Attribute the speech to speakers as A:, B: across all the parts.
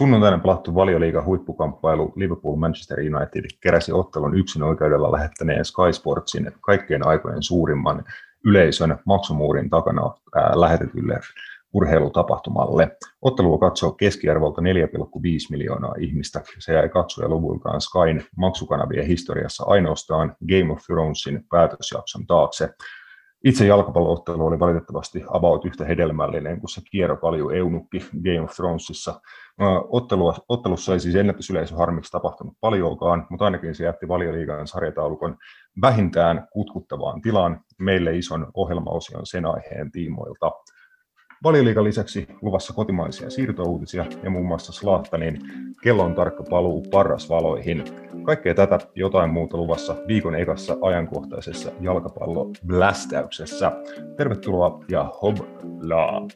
A: Sunnuntaina pelattu valioliiga huippukamppailu Liverpool Manchester United keräsi ottelun yksin oikeudella lähettäneen Sky Sportsin kaikkien aikojen suurimman yleisön maksumuurin takana ää, lähetetylle urheilutapahtumalle. Ottelua katsoo keskiarvolta 4,5 miljoonaa ihmistä. Se jäi katsojaluvultaan Skyn maksukanavien historiassa ainoastaan Game of Thronesin päätösjakson taakse. Itse jalkapalloottelu oli valitettavasti about yhtä hedelmällinen kuin se kierropalju Eunukki Game of Thronesissa. Ottelua, ottelussa ei siis ennätysyleisö harmiksi tapahtunut paljonkaan, mutta ainakin se jätti valioliigan sarjataulukon vähintään kutkuttavaan tilaan meille ison ohjelmaosion sen aiheen tiimoilta. Valioliikan lisäksi luvassa kotimaisia siirtouutisia ja muun muassa Slaattanin kellon tarkka paluu parrasvaloihin. Kaikkea tätä jotain muuta luvassa viikon ekassa ajankohtaisessa jalkapallo-blästäyksessä. Tervetuloa ja hoblaa!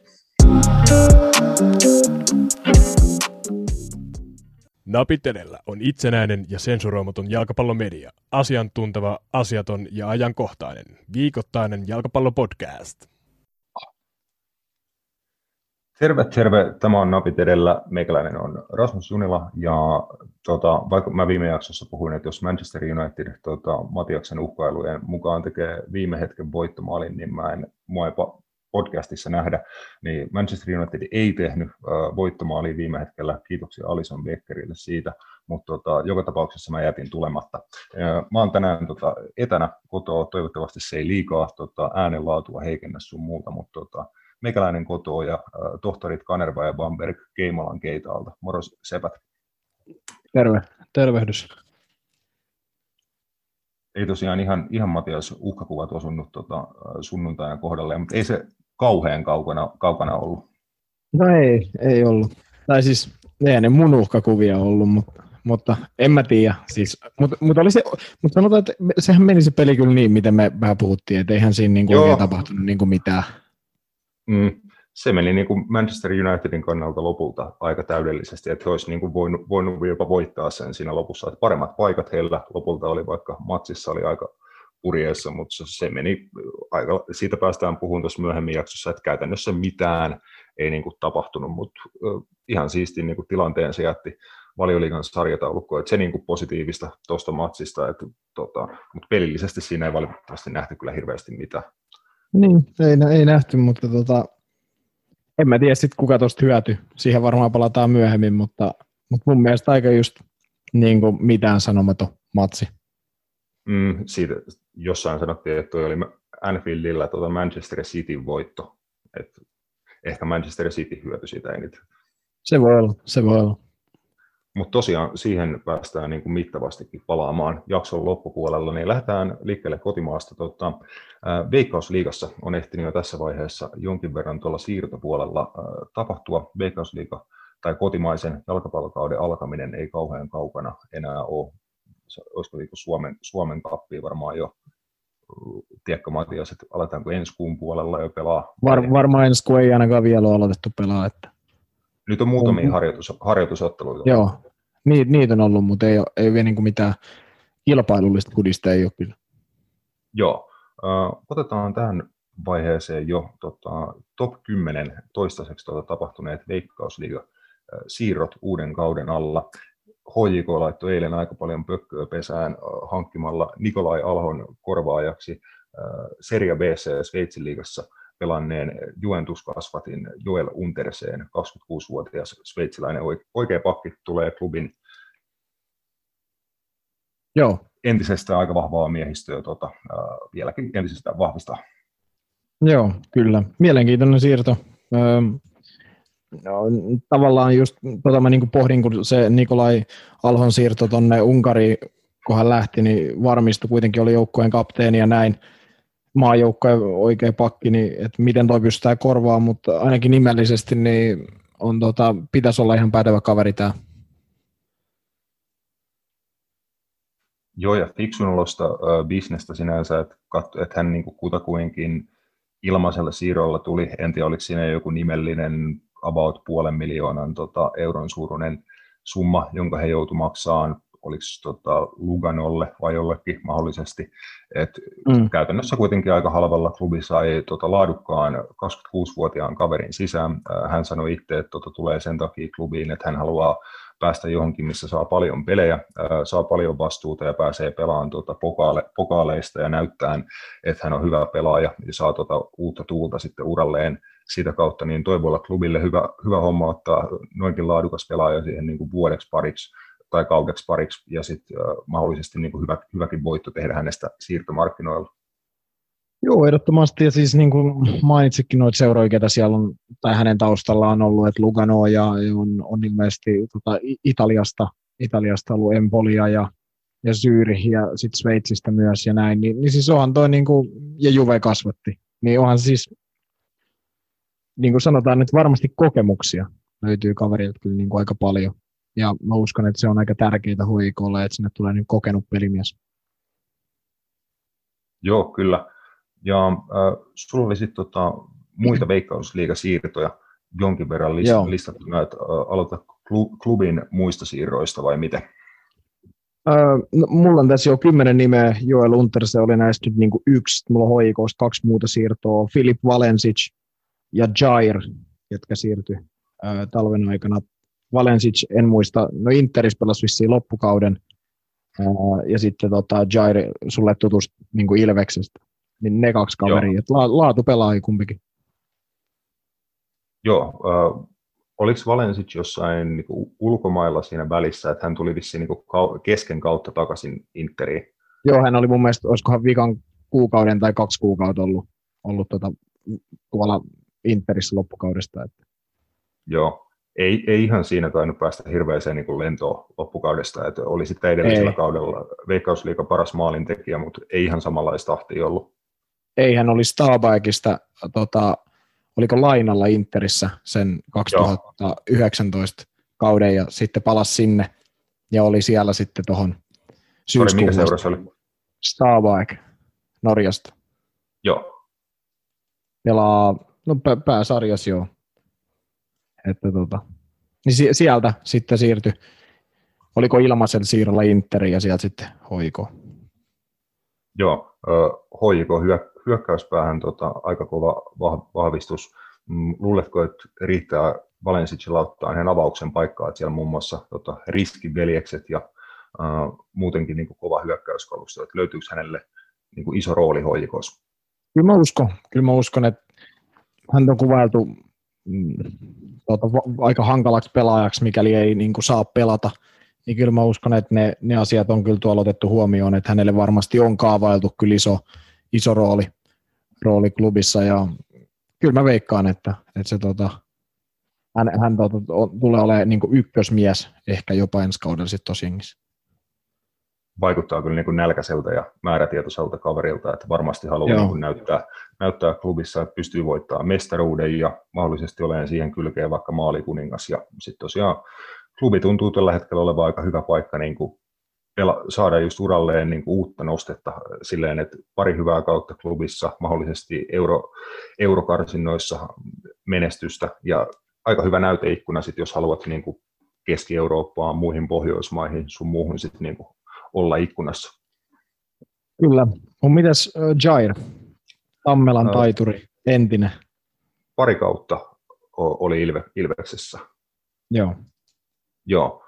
B: Napitelellä on itsenäinen ja sensuroimaton jalkapallomedia. Asiantunteva, asiaton ja ajankohtainen. Viikoittainen jalkapallopodcast.
A: Terve, terve. Tämä on Napit edellä. Meikäläinen on Rasmus Junila. Ja tota, vaikka mä viime jaksossa puhuin, että jos Manchester United tota, Matiaksen uhkailujen mukaan tekee viime hetken voittomaalin, niin mä en, mua ei podcastissa nähdä, niin Manchester United ei tehnyt äh, voittomaalia viime hetkellä. Kiitoksia Alison Beckerille siitä, mutta tota, joka tapauksessa mä jätin tulematta. Mä oon tänään tota, etänä kotoa, toivottavasti se ei liikaa tota, äänenlaatua heikennä sun muuta, mutta tota, meikäläinen kotoa ja tohtorit Kanerva ja Bamberg Keimalan keitaalta. Moros sepät.
C: Terve, tervehdys.
A: Ei tosiaan ihan, ihan Matias uhkakuvat osunut tota, sunnuntaina kohdalle, mutta ei se kauhean kaukana, kaukana ollut.
C: No ei, ei ollut. Tai siis ei ne mun uhkakuvia ollut, mutta, mutta en mä tiedä. Siis, mutta, mutta, oli se, mutta sanotaan, että sehän meni se peli kyllä niin, miten me vähän puhuttiin, että eihän siinä niin kuin oikein tapahtunut niin kuin mitään.
A: Mm, se meni niin kuin Manchester Unitedin kannalta lopulta aika täydellisesti, että he olisivat niin kuin voinut, voinut jopa voittaa sen siinä lopussa. Että paremmat paikat heillä lopulta oli, vaikka matsissa oli aika purjeessa, mutta se meni aika, siitä päästään puhumaan tuossa myöhemmin jaksossa, että käytännössä mitään ei niin kuin tapahtunut, mutta ihan siisti niin kuin tilanteen se jätti valioliigan sarjataulukkoon, että se niin kuin positiivista tuosta matsista, että, tota, mutta pelillisesti siinä ei valitettavasti nähty kyllä hirveästi mitään.
C: Niin, ei, ei nähty, mutta tota, en mä tiedä sitten kuka tuosta hyöty. Siihen varmaan palataan myöhemmin, mutta, mutta mun mielestä aika just niin kuin mitään sanomaton matsi.
A: Mm, siitä jossain sanottiin, että toi oli Anfieldillä tuota Manchester City voitto. Et ehkä Manchester City hyötyi siitä eniten.
C: Se voi olla, se voi olla.
A: Mutta tosiaan siihen päästään niin kuin mittavastikin palaamaan jakson loppupuolella, niin lähdetään liikkeelle kotimaasta. Tota, Veikkausliigassa on ehtinyt jo tässä vaiheessa jonkin verran tuolla siirtopuolella tapahtua. Veikkausliiga tai kotimaisen jalkapallokauden alkaminen ei kauhean kaukana enää ole. Olisiko niin Suomen, Suomen kappia varmaan jo tiedätkö Matias, että aletaanko ensi kuun puolella jo pelaa?
C: Var, varmaan ensi kuun ei ainakaan vielä ole aloitettu pelaa. Että...
A: Nyt on muutamia harjoitus, harjoitusotteluita.
C: Joo, Niit, niitä on ollut, mutta ei, ole, ei vielä niin mitään kilpailullista kudista ei ole kyllä.
A: Joo, otetaan tähän vaiheeseen jo tota, top 10 toistaiseksi tota, tapahtuneet veikkausliiga siirrot uuden kauden alla. HJK laittoi eilen aika paljon pökköä pesään hankkimalla Nikolai Alhon korvaajaksi Seria BC Sveitsin liigassa pelanneen Juventus-kasvatin Joel Unterseen, 26-vuotias sveitsiläinen oikea pakki, tulee klubin
C: Joo.
A: entisestä aika vahvaa miehistöä tota, äh, vieläkin entisestä vahvistaa.
C: Joo, kyllä. Mielenkiintoinen siirto. Öö, no, tavallaan just tota mä niin pohdin, kun se Nikolai Alhon siirto tuonne Unkariin, kun hän lähti, niin varmistui kuitenkin oli joukkueen kapteeni ja näin maajoukkojen oikea pakki, niin että miten toi pystytään korvaamaan, mutta ainakin nimellisesti niin on, tota, pitäisi olla ihan pätevä kaveri tämä.
A: Joo, ja fiksun olosta äh, bisnestä sinänsä, että, että hän niin kutakuinkin ilmaisella siirrolla tuli, en tiedä oliko siinä joku nimellinen about puolen miljoonan tota, euron suuruinen summa, jonka he joutuivat maksamaan oliko tota Luganolle vai jollekin mahdollisesti. Et mm. Käytännössä kuitenkin aika halvalla klubi sai tota laadukkaan 26-vuotiaan kaverin sisään. Hän sanoi itse, että tota tulee sen takia klubiin, että hän haluaa päästä johonkin, missä saa paljon pelejä, saa paljon vastuuta ja pääsee pelaamaan tuota pokaale, pokaaleista ja näyttää, että hän on hyvä pelaaja ja saa tuota uutta tuulta sitten uralleen sitä kautta, niin toi voi olla klubille hyvä, hyvä homma ottaa noinkin laadukas pelaaja siihen niin kuin vuodeksi pariksi tai kaudeksi pariksi ja sitten mahdollisesti niin kuin hyvä, hyväkin voitto tehdä hänestä siirtomarkkinoilla.
C: Joo, ehdottomasti. Ja siis niin kuin mainitsikin noita seuroja, ketä siellä on, tai hänen taustallaan on ollut, että Lugano ja on, on ilmeisesti tota, Italiasta, Italiasta ollut Empolia ja, ja Zürich ja sitten Sveitsistä myös ja näin, niin, niin siis onhan toi, niin kuin, ja Juve kasvatti, niin onhan siis, niin kuin sanotaan, että varmasti kokemuksia löytyy kaverilta kyllä niin kuin aika paljon. Ja mä uskon, että se on aika tärkeää hoikolle, että sinne tulee niin kokenut pelimies.
A: Joo, kyllä. Ja äh, sulla oli sitten tota, muita veikkausliigasiirtoja jonkin verran list- listattuna, että äh, aloita klubin muista siirroista vai miten?
C: Öö, no, mulla on tässä jo kymmenen nimeä. Joel Unter, se oli näistä nyt niin kuin yksi. Mulla on hoikoista kaksi muuta siirtoa. Filip Valensic ja Jair, jotka siirtyi öö, talven aikana. Valensic, en muista, no Interis pelasi vissiin loppukauden. Ja sitten tota, Jair, sulle tutusti niin kuin Ilveksestä niin ne kaksi kaveria, että la, laatu pelaa kumpikin.
A: Joo, äh, oliko Valensic jossain niin kuin ulkomailla siinä välissä, että hän tuli vissiin niin kuin kesken kautta takaisin Interiin?
C: Joo, hän oli mun mielestä, olisikohan vikan kuukauden tai kaksi kuukautta ollut, ollut tuota, tuolla Interissä loppukaudesta. Että.
A: Joo, ei, ei ihan siinä tainnut päästä hirveäseen niin lentoon loppukaudesta, että oli sitten edellisellä ei. kaudella Veikkausliiga paras maalintekijä, mutta ei ihan samanlaista tahtia ollut
C: ei hän oli Starbaikista, tota, oliko lainalla Interissä sen 2019 Joo. kauden ja sitten palasi sinne ja oli siellä sitten tuohon.
A: Mikä seurassa oli?
C: Starbike Norjasta.
A: Joo.
C: Pelaa, no pääsarjas joo. Että tota, niin sieltä sitten siirtyi, oliko ilmaisen siirrolla Interi ja sieltä sitten hoiko.
A: Joo, hoiko hyö, hyökkäyspäähän tota, aika kova vahvistus. Mm, luuletko, että riittää Valensicilla ottaa hänen avauksen paikkaa, että siellä muun muassa tota, riskiveljekset ja uh, muutenkin niin kuin kova hyökkäyskalusto, että löytyykö hänelle niin kuin iso rooli hoikossa?
C: Kyllä mä uskon, kyllä mä uskon että hän on kuvailtu tuota, aika hankalaksi pelaajaksi, mikäli ei niin kuin saa pelata, niin kyllä mä uskon, että ne, ne asiat on kyllä tuolla otettu huomioon, että hänelle varmasti on kaavailtu kyllä iso, iso rooli, rooli klubissa. Ja kyllä mä veikkaan, että, että se tota, hän, hän tota, tulee olemaan niin ykkösmies ehkä jopa ensi kaudella sitten tosiaankin.
A: Vaikuttaa kyllä niin kuin nälkäiseltä ja määrätietoiselta kaverilta, että varmasti haluaa niin kuin näyttää, näyttää klubissa, että pystyy voittamaan mestaruuden ja mahdollisesti olemaan siihen kylkeen vaikka maalikuningas. Ja sitten tosiaan klubi tuntuu tällä hetkellä olevan aika hyvä paikka niin kuin saada just uralleen niin kuin uutta nostetta silleen, että pari hyvää kautta klubissa, mahdollisesti euro, eurokarsinnoissa menestystä ja aika hyvä näyteikkuna sit, jos haluat niin kuin Keski-Eurooppaan, muihin Pohjoismaihin, sun muuhun sit niin kuin olla ikkunassa.
C: Kyllä. On mitäs uh, Jair, Tammelan taituri, entinen?
A: Pari kautta oli Ilve, Ilveksessä.
C: Joo.
A: Joo,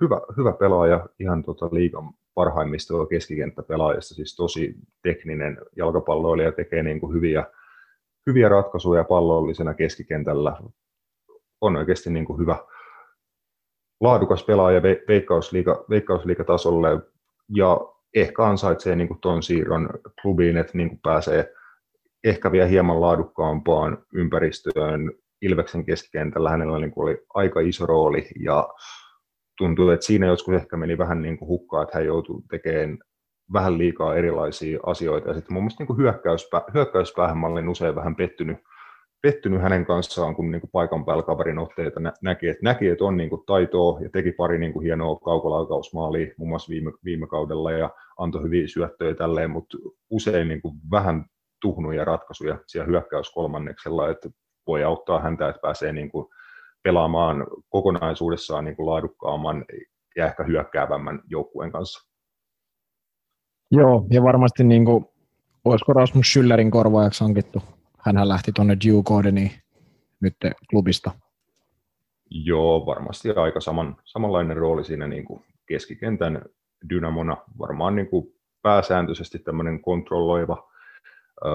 A: hyvä, hyvä pelaaja, ihan tota liigan parhaimmista keskikenttäpelaajista, siis tosi tekninen jalkapalloilija, tekee niin kuin hyviä, hyviä ratkaisuja pallollisena keskikentällä. On oikeasti niin kuin hyvä, laadukas pelaaja veikkausliiga, veikkausliigatasolle ja ehkä ansaitsee niin kuin ton siirron klubiin, että niin kuin pääsee ehkä vielä hieman laadukkaampaan ympäristöön. Ilveksen keskikentällä hänellä niin kuin oli aika iso rooli ja tuntuu, että siinä joskus ehkä meni vähän niin kuin hukkaa, että hän joutui tekemään vähän liikaa erilaisia asioita. Ja sitten mun mielestä niin hyökkäyspä, hyökkäyspäähän mä olin usein vähän pettynyt, pettynyt hänen kanssaan, kun niin kuin paikan päällä kaverin otteita nä- näki, että, näki, että on niin kuin taitoa ja teki pari niin kuin hienoa kaukolaukausmaalia muun muassa viime, viime kaudella ja antoi hyviä syöttöjä tälleen, mutta usein niin kuin vähän tuhnuja ratkaisuja siellä hyökkäyskolmanneksella, että voi auttaa häntä, että pääsee niin kuin pelaamaan kokonaisuudessaan niin kuin laadukkaamman ja ehkä hyökkäävämmän joukkueen kanssa.
C: Joo, ja varmasti niin kuin, olisiko Rasmus Schüllerin korvaajaksi hankittu. Hänhän lähti tuonne Dew Gordoniin nyt klubista.
A: Joo, varmasti aika saman, samanlainen rooli siinä niin kuin keskikentän dynamona. Varmaan niin kuin pääsääntöisesti tämmöinen kontrolloiva ö,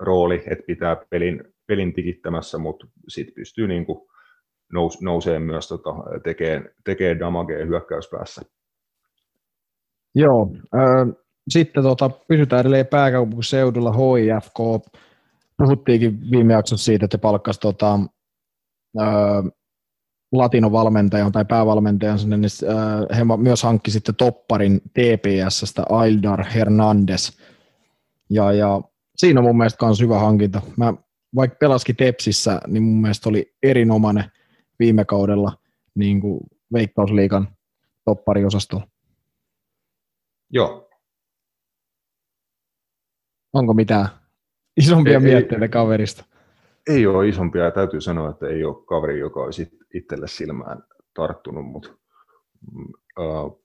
A: rooli, että pitää pelin, pelin tikittämässä, mutta sitten pystyy niin kuin nous, nousee myös tota, tekee, tekee damagea hyökkäyspäässä.
C: Joo, äh, sitten tota, pysytään edelleen pääkaupunkiseudulla HIFK. Puhuttiinkin viime jaksossa siitä, että palkkasi tota, äh, latinovalmentajan tai päävalmentajan sinne, niin he myös hankki sitten topparin TPSstä Aildar Hernandez. Ja, ja siinä on mun mielestä myös hyvä hankinta. Mä vaikka pelaskin Tepsissä, niin mun mielestä oli erinomainen viime kaudella niin kuin Veikkausliikan toppariosastolla.
A: Joo.
C: Onko mitään isompia ei, mietteitä ei, kaverista?
A: Ei ole isompia ja täytyy sanoa, että ei ole kaveri, joka olisi itselle silmään tarttunut, mutta uh,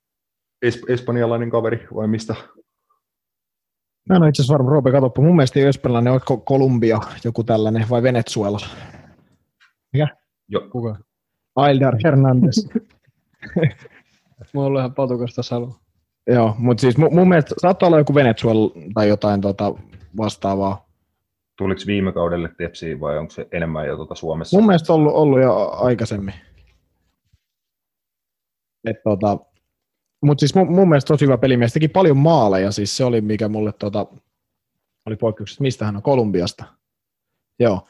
A: es- espanjalainen kaveri vai mistä?
C: Mä en ole itse asiassa varma, Roope, katsoppa. Mun mielestä ei ole espanjalainen, oletko Kolumbia, joku tällainen, vai Venezuela? Mikä?
A: Joo.
C: Kuka? Aildar Hernandez.
D: Mulla on ihan patukasta salu.
C: Joo, mutta siis mun, mun mielestä saattaa olla joku Venezuela tai jotain tota vastaavaa.
A: Tuliko viime kaudelle Tepsiin vai onko se enemmän jo tuota Suomessa?
C: Mun mielestä ollut, ollut jo aikaisemmin. tota, mutta siis mun, mun mielestä tosi hyvä pelimies. Teki paljon maaleja, siis se oli mikä mulle tota, oli poikkeuksesta. Mistä hän on? Kolumbiasta. Joo.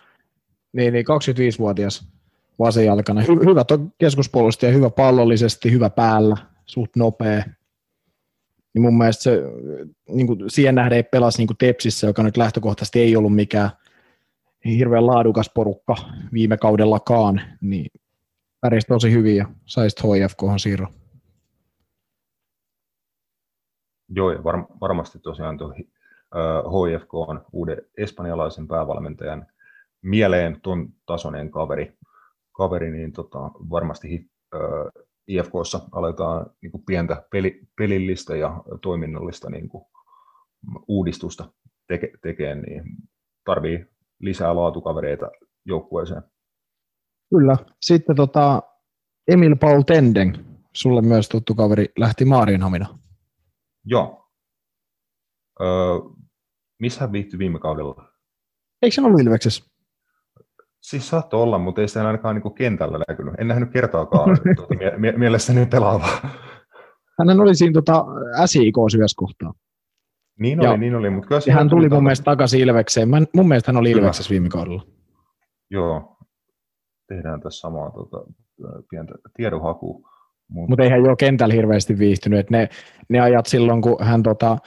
C: Niin, niin 25-vuotias vasenjalkainen. Hy- hyvä keskuspuolustaja, hyvä pallollisesti, hyvä päällä, suht nopea. Niin mun mielestä se, niin kuin siihen nähden ei pelasi niin kuin Tepsissä, joka nyt lähtökohtaisesti ei ollut mikään hirveän laadukas porukka viime kaudellakaan, niin pärjäsi tosi hyvin ja sai sitten HFK siirro.
A: Joo, ja var, varmasti tosiaan tuo HFK on uuden espanjalaisen päävalmentajan mieleen tuon tasoinen kaveri, kaveri niin tota, varmasti äh, IFKssa aletaan niin kuin pientä peli, pelillistä ja toiminnallista niin kuin, uudistusta teke, tekemään, niin tarvii lisää laatukavereita joukkueeseen.
C: Kyllä. Sitten tota, Emil Paul Tenden, sulle myös tuttu kaveri, lähti Maarienhamina.
A: Joo. Öö, missä hän viihtyi viime kaudella?
C: Eikö se ollut Ilveksessä?
A: Siis saattoi olla, mutta ei sitä ainakaan niin kentällä näkynyt. En nähnyt kertaakaan tuota, mie- mielessäni pelaavaa.
C: Hän oli siinä tota, SIK yhdessä kohtaa.
A: Niin oli, ja, niin oli. Mutta kyllä
C: ja hän tuli mun mielestä takaisin Ilvekseen. Mä, mun mielestä hän oli Ilveksessä viime kaudella.
A: Joo. Tehdään tässä samaa tota, pientä tiedonhakua.
C: Mutta Mut ei hän jo kentällä hirveästi viihtynyt. Et ne, ne ajat silloin, kun hän, tota,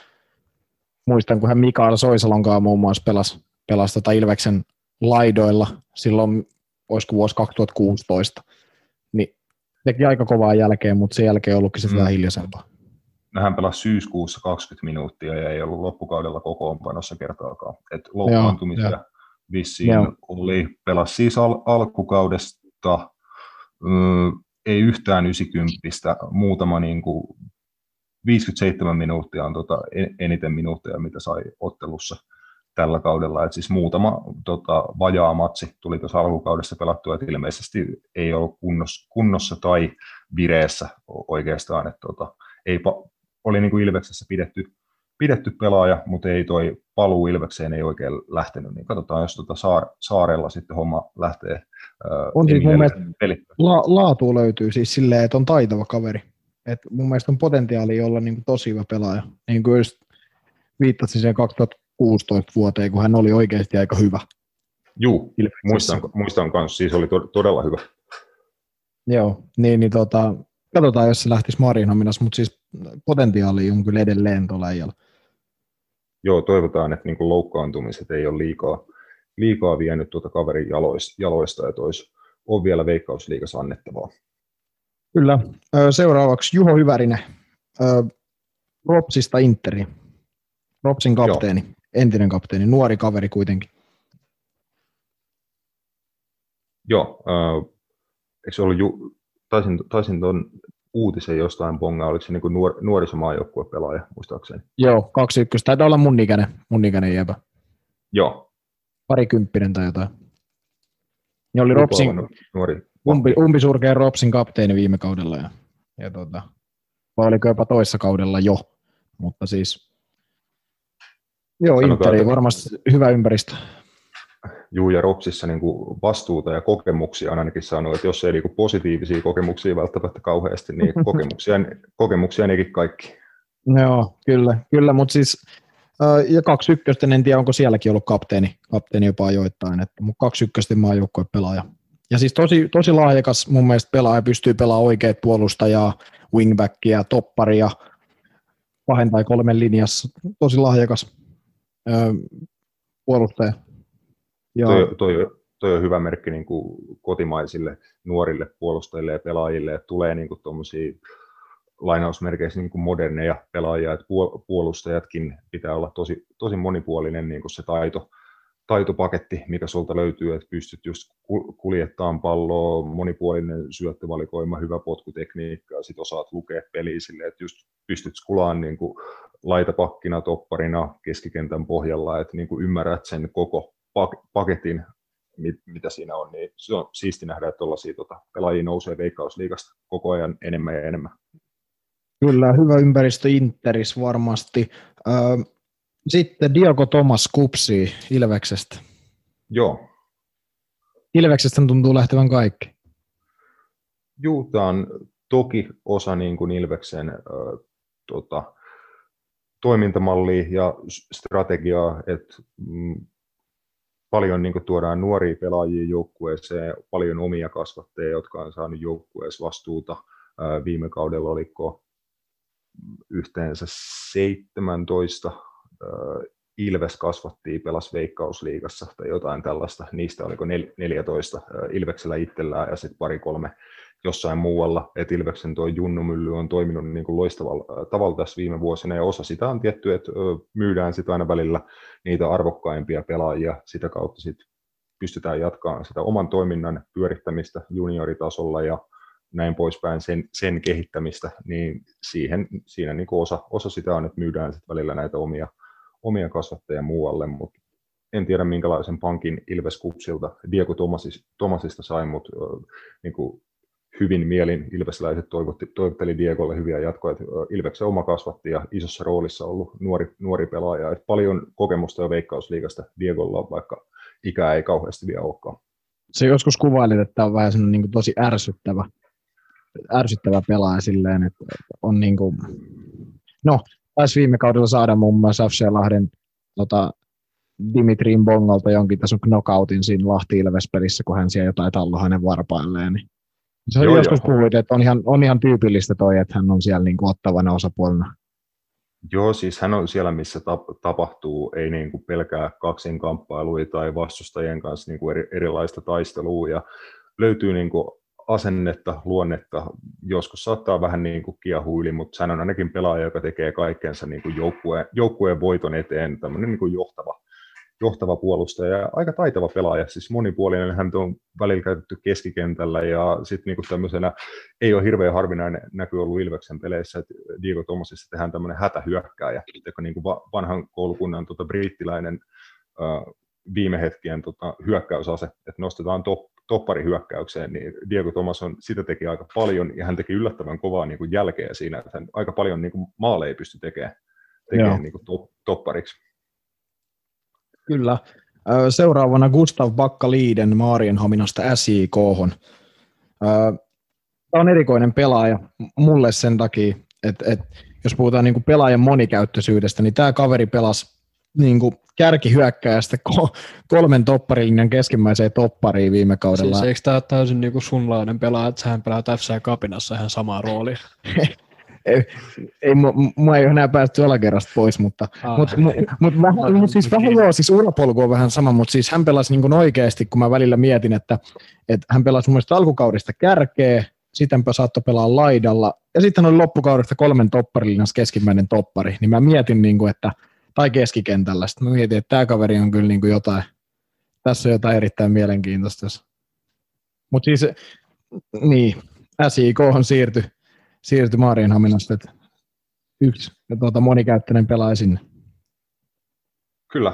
C: muistan, kun hän Mikael Soisalonkaan muun muassa pelasi, pelasi tota Ilveksen laidoilla silloin, olisiko vuosi 2016, niin teki aika kovaa jälkeen, mutta sen jälkeen ollutkin sitten mm. vähän hiljaisempaa.
A: No, hän pelasi syyskuussa 20 minuuttia ja ei ollut loppukaudella kokoonpanossa kertaakaan. Et loukkaantumisia Joo, vissiin Joo. oli. Pelasi siis al- alkukaudesta, mm, ei yhtään 90, muutama niin kuin 57 minuuttia on tota eniten minuutteja, mitä sai ottelussa tällä kaudella. Et siis muutama tota, vajaa matsi tuli tuossa alkukaudessa pelattua, että ilmeisesti ei ollut kunnossa, kunnossa tai vireessä oikeastaan. Et, tota, ei, oli niin kuin Ilveksessä pidetty, pidetty pelaaja, mutta ei toi paluu Ilvekseen ei oikein lähtenyt. Niin katsotaan, jos tota saar, saarella sitten homma lähtee.
C: On siis mun mielestä la, laatu löytyy siis silleen, että on taitava kaveri. Et mun mielestä on potentiaali olla niin kuin tosi hyvä pelaaja. Niin kuin just viittasin siihen 16 vuoteen, kun hän oli oikeasti aika hyvä.
A: Juu, muistan, muistan kanssa, siis oli to, todella hyvä.
C: Joo, niin, niin tota, katsotaan, jos se lähtisi Marinhominassa, mutta siis potentiaali on kyllä edelleen tuolla äijällä.
A: Joo, toivotaan, että niin loukkaantumiset ei ole liikaa, liikaa vienyt tuota kaverin jaloista, jaloista että olisi, on vielä veikkausliikassa annettavaa.
C: Kyllä. Seuraavaksi Juho Hyvärinen, Ropsista Interi. Ropsin kapteeni. Joo entinen kapteeni, nuori kaveri kuitenkin.
A: Joo, äh, eikö se ollut, ju, taisin, taisin tuon uutisen jostain pongaa, oliko se niin kuin nuor, nuorisomaajoukkue pelaaja, muistaakseni?
C: Joo, kaksi ykköstä. Taitaa olla mun ikäinen, mun ikäinen jäbä.
A: Joo.
C: Parikymppinen tai jotain. Ja oli Ropsin,
A: nuori.
C: umpi, umpisurkeen Ropsin kapteeni viime kaudella. Ja, ja tota, vai oliko jopa toissa kaudella jo. Mutta siis, joo, Interi varmasti hyvä ympäristö.
A: Juu, ja Ropsissa niin kuin vastuuta ja kokemuksia on ainakin saanut, että jos ei niin kuin positiivisia kokemuksia välttämättä kauheasti, niin kokemuksia, kokemuksia nekin kaikki.
C: Joo, kyllä, kyllä mutta siis ja kaksi ykköstä, en tiedä onko sielläkin ollut kapteeni, kapteeni jopa ajoittain, että, mutta kaksi ykköstä maajoukkojen pelaaja. Ja siis tosi, tosi lahjakas mun mielestä pelaaja, pystyy pelaamaan oikeat puolustajaa, wingbackia, topparia, kahden tai kolmen linjassa, tosi lahjakas puolustaja.
A: Ja... Toi, toi, toi on hyvä merkki niin kuin kotimaisille nuorille puolustajille ja pelaajille, että tulee niin tuommoisia lainausmerkeissä niin kuin moderneja pelaajia, että puolustajatkin pitää olla tosi, tosi monipuolinen niin kuin se taito, taitopaketti, mikä sulta löytyy, että pystyt just kuljettamaan palloa, monipuolinen syöttövalikoima, hyvä potkutekniikka, sit osaat lukea peliä sille, että just pystyt skulaan niin kuin laitapakkina, topparina, keskikentän pohjalla, että niin kuin ymmärrät sen koko paketin, mitä siinä on, niin se on siisti nähdä, että tuollaisia tota, pelaajia nousee veikkausliikasta koko ajan enemmän ja enemmän.
C: Kyllä, hyvä ympäristö Interis varmasti. Sitten Diego Thomas Kupsi Ilveksestä.
A: Joo.
C: Ilveksestä tuntuu lähtevän kaikki.
A: Juu, tämä on toki osa niin kuin Ilveksen äh, tota, toimintamallia ja strategiaa, että mm, paljon niin kuin, tuodaan nuoria pelaajia joukkueeseen, paljon omia kasvatteja, jotka on saanut joukkueessa vastuuta. Äh, viime kaudella oliko yhteensä 17 Ilves kasvattiin, pelas Veikkausliigassa tai jotain tällaista. Niistä oliko 14 Ilveksellä itsellään ja sitten pari-kolme jossain muualla. Et Ilveksen tuo Junnumylly on toiminut niin kuin loistavalla tavalla tässä viime vuosina ja osa sitä on tietty, että myydään sitä aina välillä niitä arvokkaimpia pelaajia. Sitä kautta sitten pystytään jatkamaan sitä oman toiminnan pyörittämistä junioritasolla ja näin poispäin, sen, sen kehittämistä, niin siihen, siinä niin osa, osa sitä on, että myydään sit välillä näitä omia, omia kasvattajia muualle, mutta en tiedä minkälaisen pankin Ilves Kupsilta Diego Tomasista, Tomasista sai, mutta niin kuin hyvin mielin ilvesläiset toivotteli Diegolle hyviä jatkoja. Ilveksen oma kasvatti ja isossa roolissa ollut nuori, nuori pelaaja. Et paljon kokemusta jo veikkausliigasta Diegolla, vaikka ikää ei kauheasti vielä olekaan.
C: Se joskus kuvailit, että on vähän niin tosi ärsyttävä ärsyttävä pelaaja silleen, että on niin kuin, no, taisi viime kaudella saada muun muassa FC Lahden tota, Dimitrin Bongolta jonkin tason knockoutin siinä Lahti Ilves-pelissä, kun hän siellä jotain tallo hänen varpailleen. Niin. Se on joskus joo. puhuit, että on ihan, on ihan tyypillistä toi, että hän on siellä niin kuin ottavana osapuolena.
A: Joo, siis hän on siellä, missä tap- tapahtuu, ei niin kuin pelkää kaksinkamppailuja tai vastustajien kanssa niin kuin eri, erilaista taistelua ja löytyy niin kuin asennetta, luonnetta, joskus saattaa vähän niin kuin kiehua yli, mutta hän on ainakin pelaaja, joka tekee kaikkensa niin kuin joukkueen, joukkueen voiton eteen, tämmöinen niin kuin johtava, johtava puolustaja ja aika taitava pelaaja, siis monipuolinen, hän on välillä käytetty keskikentällä ja sitten niin tämmöisenä, ei ole hirveän harvinainen näky ollut Ilveksen peleissä, että Diego Tomasissa tehdään tämmöinen hätähyökkääjä, joka niin kuin vanhan koulukunnan tota, brittiläinen viime hetkien tota, hyökkäysase, että nostetaan top, topparihyökkäykseen, niin Diego Thomas on, sitä teki aika paljon, ja hän teki yllättävän kovaa niin kuin jälkeä siinä, että hän aika paljon niin kuin maaleja pystyi tekemään, tekemään niin kuin top, toppariksi.
C: Kyllä. Seuraavana Gustav Bakka Liiden Maarienhaminasta SJK. Tämä on erikoinen pelaaja mulle sen takia, että, että jos puhutaan niin kuin pelaajan monikäyttöisyydestä, niin tämä kaveri pelasi niin kuin kärkihyökkäjästä kolmen topparin keskimmäiseen toppariin viime kaudella.
D: Siis eikö tämä ole täysin niin kuin sunlainen pelaaja, että hän pelaa FC Kapinassa ihan samaa roolia?
C: ei, ei mua ei ole enää päästy alakerrasta pois, mutta, ah. mutta, mutta, vähän, mutta siis vähän joo, siis urapolku on vähän sama, mutta siis hän pelasi niin kuin oikeasti, kun mä välillä mietin, että, että hän pelasi mun mielestä alkukaudesta kärkeä, sitten saattoi pelaa laidalla, ja sitten oli loppukaudesta kolmen topparillinen keskimmäinen toppari, niin mä mietin, niin kuin, että tai keskikentällä. Sitten mä mietin, että tämä kaveri on kyllä niin kuin jotain, tässä on jotain erittäin mielenkiintoista. Mutta siis, niin, SIK on siirty, siirtyi Maarienhaminasta, että yksi ja tuota, monikäyttöinen pelaaja sinne.
A: Kyllä,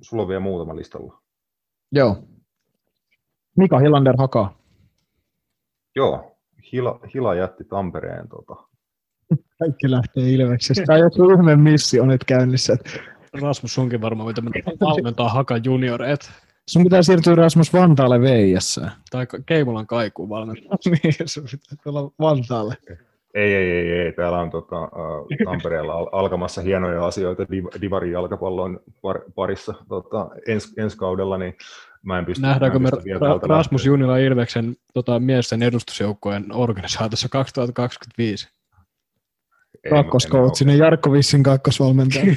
A: sulla on vielä muutama listalla.
C: Joo. Mika Hilander hakaa.
A: Joo, Hila, Hila jätti Tampereen. Tota.
C: Kaikki lähtee Ilveksestä. Tai joku ihme missi on nyt käynnissä.
D: Rasmus sunkin varmaan mitä valmentaa Haka junioreet.
C: Sun pitää siirtyä Rasmus Vantaalle VIS.
D: Tai Keimulan kaikuun valmentaa.
C: niin, sun pitää tulla Vantaalle.
A: Ei, ei, ei, ei. Täällä on tota, uh, Tampereella al- alkamassa hienoja asioita div- Divarin jalkapallon par- parissa tota, ens, ensi kaudella, niin mä en pysty...
D: Nähdäänkö me
A: mä en pysty
D: Ra- Rasmus. Junila Ilveksen tota, miesten edustusjoukkojen organisaatiossa 2025?
C: Kakkoskoutsi, Jarkko Vissin kakkosvalmentaja.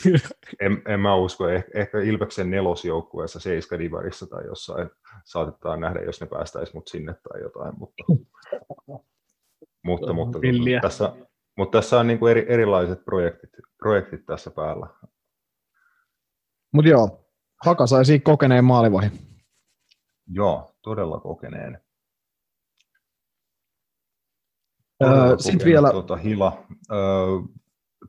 A: en, en mä usko, eh, ehkä Ilveksen nelosjoukkueessa Seiska Divarissa tai jossain saatetaan nähdä, jos ne päästäisiin mut sinne tai jotain, mutta, mutta, mutta, mutta, tässä, mutta tässä on niin kuin eri, erilaiset projektit, projektit tässä päällä.
C: Mutta joo, Haka sai siitä kokeneen maalivahin.
A: Joo, todella kokeneen.
C: Öö, Sitten vielä...
A: Tuota, hila. Öö,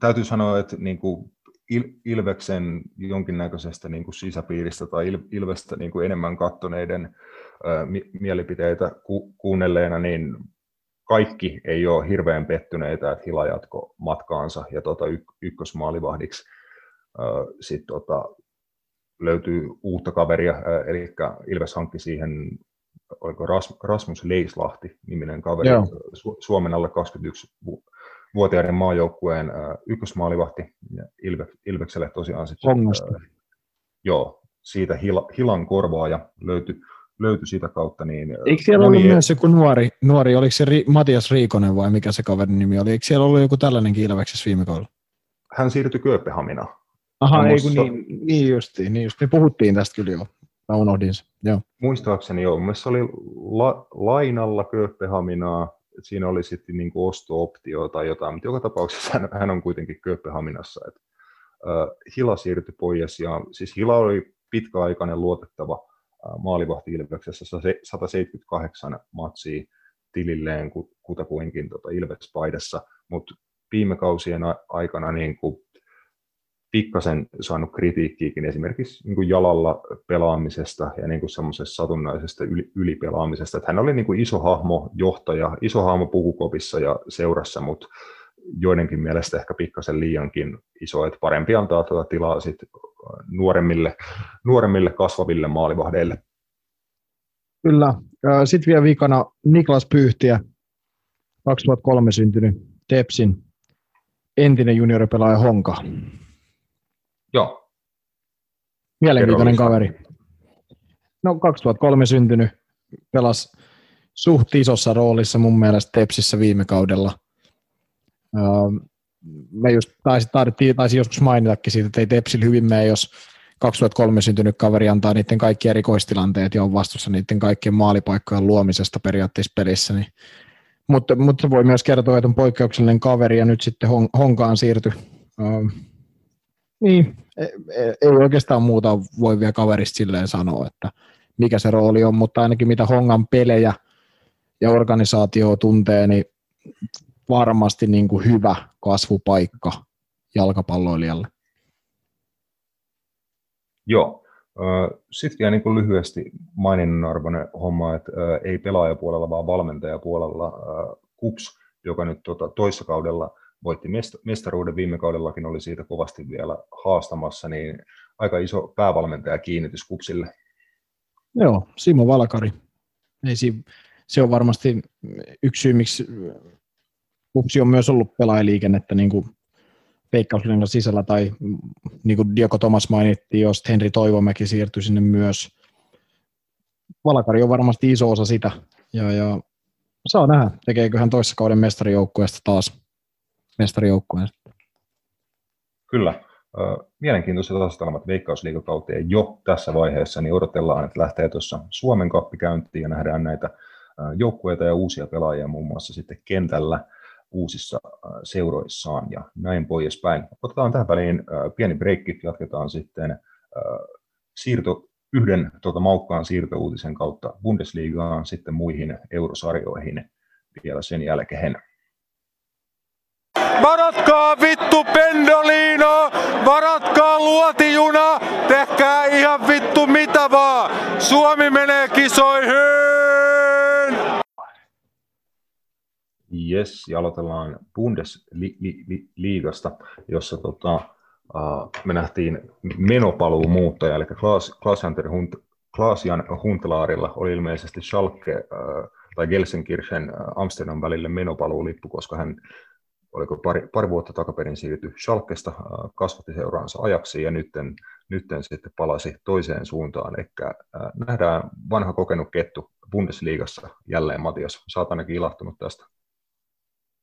A: täytyy sanoa, että niin kuin Il- Ilveksen jonkinnäköisestä niin kuin sisäpiiristä tai Il- Ilvestä niin kuin enemmän kattoneiden öö, mi- mielipiteitä ku- kuunnelleena, niin kaikki ei ole hirveän pettyneitä, että Hila jatko matkaansa ja tota, y- ykkösmaalivahdiksi. Öö, Sitten tota, löytyy uutta kaveria, eli Ilves hankki siihen oliko Rasmus Leislahti niminen kaveri, Joo. Suomen alle 21-vuotiaiden maajoukkueen ykkösmaalivahti, ja Ilve, Ilvekselle tosiaan sitten, joo, siitä Hila, Hilan korvaaja löytyi löytyi sitä kautta. Niin
C: Eikö siellä ollut myös joku nuori, nuori oliko se Ri, Matias Riikonen vai mikä se kaverin nimi oli? Eikö siellä ollut joku tällainen Ilveksessä viime kaudella?
A: Hän siirtyi Kööpenhaminaan.
C: Aha, ei kun niin, niin justiin, niin just. Me puhuttiin tästä kyllä jo. Mä unohdin se. Joo.
A: Muistaakseni joo. Mielestäni oli la, lainalla Kööpenhaminaa, siinä oli sitten niin kuin osto-optio tai jotain, mutta joka tapauksessa hän, hän on kuitenkin Kööpenhaminassa. Et, uh, Hila siirtyi pois ja siis Hila oli pitkäaikainen luotettava uh, maalivahti Ilveksessä, 178 matsia tililleen kutakuinkin tota Ilves-paidassa, mutta viime kausien aikana niin kuin pikkasen saanut kritiikkiäkin esimerkiksi niin kuin jalalla pelaamisesta ja niin kuin semmoisesta satunnaisesta yli, ylipelaamisesta. Että hän oli niin kuin iso hahmo johtaja, iso hahmo pukukopissa ja seurassa, mutta joidenkin mielestä ehkä pikkasen liiankin iso, että parempi antaa tuota tilaa sit nuoremmille, nuoremmille kasvaville maalivahdeille.
C: Kyllä. Sitten vielä viikana Niklas Pyyhtiä, 2003 syntynyt Tepsin entinen junioripelaaja Honka.
A: Joo.
C: Mielenkiintoinen kaveri. No 2003 syntynyt, pelasi suht isossa roolissa mun mielestä Tepsissä viime kaudella. Me just taisi, taisi, taisi joskus mainitakin siitä, että ei Tepsillä hyvin mene, jos 2003 syntynyt kaveri antaa niiden kaikki erikoistilanteet ja on vastuussa niiden kaikkien maalipaikkojen luomisesta periaatteessa pelissä. Niin. Mutta, mutta voi myös kertoa, että on poikkeuksellinen kaveri ja nyt sitten Honkaan siirtyi niin, e, e, ei oikeastaan muuta voi vielä kaverista silleen sanoa, että mikä se rooli on, mutta ainakin mitä Hongan pelejä ja organisaatio tuntee, niin varmasti niin kuin hyvä kasvupaikka jalkapalloilijalle.
A: Joo. Sitten vielä niin kuin lyhyesti maininnan arvoinen homma, että ei pelaajapuolella, vaan valmentajapuolella KUPS, joka nyt tuota, toissa kaudella voitti mestaruuden viime kaudellakin, oli siitä kovasti vielä haastamassa, niin aika iso päävalmentaja kiinnitys kupsille.
C: Joo, Simo Valkari. Ei si- se on varmasti yksi syy, miksi kupsi on myös ollut pelaajaliikennettä niin kuin sisällä, tai niin kuin Diego Thomas mainittiin, jos Henri Toivomäki siirtyi sinne myös. Valkari on varmasti iso osa sitä, ja, ja saa nähdä, tekeekö hän toissa kauden mestarijoukkueesta taas mestarijoukkueen.
A: Kyllä. Mielenkiintoiset asetelmat veikkausliikakauteen jo tässä vaiheessa, niin odotellaan, että lähtee tuossa Suomen kappi käyntiin ja nähdään näitä joukkueita ja uusia pelaajia muun muassa sitten kentällä uusissa seuroissaan ja näin poispäin. Otetaan tähän väliin pieni breikki, jatketaan sitten siirto, yhden tuota, maukkaan siirtouutisen kautta Bundesligaan, sitten muihin eurosarjoihin vielä sen jälkeen.
E: Varatkaa vittu pendolino, varatkaa luotijuna, tehkää ihan vittu mitä vaan. Suomi menee kisoihin!
A: Yes, ja aloitellaan Bundesliigasta, jossa tota, uh, me nähtiin menopaluu muuttaja, eli Klaas, Klaas, Hunt, Klaas-Jan Huntelaarilla oli ilmeisesti Schalke uh, tai Gelsenkirchen Amsterdam välille menopaluulippu, koska hän oliko pari, pari vuotta takaperin siirtyi Schalkesta, kasvatti seuraansa ajaksi ja nytten, nytten sitten palasi toiseen suuntaan. Eli nähdään vanha kokenut kettu Bundesliigassa jälleen, Matias. Oot ainakin ilahtunut tästä.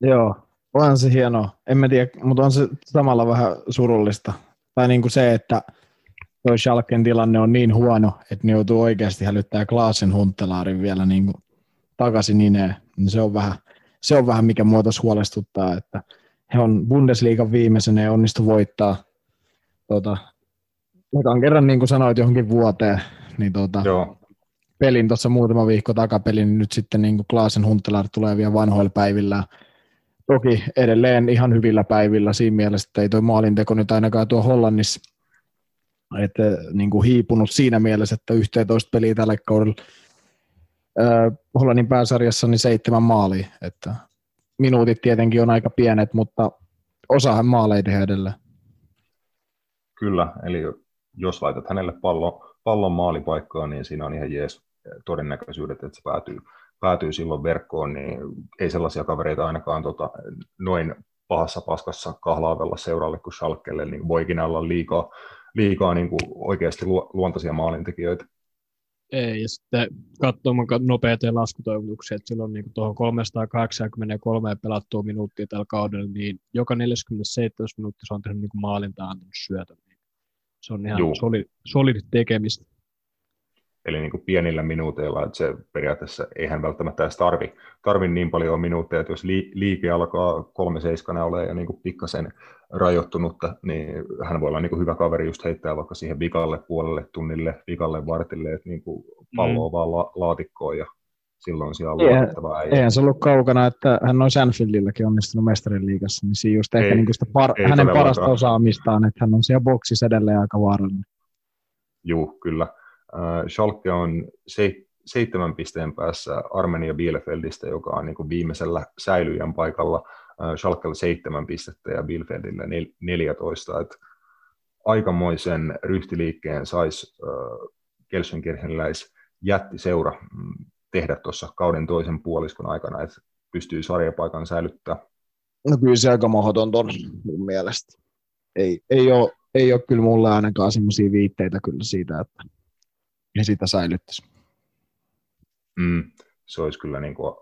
C: Joo, on se hienoa. En mä tiedä, mutta on se samalla vähän surullista. Tai niin kuin se, että toi Schalken tilanne on niin huono, että ne joutuu oikeasti hälyttää Klaasen hunttelaarin vielä niin kuin takaisin ineen. Niin se on vähän, se on vähän mikä muotos huolestuttaa, että he on Bundesliigan viimeisenä ja onnistu voittaa tota, ekan kerran, niin kuin sanoit, johonkin vuoteen, niin tota, Joo. pelin tuossa muutama viikko takapelin, niin nyt sitten niin kuin Klaasen Huntelaar tulee vielä vanhoilla päivillä. Toki edelleen ihan hyvillä päivillä siinä mielessä, että ei tuo maalinteko nyt ainakaan tuo Hollannissa että niin kuin hiipunut siinä mielessä, että 11 peliä tällä kaudella Hollannin pääsarjassa niin seitsemän maalia, että minuutit tietenkin on aika pienet, mutta osahan maaleja tehdä edelleen.
A: Kyllä, eli jos laitat hänelle pallon, pallon maalipaikkaan, niin siinä on ihan jees todennäköisyydet, että se päätyy, päätyy silloin verkkoon, niin ei sellaisia kavereita ainakaan tota, noin pahassa paskassa kahlaavella seuralle kuin Schalkelle, niin voikin olla liikaa, liikaa niin kuin oikeasti luontaisia maalintekijöitä.
D: Ei, ja sitten katsomaan nopeita laskutoimituksia, että silloin niin tuohon 383 pelattua minuuttia tällä kaudella, niin joka 47 minuuttia se on tehnyt niin maalinta antanut syötön. Se on ihan solid, solid tekemistä.
A: Eli niin kuin pienillä minuuteilla, että se periaatteessa eihän välttämättä edes tarvi, tarvi niin paljon minuutteja, että jos liike alkaa kolme seiskana ole ja niin kuin pikkasen rajoittunutta, niin hän voi olla niin kuin hyvä kaveri just heittää vaikka siihen vikalle puolelle tunnille, vikalle vartille, että niin kuin palloa mm. vaan la- laatikkoon ja silloin siellä on luotettavaa.
C: Eihän se ollut kaukana, että hän on Shanfieldilläkin onnistunut mestarin liigassa, niin siinä just ehkä ei, niin sitä par- hänen parasta osaamistaan, että hän on siellä boksissa edelleen aika vaarallinen.
A: Joo, kyllä. Äh, Schalke on se, seitsemän pisteen päässä Armenia Bielefeldistä, joka on niin viimeisellä säilyjän paikalla. Äh, Schalkella seitsemän pistettä ja Bielefeldillä 14. Et aikamoisen ryhtiliikkeen saisi äh, Gelsenkirchenläis jätti seura mm, tehdä tuossa kauden toisen puoliskon aikana, että pystyy sarjapaikan säilyttämään.
C: No kyllä se aika mahdoton on mun mielestä. Ei, ei, ole, ei ole kyllä mulle ainakaan semmoisia viitteitä kyllä siitä, että ja sitä säilyttäisi.
A: Mm, se olisi kyllä niin kuin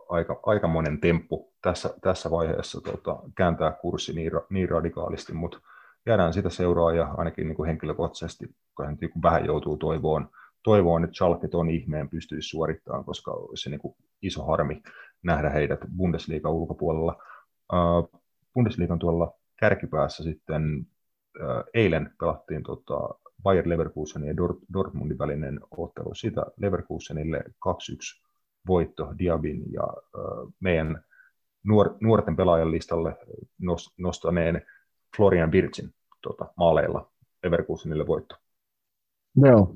A: aika, monen temppu tässä, tässä vaiheessa tota, kääntää kurssi niin, niin radikaalisti, mutta jäädään sitä seuraa ja ainakin niin kuin henkilökohtaisesti niin kuin vähän joutuu toivoon, toivoon, että Schalke on ihmeen pystyisi suorittamaan, koska olisi se niin kuin iso harmi nähdä heidät Bundesliigan ulkopuolella. Bundesliigan tuolla kärkipäässä sitten eilen pelattiin tota, Bayer Leverkusenin ja Dortmundin välinen ottelu. Siitä Leverkusenille 2-1 voitto Diabin ja äh, meidän nuor, nuorten pelaajan listalle nostaneen Florian Virgin tota, maaleilla Leverkusenille voitto.
C: Joo.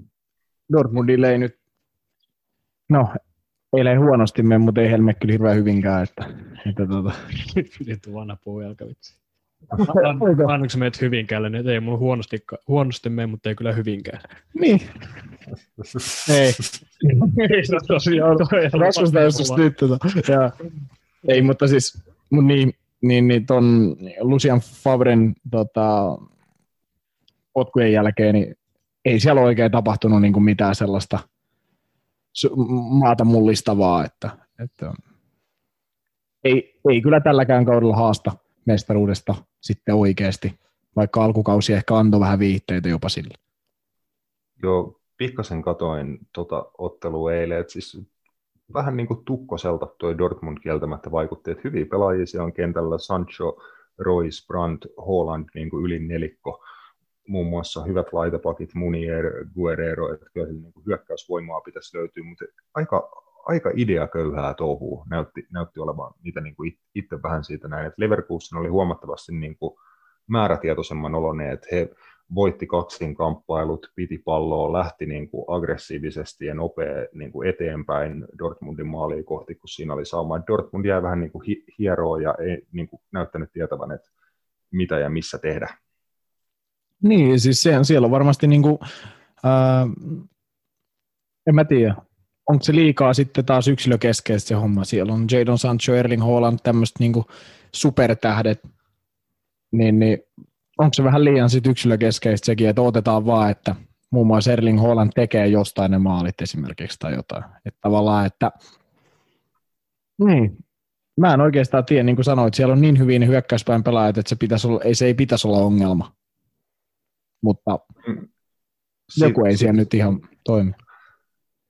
C: Dortmundille ei nyt, no eilen huonosti mene, mutta ei Helme kyllä hirveän hyvinkään. Että, että tuota.
D: Nyt vanha puhujalkavitsi. Annoinko meidät Hyvinkäälle, niin ei mulla huonosti, huonosti mene, mutta ei kyllä Hyvinkään.
C: Niin. ei. ei se tosiaan Rasmusta joskus nyt tota. Ei, mutta siis mun niin, niin, niin ton Lucian Favren tota, potkujen jälkeen, niin ei siellä oikein tapahtunut niin kuin mitään sellaista maata mullistavaa, että, että ei, ei kyllä tälläkään kaudella haasta mestaruudesta sitten oikeasti, vaikka alkukausi ehkä antoi vähän viitteitä jopa sille.
A: Joo, pikkasen katoin tota ottelua eilen, että siis vähän niin kuin tukkoselta tuo Dortmund kieltämättä vaikutti, että hyviä pelaajia siellä on kentällä, Sancho, Royce, Brandt, Holland niin kuin yli nelikko, muun muassa hyvät laitapakit, Munier, Guerrero, että kyllä niin kuin hyökkäysvoimaa pitäisi löytyä, mutta aika, aika ideaköyhää touhua näytti, näytti olevan niitä niin kuin itse vähän siitä näin, että Leverkusen oli huomattavasti niin kuin määrätietoisemman oloneet, että he voitti kaksin kamppailut, piti palloa, lähti niin kuin aggressiivisesti ja nopea niin kuin eteenpäin Dortmundin maaliin kohti, kun siinä oli sauma. Dortmund jäi vähän niin kuin hieroa ja ei niin kuin näyttänyt tietävän, että mitä ja missä tehdä.
C: Niin, siis se, siellä on varmasti niin kuin, ää, en mä tiedä, onko se liikaa sitten taas yksilökeskeistä se homma. Siellä on Jadon Sancho, Erling Haaland, tämmöiset niin supertähdet, niin, niin onko se vähän liian sit yksilökeskeistä sekin, että otetaan vaan, että muun muassa Erling Haaland tekee jostain ne maalit esimerkiksi tai jotain. Että tavallaan, että niin. Mä en oikeastaan tiedä, niin kuin sanoit, siellä on niin hyvin hyökkäyspäin pelaajat, että se, pitäisi olla, ei, se ei pitäisi olla ongelma. Mutta mm. joku ei siellä nyt ihan toimi.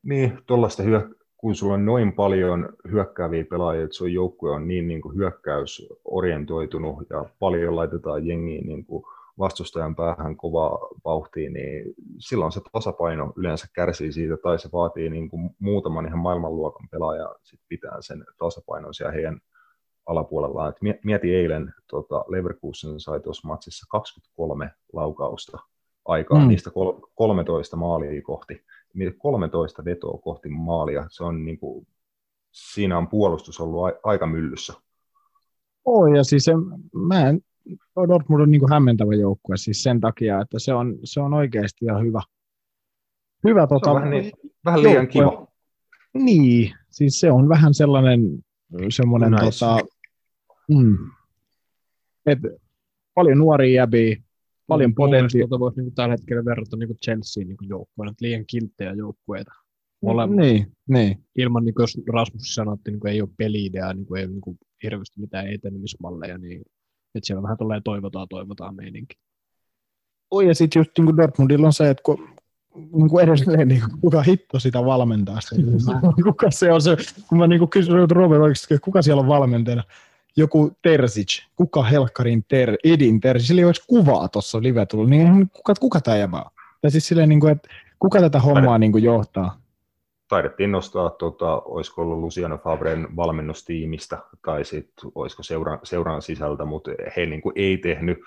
A: Niin, tuollaista hyö, kun sulla on noin paljon hyökkääviä pelaajia, että sun joukkue on niin, niin kuin hyökkäysorientoitunut ja paljon laitetaan jengiin niin kuin vastustajan päähän kovaa vauhtia, niin silloin se tasapaino yleensä kärsii siitä, tai se vaatii niin kuin muutaman ihan maailmanluokan pelaaja sit pitää sen tasapainon siellä heidän alapuolellaan. Et mieti eilen, tota, Leverkusen sai tuossa matsissa 23 laukausta aikaa, mm. niistä 13 maalia kohti 13 vetoa kohti maalia. Se on niin kuin, siinä on puolustus ollut a, aika myllyssä.
C: Oo, ja siis se, mä en, Dortmund on niin kuin hämmentävä joukkue siis sen takia, että se on, se on oikeasti ihan hyvä. Hyvä
A: tota, se on vähän, niin, vähän liian joukkue. kiva.
C: Niin, siis se on vähän sellainen semmoinen, tota, mm, et, paljon nuoria jäbiä, paljon potentiaalia.
D: Tuota voisi niin tällä hetkellä verrata niin Chelsea niin joukkueena, liian kilttejä joukkueita.
C: Molemmat. Niin, niin.
D: Ilman, niin kuin jos Rasmus sanoi, että niin kuin ei ole peli-idea, niin kuin ei ole niin kuin hirveästi mitään etenemismalleja, niin että siellä vähän tulee toivotaan, toivotaan meininki.
C: Oi, ja sitten just niin kuin Dortmundilla on se, että kun niin kuin edelleen, niin kuin, kuka hitto sitä valmentaa. kuka se on se, kun mä niin kuin kysyin Robert oikeasti, kuka siellä on valmentajana, joku Terzic, kuka helkkarin ter, Edin Terzic, sillä ei olisi kuvaa tuossa live tullut, niin kuka, kuka tämä jäbää? Tai siis silleen, niin kuin, että kuka tätä hommaa niin kuin johtaa?
A: Taidettiin nostaa, tuota, olisiko ollut Luciano Favren valmennustiimistä, tai sitten olisiko seuran, seuran sisältä, mutta he niin kuin ei tehnyt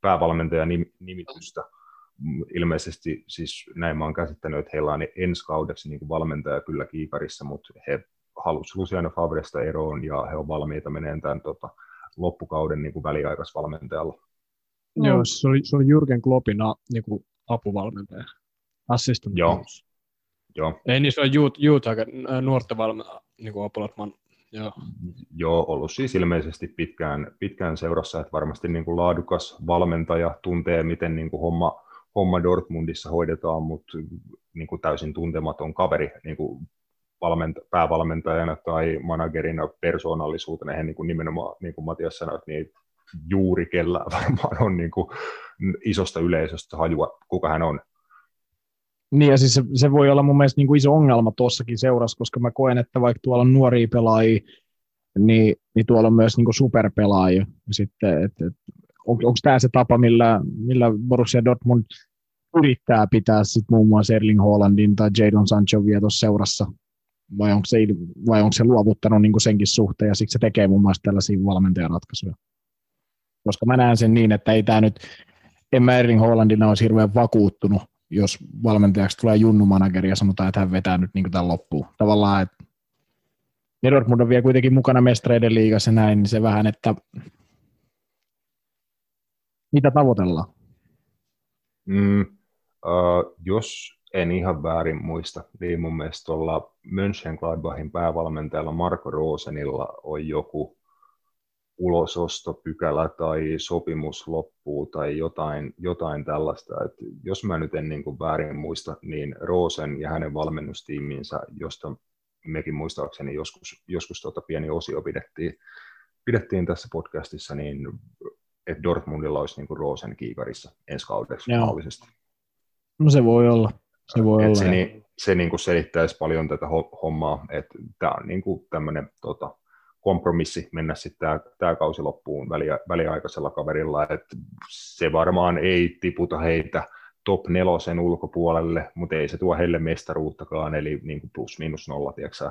A: päävalmentajan nimitystä. Ilmeisesti siis näin mä oon käsittänyt, että heillä on ensi kaudeksi niin kuin valmentaja kyllä kiikarissa, mutta he halusi Luciano Favresta eroon ja he on valmiita meneen tämän tota, loppukauden niin kuin väliaikaisvalmentajalla.
D: No. Joo, se oli, se oli Jürgen Kloppin niin kuin apuvalmentaja, assistant
A: Joo. Joo.
D: Ei niin, se on Youth, youth nuorten valmentaja, niin kuin. Joo.
A: Joo, ollut siis ilmeisesti pitkään, pitkään seurassa, että varmasti niin kuin laadukas valmentaja tuntee, miten niin kuin homma, homma Dortmundissa hoidetaan, mutta niin kuin täysin tuntematon kaveri niin kuin valmenta- päävalmentajana tai managerina persoonallisuutena, eihän niin kuin nimenomaan, niin kuin Matias sanoi, niin juuri kellään varmaan on niin kuin isosta yleisöstä hajua, kuka hän on.
C: Niin ja siis se, se voi olla mun mielestä niin kuin iso ongelma tuossakin seurassa, koska mä koen, että vaikka tuolla on nuoria pelaajia, niin, niin tuolla on myös niin kuin superpelaajia. Sitten, et, et, on, onko tämä se tapa, millä, millä Borussia Dortmund yrittää pitää sit muun muassa Erling Haalandin tai Jadon Sancho vielä tuossa seurassa vai onko se, vai onko se luovuttanut niin kuin senkin suhteen, ja siksi se tekee muun muassa tällaisia valmentajaratkaisuja. Koska mä näen sen niin, että ei tämä nyt, en mä Erling Hollandina olisi hirveän vakuuttunut, jos valmentajaksi tulee junnumanageri ja sanotaan, että hän vetää nyt niin tämän loppuun. Tavallaan, että Dortmund on vielä kuitenkin mukana mestreiden liigassa näin, niin se vähän, että mitä tavoitellaan?
A: Mm, uh, jos en ihan väärin muista, niin mun mielestä tuolla Mönchengladbachin päävalmentajalla Marko Rosenilla on joku ulosostopykälä tai sopimus loppuu tai jotain, jotain tällaista. Et jos mä nyt en niin kuin väärin muista, niin Rosen ja hänen valmennustiiminsä, josta mekin muistaakseni joskus, joskus tuota pieni osio pidettiin, pidettiin tässä podcastissa, niin että Dortmundilla olisi niin kuin Rosen kiikarissa ensi kaudeksi mahdollisesti.
C: No se voi olla. Se voi olla.
A: Se, niin, se niin kuin selittäisi paljon tätä hommaa, että tämä on niin kuin tämmöinen tota, kompromissi mennä sitten tämä, kausi loppuun välia, väliaikaisella kaverilla, että se varmaan ei tiputa heitä top nelosen ulkopuolelle, mutta ei se tuo heille mestaruuttakaan, eli niin kuin plus minus nolla, tiedätkö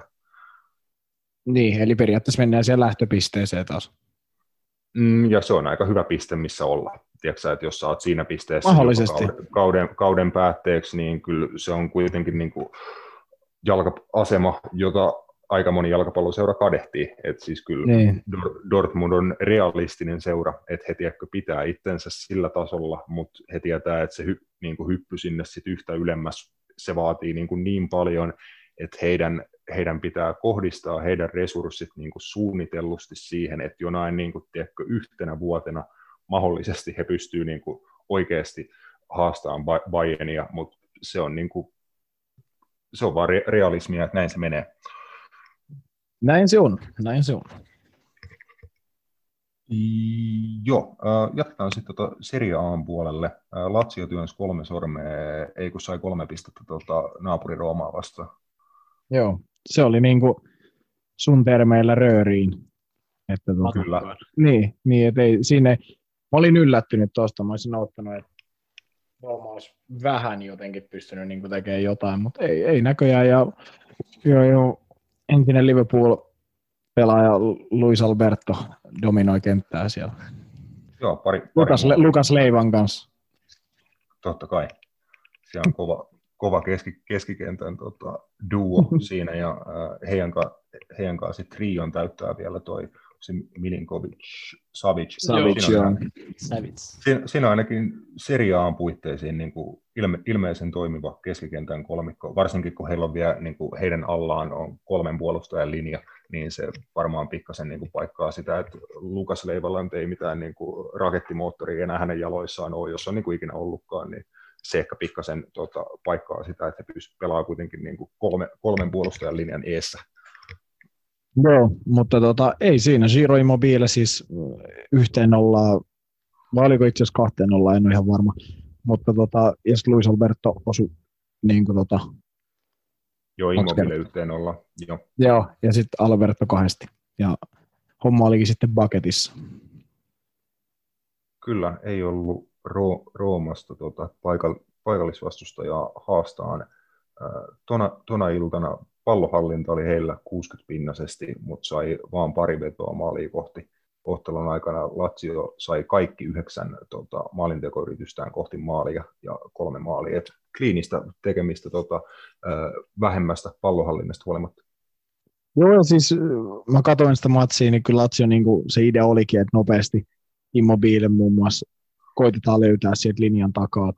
C: Niin, eli periaatteessa mennään siellä lähtöpisteeseen taas.
A: Mm, ja se on aika hyvä piste, missä olla. Tiedätkö, että jos sä oot siinä pisteessä kauden, kauden, kauden päätteeksi, niin kyllä se on kuitenkin niin kuin jalka-asema, jota aika moni jalkapalloseura kadehtii. Et siis kyllä
C: Niin.
A: Dor- Dortmund on realistinen seura, että he tiedätkö, pitää itsensä sillä tasolla, mutta he tietää, että se hy, niin kuin hyppy sinne sit yhtä ylemmäs, se vaatii niin, kuin niin paljon, että heidän, heidän pitää kohdistaa heidän resurssit niin kuin suunnitellusti siihen, että jonain niin kuin, tiedätkö, yhtenä vuotena mahdollisesti he pystyvät niin kuin oikeasti haastamaan Ba- Bayernia, mutta se on, niin kuin, se on vaan re- realismia, että näin se menee.
C: Näin se on, näin se on.
A: Joo, äh, jatketaan sitten tota Serie A:n puolelle. Äh, Lazio työnsi kolme sormea, ei kun sai kolme pistettä tota, naapuri Roomaa vastaan.
C: Joo, se oli niin kuin sun termeillä rööriin. Että tuota,
A: Kyllä.
C: Niin, niin että ei, siinä mä olin yllättynyt tuosta, mä olisin ottanut, että Rooma olisi vähän jotenkin pystynyt niin tekemään jotain, mutta ei, ei näköjään. Ja jo, jo, entinen Liverpool-pelaaja Luis Alberto dominoi kenttää siellä.
A: Joo, pari, pari
C: Lukas, Le, Lukas Leivan kanssa.
A: totta kai. Siellä on kova, kova keski, keskikentän tota, duo siinä, ja äh, heidän, ka, heidän kanssa sit trion täyttää vielä toi se Milinkovic, Savic.
C: Savic,
A: Siinä on
C: joo.
A: ihan- Siinä, siinä ainakin seriaan puitteisiin niin kuin ilme, ilmeisen toimiva keskikentän kolmikko, varsinkin kun heillä on vielä niin kuin heidän allaan on kolmen puolustajan linja, niin se varmaan pikkasen niin kuin paikkaa sitä, että Lukas Leivaland ei mitään niin kuin rakettimoottoria enää hänen jaloissaan ole, jos on niin kuin ikinä ollutkaan, niin se ehkä pikkasen tota, paikkaa sitä, että he pystyvät pelaamaan kuitenkin niin kuin kolme, kolmen puolustajan linjan eessä.
C: Joo, mutta tota, ei siinä. Giro Immobile siis yhteen nollaa, vai oliko itse asiassa kahteen nollaa, en ole ihan varma. Mutta tota, ja sitten Luis Alberto osui niin kuin tota,
A: Joo, Immobile yhteen olla. Joo.
C: joo, ja sitten Alberto kahdesti. Ja homma olikin sitten bucketissa.
A: Kyllä, ei ollut Ro- Roomasta tota, paikall- paikallisvastustajaa haastaan. Tona, tona iltana pallohallinta oli heillä 60-pinnasesti, mutta sai vaan pari vetoa maaliin kohti. Ottelun aikana Lazio sai kaikki yhdeksän tota, maalintekoyritystään kohti maalia ja kolme maalia. Et kliinistä tekemistä tota, äh, vähemmästä pallohallinnasta huolimatta.
C: Joo, siis mä katsoin sitä matsia, niin kyllä Lazio niin kuin se idea olikin, että nopeasti Immobile muun muassa koitetaan löytää sieltä linjan takaa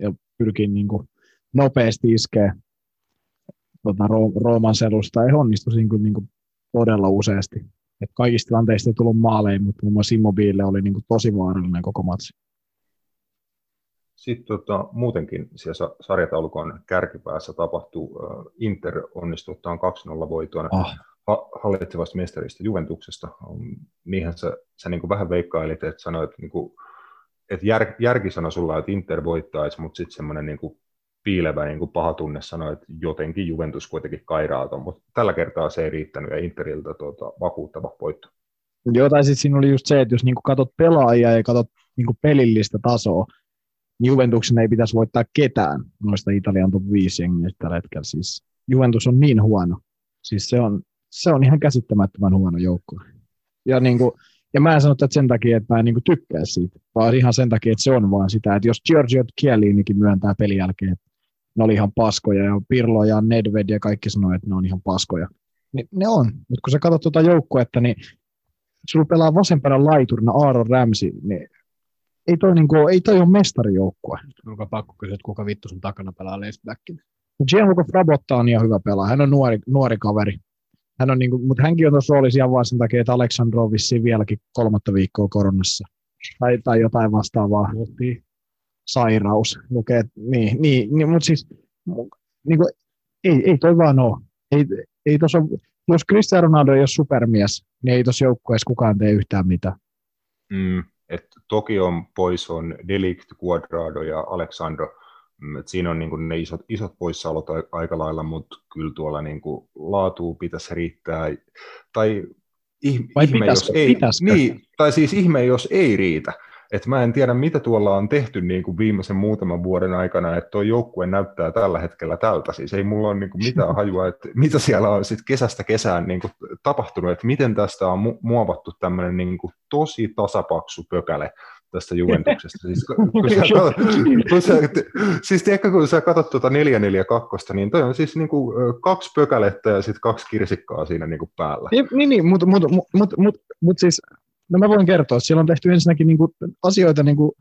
C: ja pyrkii niin kuin nopeasti iskeä tota, Ro- Rooman selusta. Ei onnistu siinä kyllä niin kuin todella useasti. Et kaikista tilanteista ei tullut maaleja, mutta muun muassa Immobile oli niin kuin tosi vaarallinen koko matsi.
A: Sitten tota, muutenkin siellä sa- sarjataulukon kärkipäässä tapahtuu, Inter onnistuttaan 2-0 voitoon
C: Ah.
A: ha- hallitsevasta mestarista Juventuksesta. Niinhän sä, sä niin kuin vähän veikkailit, että sanoit, niin kuin, että jär, järki sanoi sulla, että Inter voittaisi, mutta sitten semmoinen niin kuin piilevä niin kuin paha tunne sanoi, että jotenkin Juventus kuitenkin kairaa ton, mutta tällä kertaa se ei riittänyt ja Interiltä tuota, vakuuttava voitto.
C: Joo, tai sitten siinä oli just se, että jos niin katsot pelaajia ja katsot niin pelillistä tasoa, niin Juventuksen ei pitäisi voittaa ketään noista Italian top 5 jengistä tällä hetkellä. Siis Juventus on niin huono. Siis se on, se on ihan käsittämättömän huono joukko. Ja, niin kuin, ja mä en sano tätä sen takia, että mä en niin tykkää siitä, vaan ihan sen takia, että se on vaan sitä, että jos Giorgio Chiellinikin myöntää pelin jälkeen, että ne oli ihan paskoja, ja Pirlo ja Nedved ja kaikki sanoi, että ne on ihan paskoja, niin ne on. Mutta kun sä katsot tuota joukkuetta, niin sulla pelaa vasempana laiturina Aaron Ramsey, niin ei toi, niin kuin, ei toi ole mestarijoukkue.
D: Onko pakko kysyä, että kuka vittu sun takana pelaa lacebackin?
C: Gianluca Frabotta on ihan hyvä pelaaja. Hän on nuori, nuori kaveri. Hän on niin kuin, mutta hänkin on tuossa roolissa ihan vaan sen takia, että Aleksandrov vissiin vieläkin kolmatta viikkoa koronassa. Tai, tai jotain vastaavaa. Sairaus. Lukee, niin, niin, niin, mutta siis niin kuin, ei, ei toi vaan ole. Ei, ei tossa, jos Cristiano Ronaldo ei ole supermies, niin ei tuossa joukkueessa kukaan tee yhtään mitään.
A: Mm, et toki on pois on Delict, Quadrado ja Alexandro. Mm, et siinä on niin ne isot, isot poissaolot aika lailla, mutta kyllä tuolla niin kuin laatua pitäisi riittää. Tai ih,
C: Vai
A: ihme, jos
C: pitäisikö?
A: ei,
C: Pitäisikö?
A: niin, tai siis ihme, jos ei riitä. Et mä en tiedä, mitä tuolla on tehty niin kuin viimeisen muutaman vuoden aikana, että tuo joukkue näyttää tällä hetkellä tältä. Siis ei mulla ole niin kuin mitään hajua, että mitä siellä on sit kesästä kesään niin kuin tapahtunut, että miten tästä on mu- muovattu tämmöinen niin kuin tosi tasapaksu pökäle tästä Juventuksesta. Siis, kun, kun sä katsot, kun sä, siis tiedätkö, kun sä katsot tuota 442, niin toi on siis niin kuin kaksi pökälettä ja sitten kaksi kirsikkaa siinä niin kuin päällä.
C: Niin, niin, niin mutta mut, mut, mut, mut, mut siis No mä voin kertoa, siellä on tehty ensinnäkin niin kuin asioita niin kuin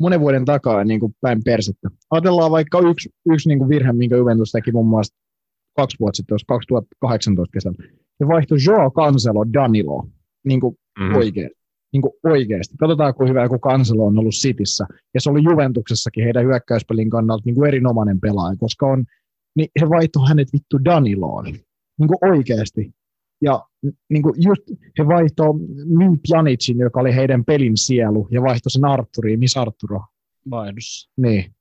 C: monen vuoden takaa niin kuin päin persettä. Ajatellaan vaikka yksi, yksi niin kuin virhe, minkä Juventus teki muun muassa kaksi vuotta sitten, 2018 kesällä. Ja vaihtoi Joao Cancelo Danilo niin kuin mm-hmm. oikein. Niin kuin oikeasti. Katsotaan, kuinka hyvä joku Cancelo on ollut Cityssä. Ja se oli Juventuksessakin heidän hyökkäyspelin kannalta niin kuin erinomainen pelaaja, koska on, niin he vaihtoi hänet vittu Daniloon. Niin kuin oikeasti. Ja niin kuin just he vaihtoi Min Pjanicin, joka oli heidän pelin sielu, ja vaihtoi sen Arturiin. Missä Arturo?
D: Vaihdossa.
C: Niin.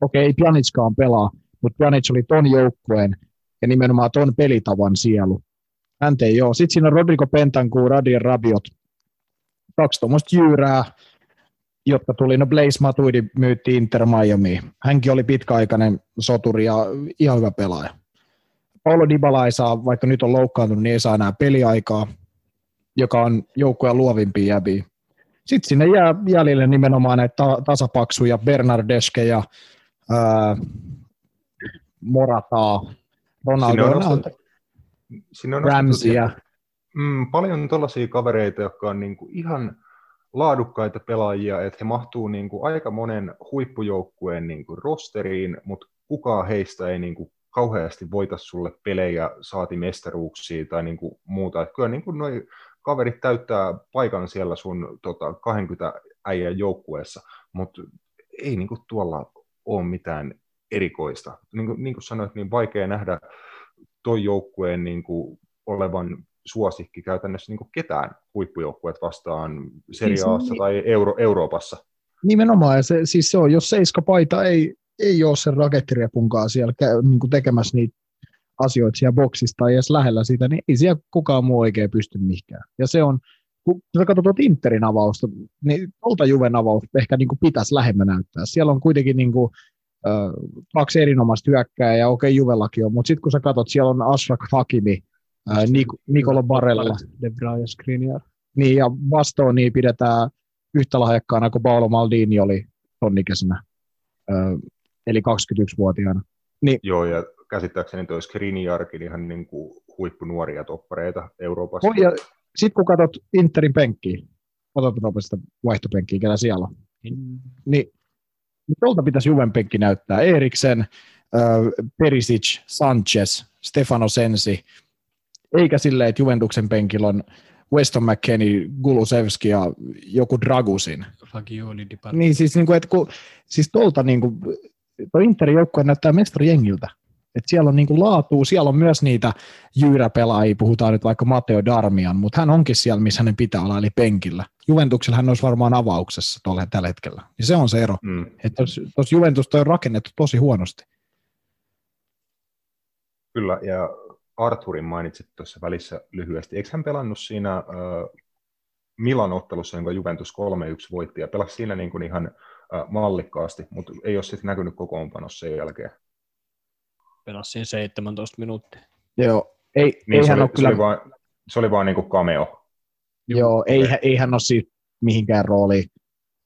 C: Okei, ei Pjanickaan pelaa, mutta Pjanic oli ton joukkueen ja nimenomaan ton pelitavan sielu. Hän ei ole. Sitten siinä on Rodrigo Pentancur, Radien Rabiot, kaksi tuommoista jyyrää, jotka tuli, no Blaze Matuidi myytti Inter Miami. Hänkin oli pitkäaikainen soturi ja ihan hyvä pelaaja. Paulo Dybala ei saa, vaikka nyt on loukkaantunut, niin ei saa enää peliaikaa, joka on joukkoja luovimpia jäbiä. Sitten sinne jää jäljelle nimenomaan näitä tasapaksuja, Bernardeske ja ää, Morataa, Ronaldo,
A: Sinne on,
C: ja
A: mm, paljon tuollaisia kavereita, jotka on niinku ihan laadukkaita pelaajia, että he mahtuu niinku aika monen huippujoukkueen niinku rosteriin, mutta kukaan heistä ei niinku kauheasti voita sulle pelejä, saati mestaruuksia tai niin kuin muuta. Että kyllä niin kuin noi kaverit täyttää paikan siellä sun tota, 20 äijän joukkueessa, mutta ei niin kuin tuolla ole mitään erikoista. Niin kuin, niin kuin sanoit, niin vaikea nähdä toi joukkueen niin kuin olevan suosikki käytännössä niin kuin ketään huippujoukkueet vastaan Seriaassa siis, tai Euro- Euroopassa.
C: Nimenomaan, ja se, siis se on, jos seiskapaita ei, ei ole sen rakettiriepunkaan siellä niin kuin tekemässä niitä asioita siellä boksista tai edes lähellä sitä, niin ei siellä kukaan muu oikein pysty mihinkään. Ja se on, kun sä katsot Interin avausta, niin tuolta Juven avausta ehkä niin kuin pitäisi lähemmän näyttää. Siellä on kuitenkin niin kuin, äh, kaksi erinomaista hyökkää ja okei okay, Juvellakin on, mutta sitten kun sä katsot, siellä on Ashraf Hakimi, äh, Nik- Nikola Barella.
D: De Vrij Skriniar.
C: Niin, ja vastoon niin pidetään yhtä lahjakkaana kuin Paolo Maldini oli tonnikäisenä. Äh, eli 21-vuotiaana. Niin,
A: Joo, ja käsittääkseni tuo Skriniarkin ihan niin kuin huippunuoria toppareita Euroopassa.
C: ja sitten kun katsot Interin penkkiä, otat nopeasti vaihtopenkkiä, ketä siellä on, niin, niin tuolta pitäisi Juven penkki näyttää. Eriksen, Perisic, Sanchez, Stefano Sensi, eikä silleen, että Juventuksen penkillä on Weston McKennie, Gulusevski ja joku Dragusin.
D: Fagioli,
C: Niin siis, niin kuin, että kun, siis tuolta niin kuin, tuo Interin joukkue näyttää mestarijengiltä. Et siellä on niinku laatua, siellä on myös niitä jyyräpelaajia, puhutaan nyt vaikka Matteo Darmian, mutta hän onkin siellä, missä hänen pitää olla, eli penkillä. Juventuksella hän olisi varmaan avauksessa tolle, tällä hetkellä. Ja se on se ero. Mm. Että tuossa Juventus on rakennettu tosi huonosti.
A: Kyllä, ja Arturin mainitsit tuossa välissä lyhyesti. Eikö hän pelannut siinä äh, Milan ottelussa, jonka Juventus 3-1 voitti, ja pelasi siinä niin kuin ihan äh, mallikkaasti, mutta ei ole sitten näkynyt kokoonpanossa sen jälkeen.
D: Pelasi siinä 17 minuuttia.
C: Joo, ei,
A: Niin
C: ei
A: se,
C: hän
A: oli,
C: ole
A: se,
C: kyllä,
A: oli vaan, se oli vaan niin kuin cameo.
C: joo, ei, ei hän ole siitä mihinkään rooliin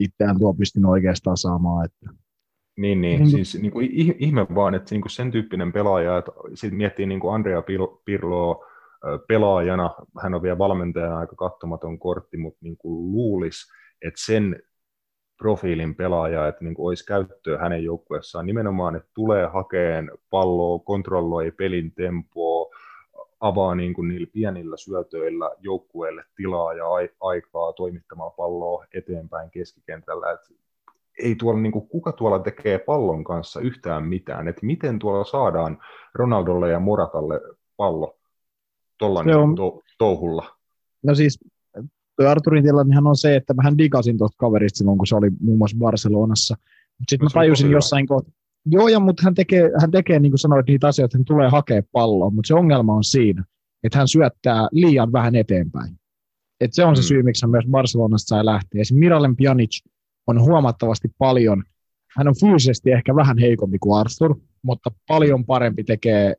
C: itseään tuo pystynyt oikeastaan saamaan. Että.
A: Niin, niin,
C: Niin.
A: siis niin kuin ih- ihme vaan, että niin kuin sen tyyppinen pelaaja, että sit miettii niin kuin Andrea Pirloa pelaajana, hän on vielä valmentajana aika kattomaton kortti, mutta niin kuin luulisi, että sen profiilin pelaaja, että niin kuin olisi käyttöä hänen joukkueessaan nimenomaan, että tulee hakeen palloa, kontrolloi pelin tempoa, avaa niin kuin niillä pienillä syötöillä joukkueelle tilaa ja ai- aikaa toimittamaan palloa eteenpäin keskikentällä. Et ei tuolla, niin kuin, kuka tuolla tekee pallon kanssa yhtään mitään, että miten tuolla saadaan Ronaldolle ja Moratalle pallo tuolla
C: on-
A: niin to- touhulla.
C: No siis tuo Arturin tilannehan on se, että mähän digasin tuosta kaverista silloin, kun se oli muun muassa Barcelonassa. Sitten mä tajusin jossain kohtaa, joo, ja, mutta hän tekee, hän tekee, niin kuin sanoit, niitä asioita, että hän tulee hakea palloa, mutta se ongelma on siinä, että hän syöttää liian vähän eteenpäin. Et se on se
A: Mm.
C: syy, miksi hän myös Barcelonasta sai lähteä. Esimerkiksi Miralem Pjanic on huomattavasti paljon, hän on fyysisesti ehkä vähän heikompi kuin Arthur, mutta paljon parempi tekee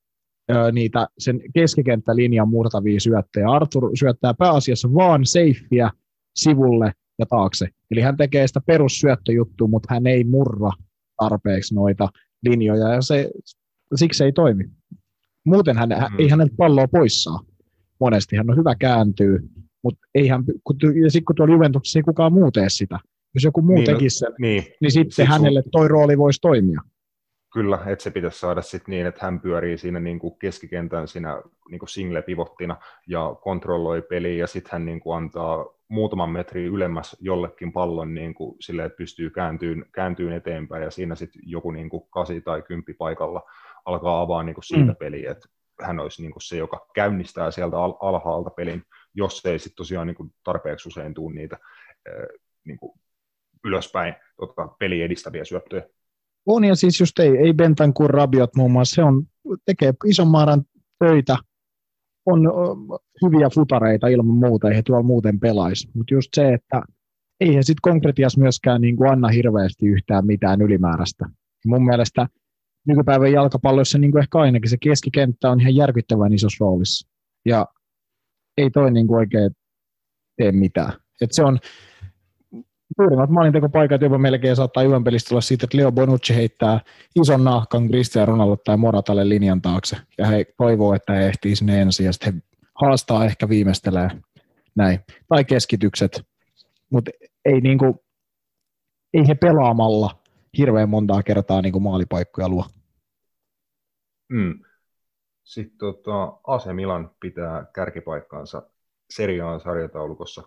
C: niitä sen keskikenttälinjan murtavia syöttejä. Arthur syöttää pääasiassa vaan seiffiä sivulle ja taakse. Eli hän tekee sitä perussyöttöjuttua, mutta hän ei murra tarpeeksi noita linjoja, ja se, siksi ei toimi. Muuten hän, mm. ei häneltä palloa pois saa. Monesti hän on hyvä kääntyy, mutta ei hän, kun, ja sitten kun tuolla Juventuksessa ei kukaan muu tee sitä. Jos joku muu niin, no, tekisi sen, niin, niin sitten sit hänelle toi rooli voisi toimia.
A: Kyllä, että se pitäisi saada sitten niin, että hän pyörii siinä niin kuin keskikentän siinä niin kuin single-pivottina ja kontrolloi peliä ja sitten hän niin kuin antaa muutaman metrin ylemmäs jollekin pallon niin kuin sille, että pystyy kääntyyn, kääntyyn eteenpäin ja siinä sitten joku niin kuin kasi tai kymppi paikalla alkaa avaa niin kuin siitä mm. peliä, että hän olisi niin kuin se, joka käynnistää sieltä al- alhaalta pelin, jos ei sitten tosiaan niin kuin tarpeeksi usein tule niitä niin kuin ylöspäin tota, peli edistäviä syöttöjä.
C: On ja siis just ei, ei Bentan kuin Rabiot muun muassa, se on, tekee ison määrän töitä, on hyviä futareita ilman muuta, ei he tuolla muuten pelaisi, mutta just se, että ei he sitten konkretias myöskään niin kuin anna hirveästi yhtään mitään ylimääräistä. Mun mielestä nykypäivän jalkapallossa niin kuin ehkä ainakin se keskikenttä on ihan järkyttävän isossa roolissa. Ja ei toi niin kuin oikein tee mitään. Et se on, suurimmat maalintekopaikat jopa melkein saattaa Juven pelistä olla siitä, että Leo Bonucci heittää ison nahkan Cristiano Ronaldo tai Moratalle linjan taakse, ja he toivoo, että he ehtii sinne ensin, ja sitten he haastaa ehkä viimeistelee näin. Tai keskitykset, mutta ei, niinku, ei he pelaamalla hirveän montaa kertaa niinku maalipaikkoja luo.
A: Mm. Sitten tota, AC Milan pitää kärkipaikkaansa Seriaan sarjataulukossa 2-0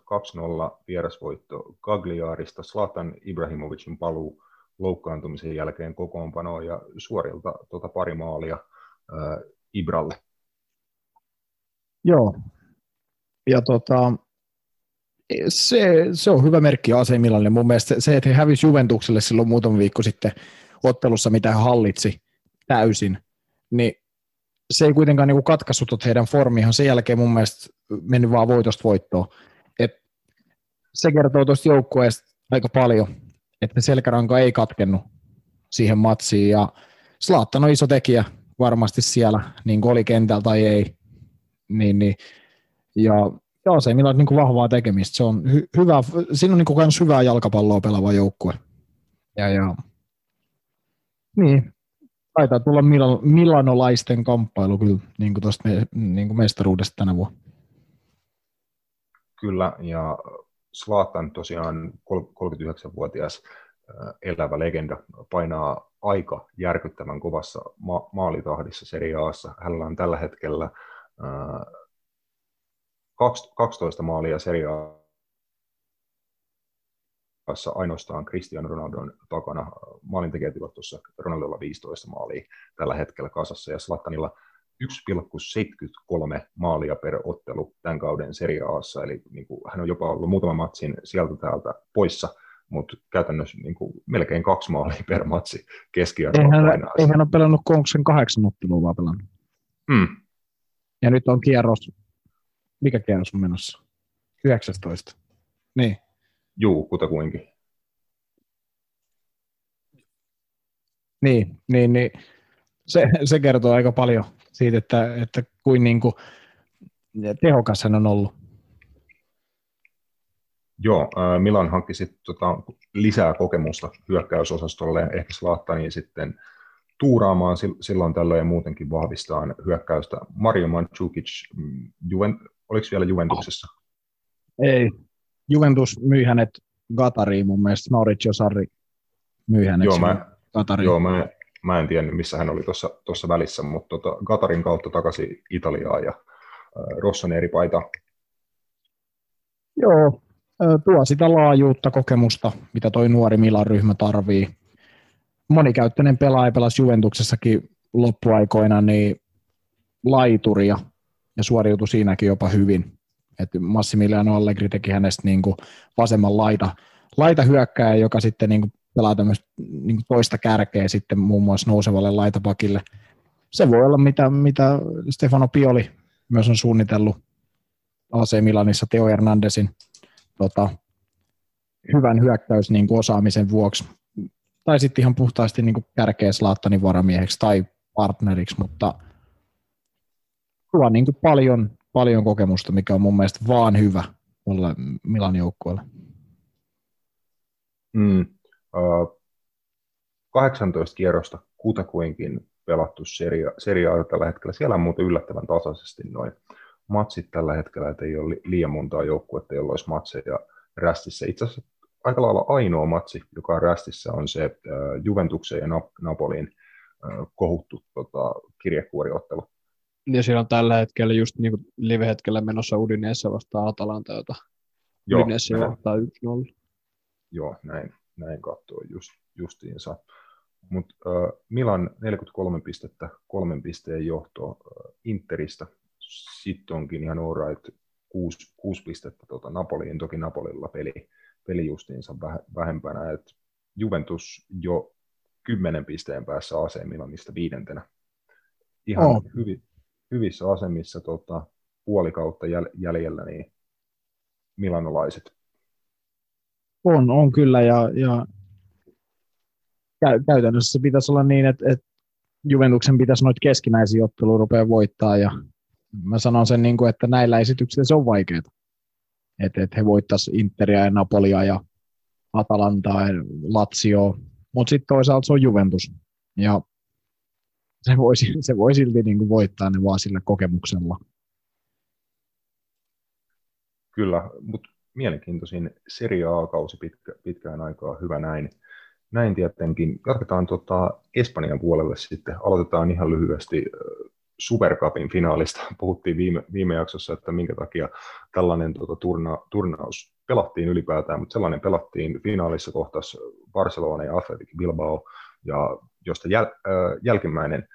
A: vierasvoitto Cagliarista, Slatan Ibrahimovicin paluu loukkaantumisen jälkeen kokoonpanoon ja suorilta tuota pari maalia ää, Ibralle.
C: Joo, ja tota, se, se, on hyvä merkki Milanille. Mun mielestä se, että he hävisi Juventukselle silloin muutama viikko sitten ottelussa, mitä he hallitsi täysin, niin se ei kuitenkaan niin katkaissut heidän formihan sen jälkeen mun mielestä mennyt vaan voitosta voittoon. Et se kertoo tuosta joukkueesta aika paljon, että selkäranka ei katkennut siihen matsiin ja Slaattan on iso tekijä varmasti siellä, niin kuin oli kentällä tai ei. Niin, niin. Ja joo, se ei millään niin vahvaa tekemistä. Se on hy- hyvä, siinä on niin kuin hyvää jalkapalloa pelaava joukkue. Ja, ja. Niin, taitaa tulla Milan, milanolaisten kamppailu kyllä niin kuin tuosta me, niin kuin mestaruudesta tänä vuonna.
A: Kyllä, ja Slaatan tosiaan 39-vuotias elävä legenda painaa aika järkyttävän kovassa ma- maalitahdissa Serie Aassa. Hänellä on tällä hetkellä äh, 12 maalia Serie kanssa ainoastaan Cristiano Ronaldon takana. Maalintekijätilastossa Ronaldolla 15 maalia tällä hetkellä kasassa ja Slattanilla 1,73 maalia per ottelu tämän kauden Serie Aassa, eli niin kuin, hän on jopa ollut muutaman matsin sieltä täältä poissa, mutta käytännössä niin kuin, melkein kaksi maalia per matsi keskiarvoa
C: eihän, Ei hän ole pelannut Konksen kahdeksan ottelua vaan pelannut.
A: Mm.
C: Ja nyt on kierros, mikä kierros on menossa? 19. Niin.
A: Juu, kutakuinkin.
C: Niin, niin, niin. Se, se kertoo aika paljon siitä, että, että kuin, niin kuin tehokas hän on ollut.
A: Joo, Milan hankki sitten tota, lisää kokemusta hyökkäysosastolle, ehkä Slahtani sitten tuuraamaan silloin tällöin ja muutenkin vahvistaa hyökkäystä. Mario Mandzukic, mm, Juven, oliko vielä Juventuksessa?
C: Ei, Juventus myi hänet Gatariin mun mielestä, Mauricio Sarri myi hänet
A: Joo, mä, Gatariin. Joo, mä, mä en tiedä, missä hän oli tuossa välissä, mutta tota, Gatarin kautta takaisin Italiaan ja äh, Rossoneri paita.
C: Joo, tuo sitä laajuutta, kokemusta, mitä toi nuori Milan ryhmä tarvii. Monikäyttöinen pelaaja pelasi Juventuksessakin loppuaikoina niin laituria ja suoriutui siinäkin jopa hyvin. Et Massimiliano Allegri teki hänestä niin kuin vasemman laita, laita hyökkääjä, joka sitten niin kuin pelaa tämmöistä niin kuin toista kärkeä sitten muun muassa nousevalle laitapakille. Se voi olla mitä, mitä Stefano Pioli myös on suunnitellut AC Milanissa Teo Hernandezin tota, hyvän hyökkäys niin kuin osaamisen vuoksi. Tai sitten ihan puhtaasti niin kuin kärkeä Slaattanin varamieheksi tai partneriksi, mutta tuo niin kuin paljon, paljon kokemusta, mikä on mun mielestä vaan hyvä olla Milan joukkueelle.
A: Mm. Uh, 18 kierrosta kutakuinkin pelattu seria, seria tällä hetkellä. Siellä on muuten yllättävän tasaisesti noin matsit tällä hetkellä, että ei ole liian montaa joukkuetta, jolla olisi matseja rästissä. Itse asiassa aika lailla ainoa matsi, joka on rästissä, on se äh, Juventuksen ja Napolin äh, kohuttu tota, kirjekuoriottelu.
D: Ja siellä on tällä hetkellä just niin live-hetkellä menossa Udinese vastaan Atalanta, jota
A: Joo,
D: Udinese johtaa 1-0.
A: Joo, näin, näin katsoo just, justiinsa. Mutta äh, Milan 43 pistettä, kolmen pisteen johto äh, Interistä. Sitten onkin ihan alright, kuusi, kuusi pistettä tota Napoliin, toki Napolilla peli, peli justiinsa vähempänä. Et Juventus jo kymmenen pisteen päässä AC Milanista viidentenä. Ihan oh. hyvi, hyvissä asemissa tota, puoli kautta jäl, jäljellä niin milanolaiset.
C: On, on kyllä, ja, ja käytännössä se pitäisi olla niin, että, että Juventuksen pitäisi noita keskinäisiä otteluja rupea voittaa, ja mä sanon sen, niin kuin, että näillä esityksillä se on vaikeaa. Että, että he voittaisivat Interia ja Napolia ja Atalantaa ja Lazio, mutta sitten toisaalta se on Juventus. Ja se voi, se voi silti niin kuin voittaa ne vaan sillä kokemuksella.
A: Kyllä, mutta mielenkiintoisin Serie A-kausi pitkä, pitkään aikaa, hyvä näin. Näin tietenkin. Jatketaan tota Espanjan puolelle sitten. Aloitetaan ihan lyhyesti Supercupin finaalista. Puhuttiin viime, viime jaksossa, että minkä takia tällainen tota, turna, turnaus pelattiin ylipäätään, mutta sellainen pelattiin finaalissa kohtas Barcelona ja Athletic Bilbao, ja josta jäl, äh, jälkimmäinen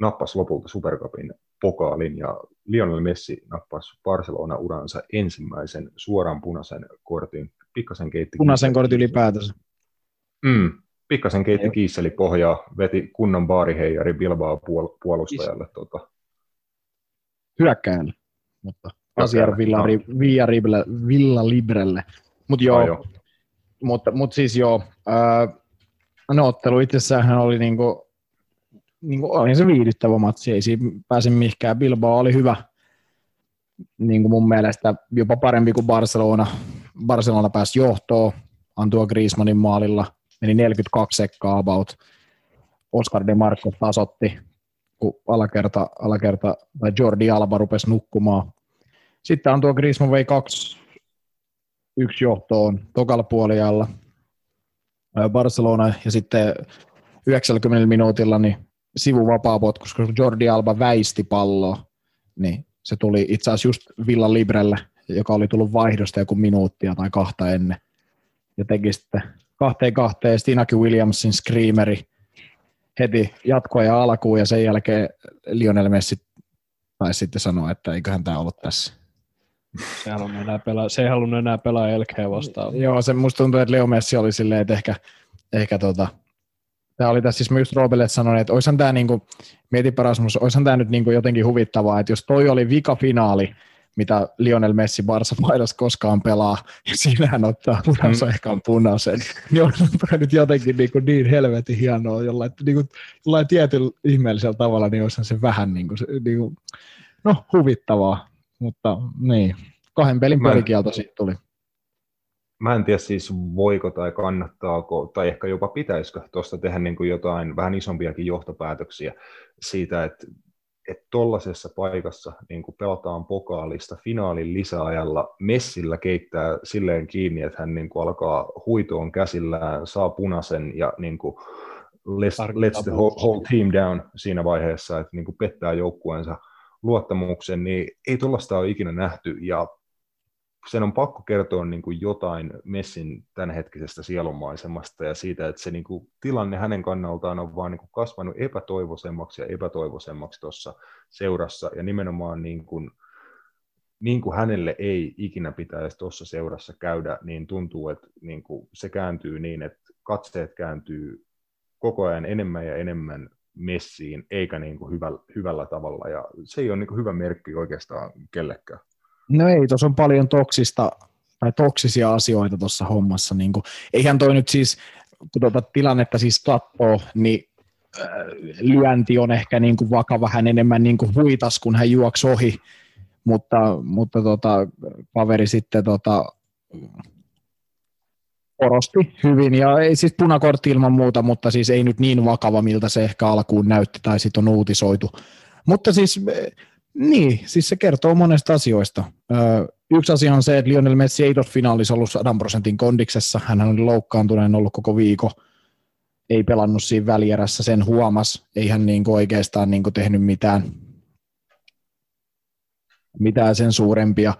A: nappasi lopulta Supercupin pokaalin, ja Lionel Messi nappasi Barcelona-uransa ensimmäisen suoran punaisen kortin. Pikkasen keitti
C: punaisen kortin ylipäätänsä.
A: Mm, pikkasen keitti kiisseli pohjaa, veti kunnon baariheijari Bilbao puol- puolustajalle. Tota.
C: Hyökkäjälle, mutta Asiar Villa, Villa, Librelle. Mut joo, ah, joo. Mutta, mutta siis joo, äh, no ottelu itsessään oli niinku, niinku, oli se viihdyttävä matsi, ei siinä pääse mihinkään. Bilbao oli hyvä, niin kuin mun mielestä jopa parempi kuin Barcelona. Barcelona pääsi johtoon, Antua Griezmannin maalilla, meni 42 sekkaa about. Oscar de Marco tasotti, kun alakerta, alakerta tai Jordi Alba rupesi nukkumaan. Sitten on tuo Griezmann vei kaksi yksi johtoon tokalla puolialla Barcelona ja sitten 90 minuutilla niin sivuvapaa-potkus, koska Jordi Alba väisti palloa, niin se tuli itse asiassa just Villa Librelle, joka oli tullut vaihdosta joku minuuttia tai kahta ennen. Ja teki sitten kahteen kahteen Stinaki Williamsin screameri heti jatkoa ja alkuun ja sen jälkeen Lionel Messi taisi sitten sanoa, että eiköhän tämä ollut tässä.
D: Se ei halunnut enää pelaa, se ei halunnut enää pelaa Elkeä vastaan.
C: Joo, se musta tuntuu, että Leo Messi oli silleen, että ehkä, ehkä tota, tämä oli tässä siis mä just Robelle sanoin, että oishan tämä niinku, mieti Parasmus, oishan tämä nyt niinku jotenkin huvittavaa, että jos toi oli vika finaali, mitä Lionel Messi Barsa paidas koskaan pelaa, ja siinä hän ottaa punaisen, mm. ehkä on punaisen, niin on nyt jotenkin niin, kuin niin helvetin hienoa, jollain, niin kuin, jollain tietyllä ihmeellisellä tavalla, niin olisihan se vähän niin kuin, niin kuin, no huvittavaa, mutta niin, kahden pelin pelikielto sitten tuli.
A: Mä en tiedä siis voiko tai kannattaako, tai ehkä jopa pitäisikö tuosta tehdä niin kuin jotain vähän isompiakin johtopäätöksiä siitä, että että tuollaisessa paikassa niin kun pelataan pokaalista finaalin lisäajalla, Messillä keittää silleen kiinni, että hän niin alkaa huitoon käsillään, saa punaisen ja niin kuin, let's, let's the whole, whole team down siinä vaiheessa, että niin pettää joukkueensa luottamuksen, niin ei tuollaista ole ikinä nähty, ja sen on pakko kertoa niin kuin jotain Messin tämänhetkisestä sielunmaisemasta ja siitä, että se niin kuin, tilanne hänen kannaltaan on vaan niin kuin, kasvanut epätoivoisemmaksi ja epätoivoisemmaksi tuossa seurassa. Ja nimenomaan niin kuin, niin kuin hänelle ei ikinä pitäisi tuossa seurassa käydä, niin tuntuu, että niin kuin se kääntyy niin, että katseet kääntyy koko ajan enemmän ja enemmän messiin, eikä niin kuin hyvällä, hyvällä tavalla, ja se ei ole niin kuin hyvä merkki oikeastaan kellekään.
C: No ei, tuossa on paljon toksista, tai toksisia asioita tuossa hommassa. Niin kuin, eihän toi nyt siis, kun tuota tilannetta siis katsoo, niin äh, lyönti on ehkä niin kuin vakava, hän enemmän niin kuin huitas, kun hän juoksi ohi, mutta, mutta tota, kaveri sitten tota, korosti hyvin, ja ei siis punakortti ilman muuta, mutta siis ei nyt niin vakava, miltä se ehkä alkuun näytti, tai sitten on uutisoitu. Mutta siis, niin, siis se kertoo monesta asioista. Yksi asia on se, että Lionel Messi ei tuossa finaalissa ollut 100 prosentin kondiksessa, hän oli loukkaantuneen ollut koko viikon, ei pelannut siinä välierässä, sen huomas, ei hän niin oikeastaan niin tehnyt mitään, mitään sen suurempia,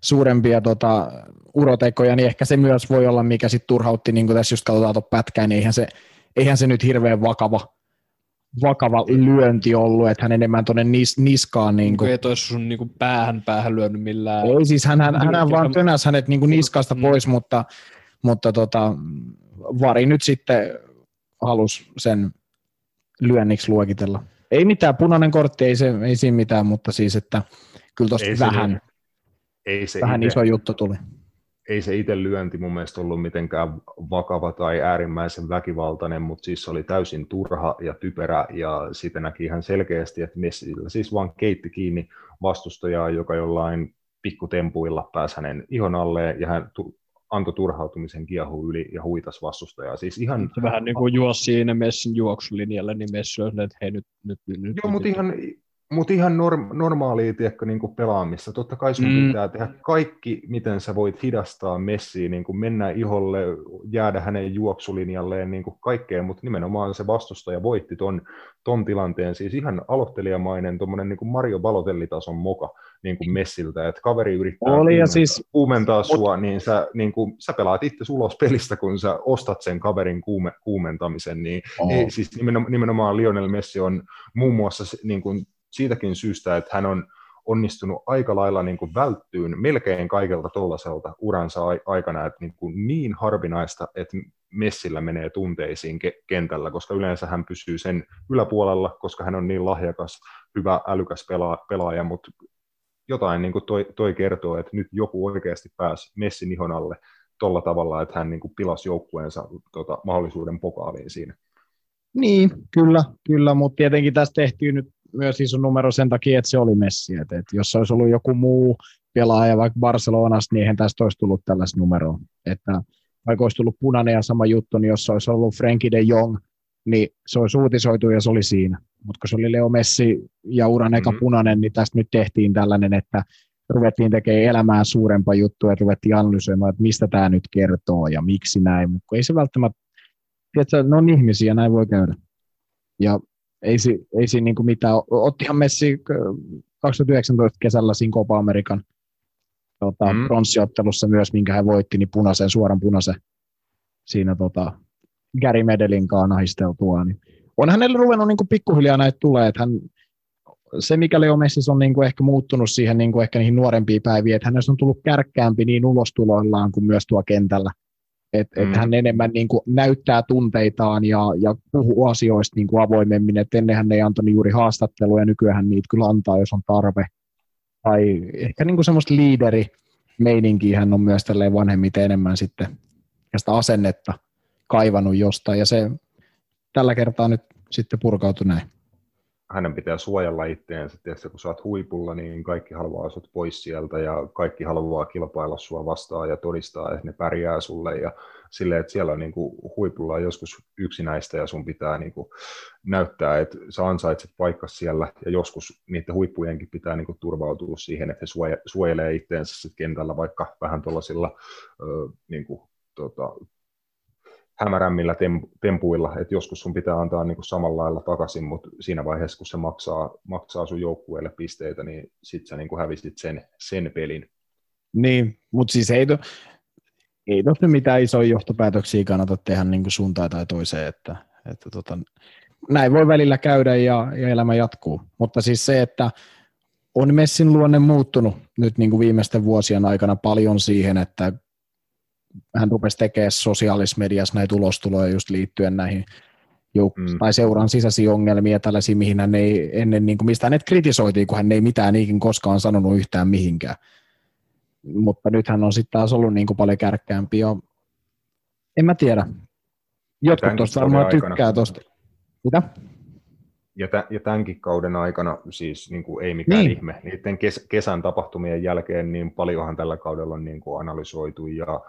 C: suurempia tota, urotekoja, niin ehkä se myös voi olla, mikä sitten turhautti, niin kuin tässä just katsotaan tuon pätkään, niin eihän se, eihän se nyt hirveän vakava, vakava lyönti ollut, että hän enemmän tuonne nis, niskaan. Niin kuin.
D: Ei toi sun niin kuin päähän, päähän lyönyt millään.
C: Ei siis, hän, hän, hän vaan tönäsi hänet niin kuin niskasta mm. pois, mutta, mutta tota, Vari nyt sitten halusi sen lyönniksi luokitella. Ei mitään, punainen kortti, ei, se, ei siinä mitään, mutta siis, että kyllä tuosta vähän, ei se vähän ite, iso juttu tuli
A: ei se itse lyönti mun mielestä ollut mitenkään vakava tai äärimmäisen väkivaltainen, mutta siis se oli täysin turha ja typerä ja siitä näki ihan selkeästi, että Messillä siis vaan keitti kiinni vastustajaa, joka jollain pikkutempuilla pääsi hänen ihon alleen ja hän tu- antoi turhautumisen kiehu yli ja huitas vastustajaa. Siis ihan...
D: Se vähän niin kuin juosi siinä Messin juoksulinjalle, niin Messi on että hei nyt... nyt, nyt
A: Joo, mutta ihan, mutta ihan norm, normaalia tiedätkö, niin kuin pelaamista. Totta kai sun mm. pitää tehdä kaikki, miten sä voit hidastaa Messiä, niin kuin mennä iholle, jäädä hänen juoksulinjalleen, niin kuin kaikkea, mutta nimenomaan se vastustaja voitti ton, ton tilanteen. Siis ihan aloittelijamainen tuommoinen niin kuin Mario Balotelli-tason moka niin kuin Messiltä, että kaveri yrittää
C: Oli, ja siis...
A: kuumentaa sua, niin sä, niin kuin, sä pelaat itse ulos pelistä, kun sä ostat sen kaverin kuume, kuumentamisen. Niin, oh. ei, siis nimenomaan, nimenomaan Lionel Messi on muun muassa niin kuin, siitäkin syystä, että hän on onnistunut aika lailla niin kuin välttyyn melkein kaikelta tuollaiselta uransa aikana, että niin, kuin niin harvinaista, että Messillä menee tunteisiin ke- kentällä, koska yleensä hän pysyy sen yläpuolella, koska hän on niin lahjakas, hyvä, älykäs pela- pelaaja, mutta jotain niin kuin toi, toi kertoo, että nyt joku oikeasti pääsi Messin ihon alle tuolla tavalla, että hän niin kuin pilasi joukkueensa tota, mahdollisuuden pokaaliin siinä.
C: Niin, kyllä, kyllä, mutta tietenkin tässä tehtiin nyt myös iso numero sen takia, että se oli Messi. Että, että jos olisi ollut joku muu pelaaja vaikka Barcelonasta, niin eihän tästä olisi tullut tällaista numeroa. Että vaikka olisi tullut punainen ja sama juttu, niin jos olisi ollut Frenkie de Jong, niin se olisi uutisoitu ja se oli siinä. Mutta kun se oli Leo Messi ja uran eka mm-hmm. punainen, niin tästä nyt tehtiin tällainen, että ruvettiin tekemään elämään suurempaa juttua ja ruvettiin analysoimaan, että mistä tämä nyt kertoo ja miksi näin. Mutta ei se välttämättä, tiedätkö, ne on ihmisiä, näin voi käydä. Ja ei, si, ei siinä niin mitään. Ottihan Messi 2019 kesällä siinä Copa Amerikan tota, mm. pronssiottelussa myös, minkä hän voitti, niin punaisen, suoran punaisen siinä tota, Gary Medelin kanssa nahisteltua. Niin on hänelle ruvennut niin kuin pikkuhiljaa näitä tulee, että hän, se mikä Leo Messis on niin kuin ehkä muuttunut siihen niin kuin ehkä niihin nuorempiin päiviin, että hänestä on tullut kärkkäämpi niin ulostuloillaan kuin myös tuo kentällä. Että mm. et hän enemmän niin kuin näyttää tunteitaan ja, ja puhuu asioista niin kuin avoimemmin. Et ennen hän ei antanut juuri haastatteluja, nykyään niitä kyllä antaa, jos on tarve. Tai ehkä niin kuin semmoista liideri hän on myös tälleen vanhemmiten enemmän sitten ja sitä asennetta kaivannut jostain. Ja se tällä kertaa nyt sitten purkautui näin
A: hänen pitää suojella itseensä, tietysti kun sä oot huipulla, niin kaikki haluaa sut pois sieltä ja kaikki haluaa kilpailla sua vastaan ja todistaa, että ne pärjää sulle ja silleen, että siellä on niin kuin, huipulla on joskus yksinäistä ja sun pitää niin kuin, näyttää, että sä ansaitset paikka siellä ja joskus niiden huippujenkin pitää niin kuin, turvautua siihen, että he suojelee itteensä sit kentällä vaikka vähän tuollaisilla niin kuin, tota, hämärämmillä tempuilla, että joskus sun pitää antaa niin kuin samalla lailla takaisin, mutta siinä vaiheessa, kun se maksaa, maksaa sun joukkueelle pisteitä, niin sit sä niin hävisit sen, sen pelin.
C: Niin, mutta siis ei, to, ei tossa mitään isoja johtopäätöksiä kannata tehdä niin kuin suuntaan tai toiseen, että, että tota, näin voi välillä käydä ja, ja elämä jatkuu, mutta siis se, että on Messin luonne muuttunut nyt niin kuin viimeisten vuosien aikana paljon siihen, että hän rupesi tekemään sosiaalisessa mediassa näitä ulostuloja just liittyen näihin jouk- mm. tai seuran sisäisiä ongelmia tällaisia, mihin hän ei ennen, niin kuin, mistä hänet kritisoitiin, kun hän ei mitään ikin koskaan sanonut yhtään mihinkään. mutta nythän on sitten taas ollut niin kuin paljon kärkkäämpi. Ja en mä tiedä. Jotkut tuosta varmaan
A: aikana.
C: tykkää tuosta. Mitä?
A: Ja, tä, ja tämänkin kauden aikana siis niin kuin ei mikään
C: niin.
A: ihme. Niiden kes, kesän tapahtumien jälkeen niin paljonhan tällä kaudella on niin kuin analysoitu ja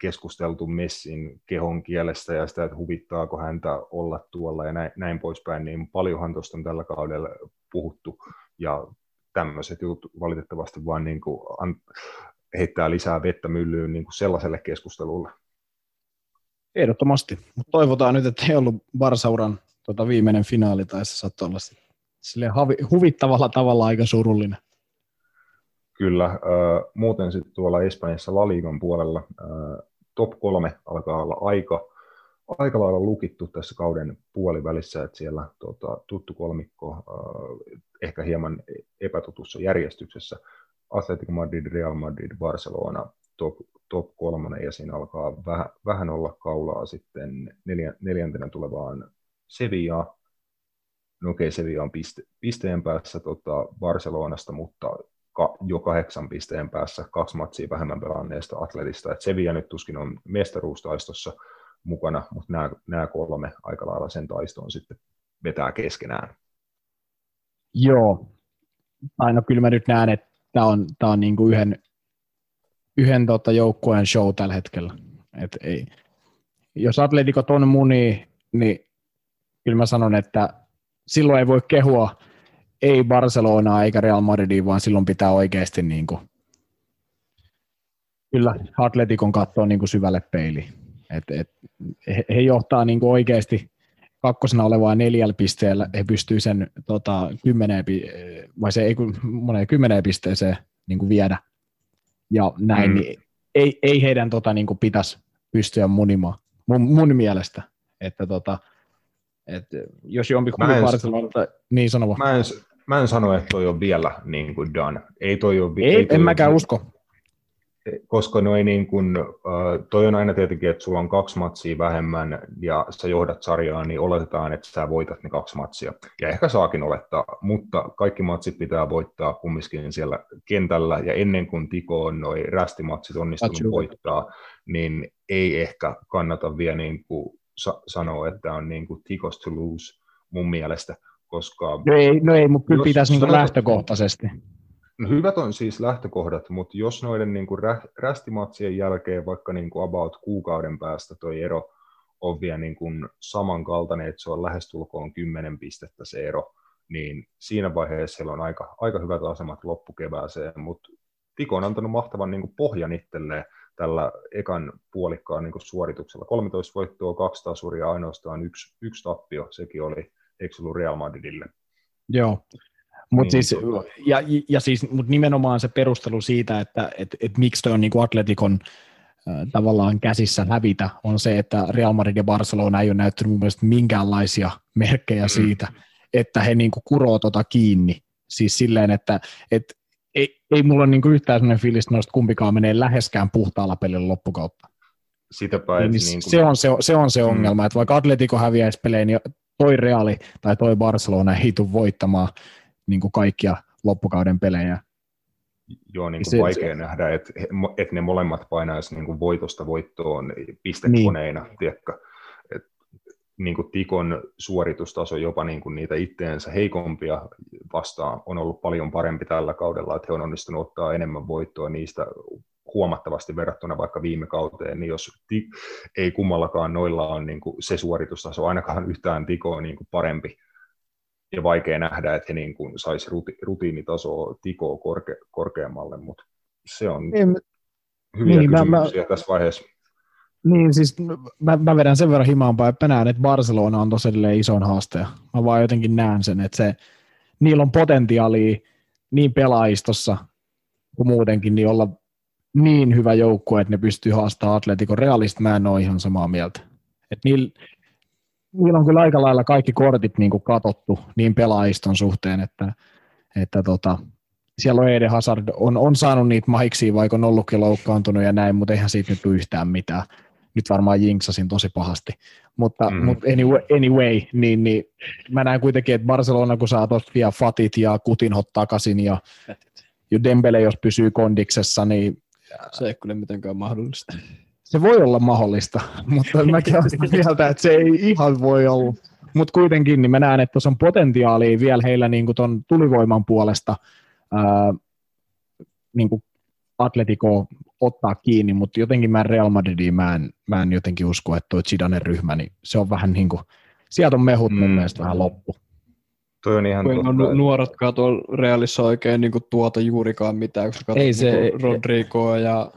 A: keskusteltu Messin kehon kielestä ja sitä, että huvittaako häntä olla tuolla ja näin, näin poispäin, niin paljonhan tuosta on tällä kaudella puhuttu ja tämmöiset jutut valitettavasti vaan niin kuin heittää lisää vettä myllyyn niin kuin sellaiselle keskustelulle.
C: Ehdottomasti. Mutta toivotaan nyt, että ei ollut Barsauran tota, viimeinen finaali, tai se saattoi olla havi, huvittavalla tavalla aika surullinen.
A: Kyllä, äh, muuten sitten tuolla Espanjassa La Ligan puolella äh, top kolme alkaa olla aika, aika lailla lukittu tässä kauden puolivälissä, että siellä tota, tuttu kolmikko äh, ehkä hieman epätutussa järjestyksessä. Atletico Madrid, Real Madrid, Barcelona top, top kolmonen ja siinä alkaa vähän, vähän olla kaulaa sitten neljä, neljäntenä tulevaan Sevilla. No okei, Sevilla on piste, pisteen päässä tota Barcelonasta, mutta ka, jo kahdeksan pisteen päässä kaksi matsia vähemmän pelanneesta Atletista. Et Sevilla nyt tuskin on mestaruustaistossa mukana, mutta nämä, nämä kolme aika lailla sen taistoon sitten vetää keskenään.
C: Joo. Aino kyllä mä nyt näen, että tämä on, tää on niinku yhden, yhden tota joukkueen show tällä hetkellä. Et ei. Jos Atletikot on muni, niin kyllä mä sanon, että silloin ei voi kehua ei Barcelonaa eikä Real Madridia, vaan silloin pitää oikeasti niin kuin, kyllä Atletikon katsoa niin kuin syvälle peiliin. Et, et, he, he johtaa niin kuin oikeasti kakkosena olevaa neljällä pisteellä, he pystyy sen tota, kymmeneen, vai se ei moneen kymmeneen pisteeseen niin kuin viedä. Ja näin,
A: Mm.
C: niin ei, ei heidän tota, niin kuin pitäisi pystyä munimaan, mun, mun mielestä. Että tota, et, jos jompikumpi
A: Mä en-
C: Barcelona, niin sano vaan.
A: Mä en, mä en sano, että toi on vielä niin kuin done. Ei toi ole, vi-
C: Ei,
A: toi
C: en
A: ole-
C: mäkään usko.
A: koska no ei niin kuin, toi on aina tietenkin, että sulla on kaksi matsia vähemmän ja sä johdat sarjaa, niin oletetaan, että sä voitat ne kaksi matsia. Ja ehkä saakin olettaa, mutta kaikki matsit pitää voittaa kumminkin siellä kentällä ja ennen kuin Tiko on noi rästimatsit onnistunut voittaa, niin ei ehkä kannata vielä niin kuin sa- sanoa, että on niin kuin Tikos to lose mun mielestä, koska
C: No ei, no ei mutta kyllä pitäisi niin lähtökohtaisesti.
A: No hyvät on siis lähtökohdat, mutta jos noiden niin kuin rä, rästimatsien jälkeen vaikka niin kuin about kuukauden päästä toi ero on vielä niin kuin samankaltainen, että se on lähestulkoon 10 pistettä se ero, niin siinä vaiheessa siellä on aika, aika hyvät asemat loppukevääseen, mutta Tiko on antanut mahtavan niin kuin pohjan itselleen tällä ekan puolikkaan niin kuin suorituksella. 13 voittoa, kaksi tasuria, ainoastaan yksi, yksi tappio, sekin oli, eikö ollut Real Madridille?
C: Joo. Mut
A: Niin,
C: siis,
A: tota-
C: ja, ja siis, mut nimenomaan se perustelu siitä, että et, et miksi toi on niinku Atletikon äh, tavallaan käsissä hävitä, on se, että Real Madrid ja Barcelona ei ole näyttänyt mun mielestä minkäänlaisia merkkejä
A: Mm.
C: siitä, että he niinku kuroo tota kiinni. Siis silleen, että et, ei, ei mulla ole niinku yhtään sellainen fiilis, että noista kumpikaan menee läheskään puhtaalla pelillä loppukautta.
A: Sitäpä,
C: Niin, niin
A: kuin,
C: se, on se, se on se
A: Mm.
C: ongelma, että vaikka Atletico häviäisi peleen, niin toi Reali tai toi Barcelona ei tule voittamaan niin kuin kaikkia loppukauden pelejä.
A: Joo, niin
C: Se-
A: kuin vaikea nähdä, että, että ne molemmat painaisi niin kuin voitosta voittoon pistekoneina, niin. tiedätkö? Et, niin kuin Tikon suoritustaso jopa niin kuin niitä itteensä heikompia vastaan on ollut paljon parempi tällä kaudella, että he on onnistunut ottaa enemmän voittoa niistä huomattavasti verrattuna vaikka viime kauteen, niin jos ti- ei kummallakaan noilla on niin kuin se suoritustaso ainakaan yhtään Tikoa niin kuin parempi, ja vaikea nähdä, että he niin kuin saisi ruti, rutiinitasoa tikoa korke, korkeammalle, mutta se on
C: Niin,
A: hyviä
C: niin, mä-
A: kysymyksiä tässä vaiheessa.
C: niin siis mä, mä vedän sen verran himaan että mä näen, että Barcelona on tosiaan ison haaste. Mä vaan jotenkin näen sen, että se, niillä on potentiaalia niin pelaajistossa kuin muutenkin, niin olla niin hyvä joukkue, että ne pystyy haastamaan Atletico Realista. Mä en ole ihan samaa mieltä. Et niillä, niillä on kyllä aika lailla kaikki kortit niin kuin katottu niin pelaajiston suhteen, että, että tota, siellä on Eden Hazard, on, on saanut niitä mahiksia, vaikka on ollutkin loukkaantunut ja näin, mutta eihän siitä nyt yhtään mitään. Nyt varmaan jinksasin tosi pahasti. Mutta,
A: Mm.
C: mutta anyway, anyway niin, niin, mä näen kuitenkin, että Barcelona, kun saa tuosta vielä Fatit ja Kutinhot takaisin ja, ja Dembele, jos pysyy kondiksessa, niin
D: Se ei kyllä mitenkään mahdollista.
C: Se voi olla mahdollista, mutta mäkin olen sitä mieltä, että se ei ihan voi olla. Mutta kuitenkin niin mä näen, että tuossa on potentiaalia vielä heillä niin ton tulivoiman puolesta ää, niin kuin Atletico ottaa kiinni, mutta jotenkin mä Real Madridiin mä en, mä en jotenkin usko, että tuo Zidanen ryhmä, niin se on vähän niin kuin, sieltä on mehut mun
A: Mm.
C: mielestä vähän loppu.
A: Toi on ihan totta.
D: on nu- nuoretkaan tuolla Realissa oikein niin kuin tuota juurikaan mitään, kun katsot
C: Ei se-
D: niin Rodrigoa ja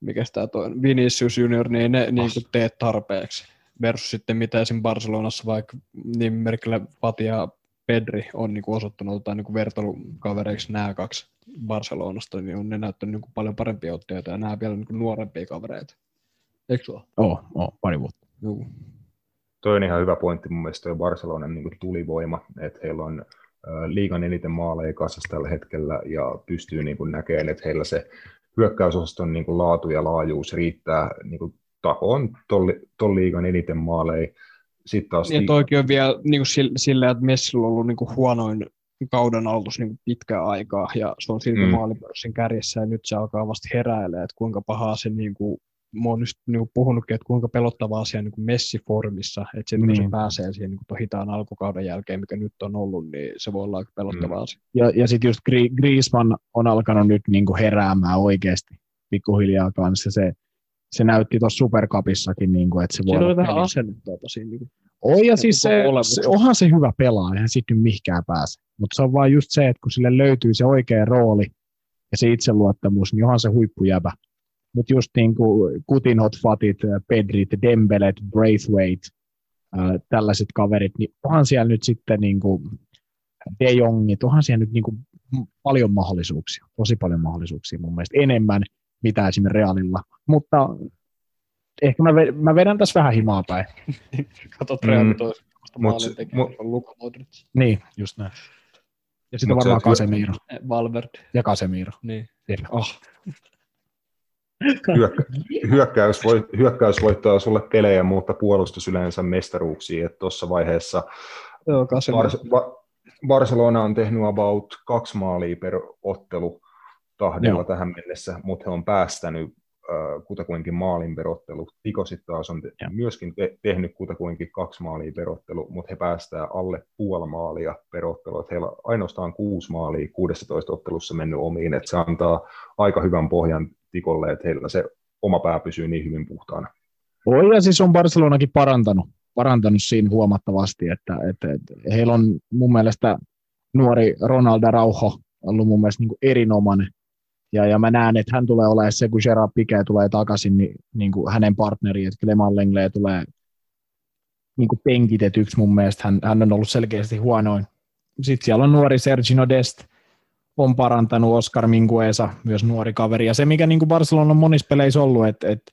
D: mikä tämä on, Vinicius Junior, niin ne niin kuin teet tarpeeksi. Versus sitten mitä esim. Barcelonassa vaikka niin merkillä Fati ja Pedri on niin kuin osoittanut tai niin kuin vertailukavereiksi nämä kaksi Barcelonasta, niin on ne näyttänyt niin kuin paljon parempia otteita ja nämä vielä niin kuin nuorempia kavereita. Eikö se ole?
C: Oo, oo, pari vuotta.
D: Juu.
A: Toi on ihan hyvä pointti mun mielestä toi Barcelonan niin tulivoima, että heillä on liigan eniten maaleja kasassa tällä hetkellä ja pystyy niin kuin näkemään, että heillä se hyökkäysosaston niin kuin laatu ja laajuus riittää niin kuin takoon tuon liigan eniten maaleja. Sitten taas
D: Ja toikin on vielä niin kuin sille, sille, että Messillä on ollut niin kuin huonoin kauden aloitus niin kuin pitkään aikaa, ja se on silti
A: mm.
D: maalipörssin kärjessä, ja nyt se alkaa vasta heräilemään, että kuinka pahaa se, niin kuin, mä oon just niin kuin puhunutkin, että kuinka pelottava asia niin kuin Messi-formissa, että se, niin. se
C: Niin.
D: pääsee siihen niin kuin hitaan alkukauden jälkeen, mikä nyt on ollut, niin se voi olla aika pelottava
A: Mm.
D: asia.
C: Ja, ja sitten just Gri- Griezmann on alkanut nyt niinku heräämään oikeasti pikkuhiljaa kanssa. Se, se näytti tuossa Supercupissakin, niinku, että se voi
D: Siinä oli
C: olla
D: vähän
C: peli-
D: asennetta siinä. Niin kuin,
C: Oi, ja siis se, se, onhan se hyvä pelaaja, eihän siitä nyt mihinkään pääse. Mutta se on vaan just se, että kun sille löytyy se oikea rooli ja se itseluottamus, niin onhan se huippujäbä. Mutta just niin kuin Kutinhot, Fatit, Pedrit, Dembelet, Braithwaite, ää, tällaiset kaverit, niin onhan siellä nyt sitten niin kuin De Jongit, onhan siellä nyt niin kuin paljon mahdollisuuksia, tosi paljon mahdollisuuksia mun mielestä, enemmän mitä esimerkiksi Realilla. Mutta ehkä mä, ve- mä vedän tässä vähän himaa päin.
D: katsot
A: Mm.
D: Real toista maalin tekijä,
A: mut-
D: on Luka Modric,
C: Niin, just näin. Ja sitten varmaan Casemiro.
D: eh, Valverde,
C: Ja Casemiro.
D: niin.
C: Oh.
A: Hyökkä, hyökkäys, voi, hyökkäys voittaa sulle pelejä, mutta puolustus yleensä mestaruuksia. Tuossa vaiheessa
D: Joo.
A: Bar- Ba- Barcelona on tehnyt about kaksi maalia per ottelu tahdilla
C: Joo.
A: tähän mennessä, mutta he on päästänyt äh, kutakuinkin maalin per ottelu. Tiko sitten taas on te-
C: Joo.
A: myöskin te- tehnyt kutakuinkin kaksi maalia per ottelu, mutta he päästää alle puoli maalia per ottelu. Et heillä on ainoastaan kuusi maalia 16 ottelussa mennyt omiin, että se antaa aika hyvän pohjan Tikolle, että heillä se oma pää pysyy niin hyvin puhtaana.
C: Oi, ja siis on Barcelonakin parantanut, parantanut siinä huomattavasti, että, että, että heillä on mun mielestä nuori Ronaldo Rauho ollut mun mielestä niin kuin erinomainen. Ja, ja mä näen, että hän tulee olemaan se, kun Gerard Piqué tulee takaisin, niin, niin kuin hänen partneri, että Clement Lenglet tulee niin kuin penkitetyksi mun mielestä. Hän, hän on ollut selkeästi huonoin. Sitten siellä on nuori Sergino Dest, on parantanut Oscar Mingueza, myös nuori kaveri. Ja se, mikä niin kuin Barcelona on monissa peleissä ollut, että, että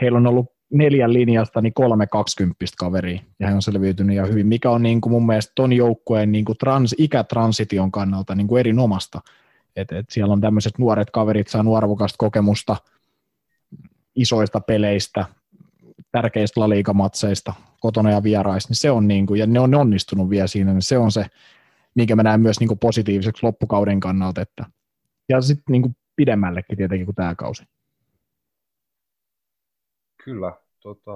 C: heillä on ollut neljän linjasta niin kolme 20 kaveria, ja he on selviytynyt ihan hyvin, mikä on niin kuin mun mielestä ton joukkueen niin kuin trans, ikätransition kannalta niin kuin erinomasta. Et, et siellä on tämmöiset nuoret kaverit saanut arvokasta kokemusta isoista peleistä, tärkeistä laliikamatseista, kotona ja vieraissa, niin se on niin kuin, ja ne on onnistunut vielä siinä, niin se on se, minkä mä näen myös niin kuin positiiviseksi loppukauden kannalta, että, ja sitten niin kuin pidemmällekin tietenkin kuin tämä kausi.
A: Kyllä. Tota,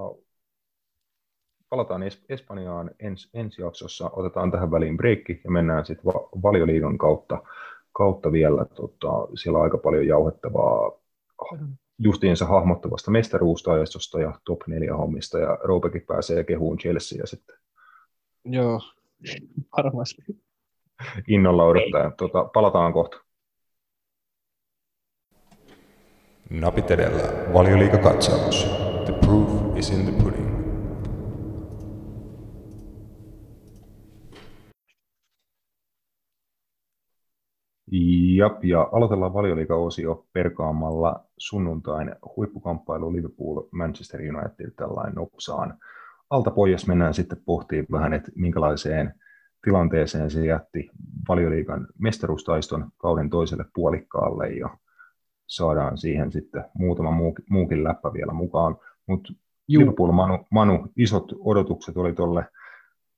A: palataan es- Espanjaan ens, ensi jaksossa. Otetaan tähän väliin breikki ja mennään sitten va- valioliigan kautta, kautta vielä. Tota, siellä on aika paljon jauhettavaa justiinsa hahmottavasta mestaruustaistosta ja top 4 hommista. Ja Roupekin pääsee kehuun Chelsea sitten
D: Joo, varmasti.
A: Innolla odottaa. Tota, palataan kohta.
B: Napit edellä. Valioliikakatsaus. The proof is in the pudding.
A: Jap, ja aloitellaan valioliiga-osio perkaamalla sunnuntain huippukamppailu Liverpool Manchester United tällainen nopsaan. Alta pois mennään sitten pohtimaan vähän, että minkälaiseen tilanteeseen se jätti valioliigan mestaruustaiston kauden toiselle puolikkaalle ja saadaan siihen sitten muutama muukin, muukin läppä vielä mukaan. Mutta Liverpool, Manu, Manu, isot odotukset oli tolle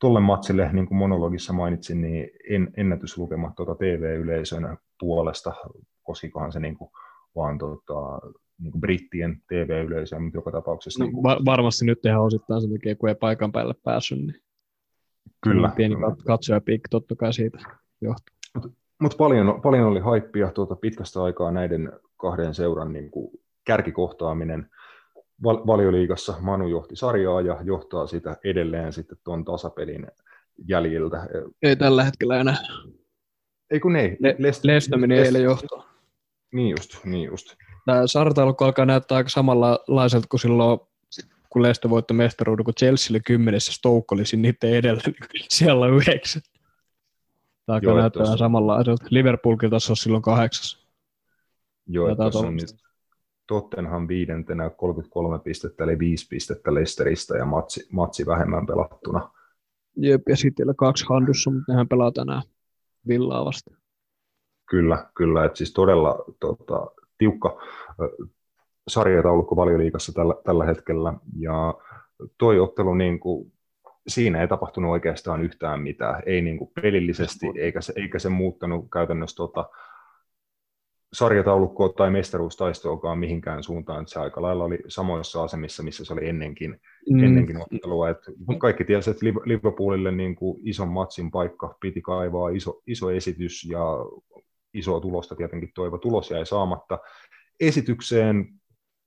A: tolle matsille, niin kuin monologissa mainitsin, niin en, ennätyslukemat tuota TV-yleisön puolesta, koskikohan se niin kuin vaan tota, niin kuin brittien TV-yleisöä, mutta joka tapauksessa...
D: No,
A: niin kuin,
D: va- varmasti nyt ihan osittain sen takia, kun ei paikan päälle päässyt, niin
A: kyllä,
D: pieni katsojapiikki totta kai siitä johtuu.
A: Mutta paljon, paljon oli haippia tuota pitkästä aikaa näiden kahden seuran niin kuin kärkikohtaaminen val- valioliigassa. Manu johti sarjaa ja johtaa sitä edelleen sitten tuon tasapelin jäljiltä.
D: Ei tällä hetkellä enää.
A: Ei kun ei.
D: Le-
A: Lest-
D: Lesta meni
A: Lest-
D: eilen johtoon.
A: Niin just, niin just.
D: Tämä sarjataulukko alkaa näyttää aika samanlaiselta kuin silloin, kun Leicester voitti mestaruuden, kun Chelsea oli kymmenessä, Stoke oli siinä niiden edellä, niin siellä on yhdeksän. Tämä
A: Joo,
D: näyttää
A: tossa-
D: samanlaiselta. Liverpoolkin taas on silloin kahdeksas.
A: Joo, tuossa on nyt. Tottenham viidentenä 33 pistettä, eli 5 pistettä Leicesteristä ja matsi, matsi vähemmän pelattuna.
D: Jep, ja sitten vielä kaksi handussa, mutta nehän pelaa tänään Villaa vastaan.
A: Kyllä, kyllä, että siis todella tota, tiukka sarjataulukko valioliigassa tällä, tällä hetkellä, ja toi ottelu, niin kuin, siinä ei tapahtunut oikeastaan yhtään mitään, ei niin kuin pelillisesti, eikä se, eikä se muuttanut käytännössä tota, sarjataulukkoa tai mestaruustaistoakaan mihinkään suuntaan, että se aika lailla oli samoissa asemissa, missä se oli ennenkin,
D: Mm.
A: ennenkin ottelua. Et kaikki tiesivät, että Liv- Liverpoolille niin kuin ison matsin paikka piti kaivaa, iso, iso esitys ja isoa tulosta tietenkin toivo. Tulos jäi saamatta. Esitykseen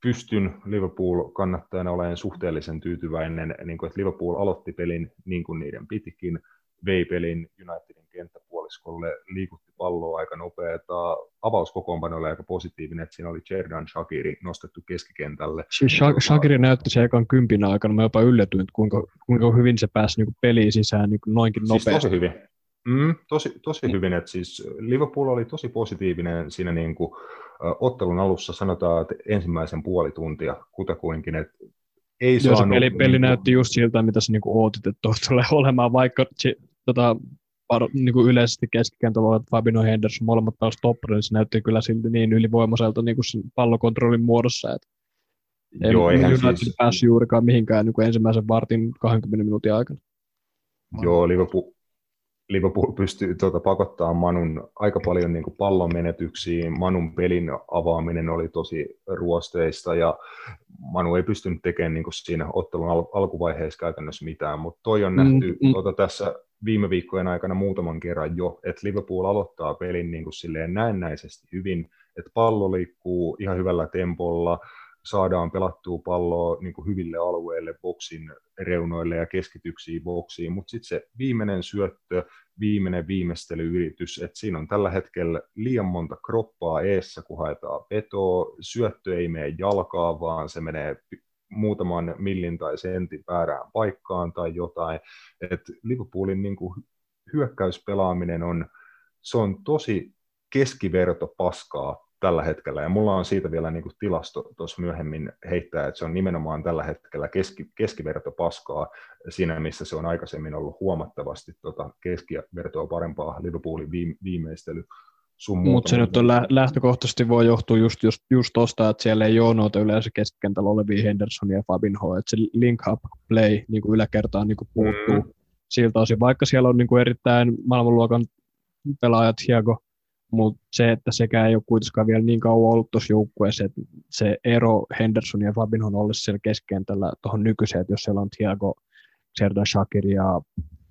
A: pystyn Liverpool kannattajana olemaan suhteellisen tyytyväinen, niin kuin, että Liverpool aloitti pelin niin kuin niiden pitikin, vei pelin Unitedin kenttäpuoliskolle, liikutti palloa aika nopeata, avauskokoonpano oli aika positiivinen, että siinä oli Jerdan Shakiri nostettu keskikentälle.
D: Siis Sha- Shakiri näytti se ekan kympin aikana, mä jopa yllätyin, kuinka, kuinka hyvin se pääsi niin peliin sisään niin noinkin
A: Siis
D: nopeasti.
A: tosi hyvin. Mm, tosi, tosi hyvin, että siis Liverpool oli tosi positiivinen siinä niin kuin, ottelun alussa, sanotaan, että ensimmäisen puoli tuntia kutakuinkin, että ei
D: Joo, se
A: saanut...
D: peli, peli
A: niin
D: näytti just siltä, mitä sä niinku ootit, että tulee olemaan, vaikka se, tota, par, niinku yleisesti keskikentällä olevat Fabino Henderson, molemmat taas topparilla, niin se näytti kyllä silti niin ylivoimaiselta niinku sen pallokontrollin muodossa, että ei
A: Joo, eihän
D: United
A: siis-
D: päässyt juurikaan mihinkään niinku ensimmäisen vartin 20 minuutin aikana.
A: Joo, Liverpool, Liverpool pystyy tuota, pakottaa Manun aika paljon niin pallon menetyksiin. Manun pelin avaaminen oli tosi ruosteista ja Manu ei pystynyt tekemään niin siinä ottelun al- alkuvaiheessa käytännössä mitään, mutta toi on
D: Mm,
A: nähty
D: mm.
A: tuota, tässä viime viikkojen aikana muutaman kerran jo, että Liverpool aloittaa pelin niin kuin silleen näennäisesti hyvin, että pallo liikkuu ihan hyvällä tempolla, saadaan pelattua palloa niin kuin hyville alueille, boksin reunoille ja keskityksiin boksiin, mutta sitten se viimeinen syöttö, viimeinen viimeistelyyritys, että siinä on tällä hetkellä liian monta kroppaa eessä, kun haetaan petoa, syöttö ei mene jalkaa, vaan se menee muutaman millin tai sentin väärään paikkaan tai jotain, että Liverpoolin niin kuin hyökkäyspelaaminen on, se on tosi keskiverto paskaa tällä hetkellä, ja mulla on siitä vielä niin kuin tilasto tuossa myöhemmin heittää, että se on nimenomaan tällä hetkellä keski, keskiverto paskaa siinä, missä se on aikaisemmin ollut huomattavasti tota keskivertoa parempaa Liverpoolin viime, viimeistely.
D: Mutta se nyt on lä- lähtökohtaisesti voi johtua just, just, just tosta, että siellä ei ole noita yleensä keskikentällä olevia Hendersonia ja Fabinho, että se link up play niin kuin yläkertaan niin kuin puuttuu
A: Mm.
D: mm. siltä osin, vaikka siellä on niin kuin erittäin maailmanluokan pelaajat Hiego, mutta se, että sekään ei ole kuitenkaan vielä niin kauan ollut tuossa joukkueessa, että se ero Henderson ja Fabinhon ollessa siellä keskikentällä tuohon nykyiseen, että jos siellä on Thiago, Serdan Shakir ja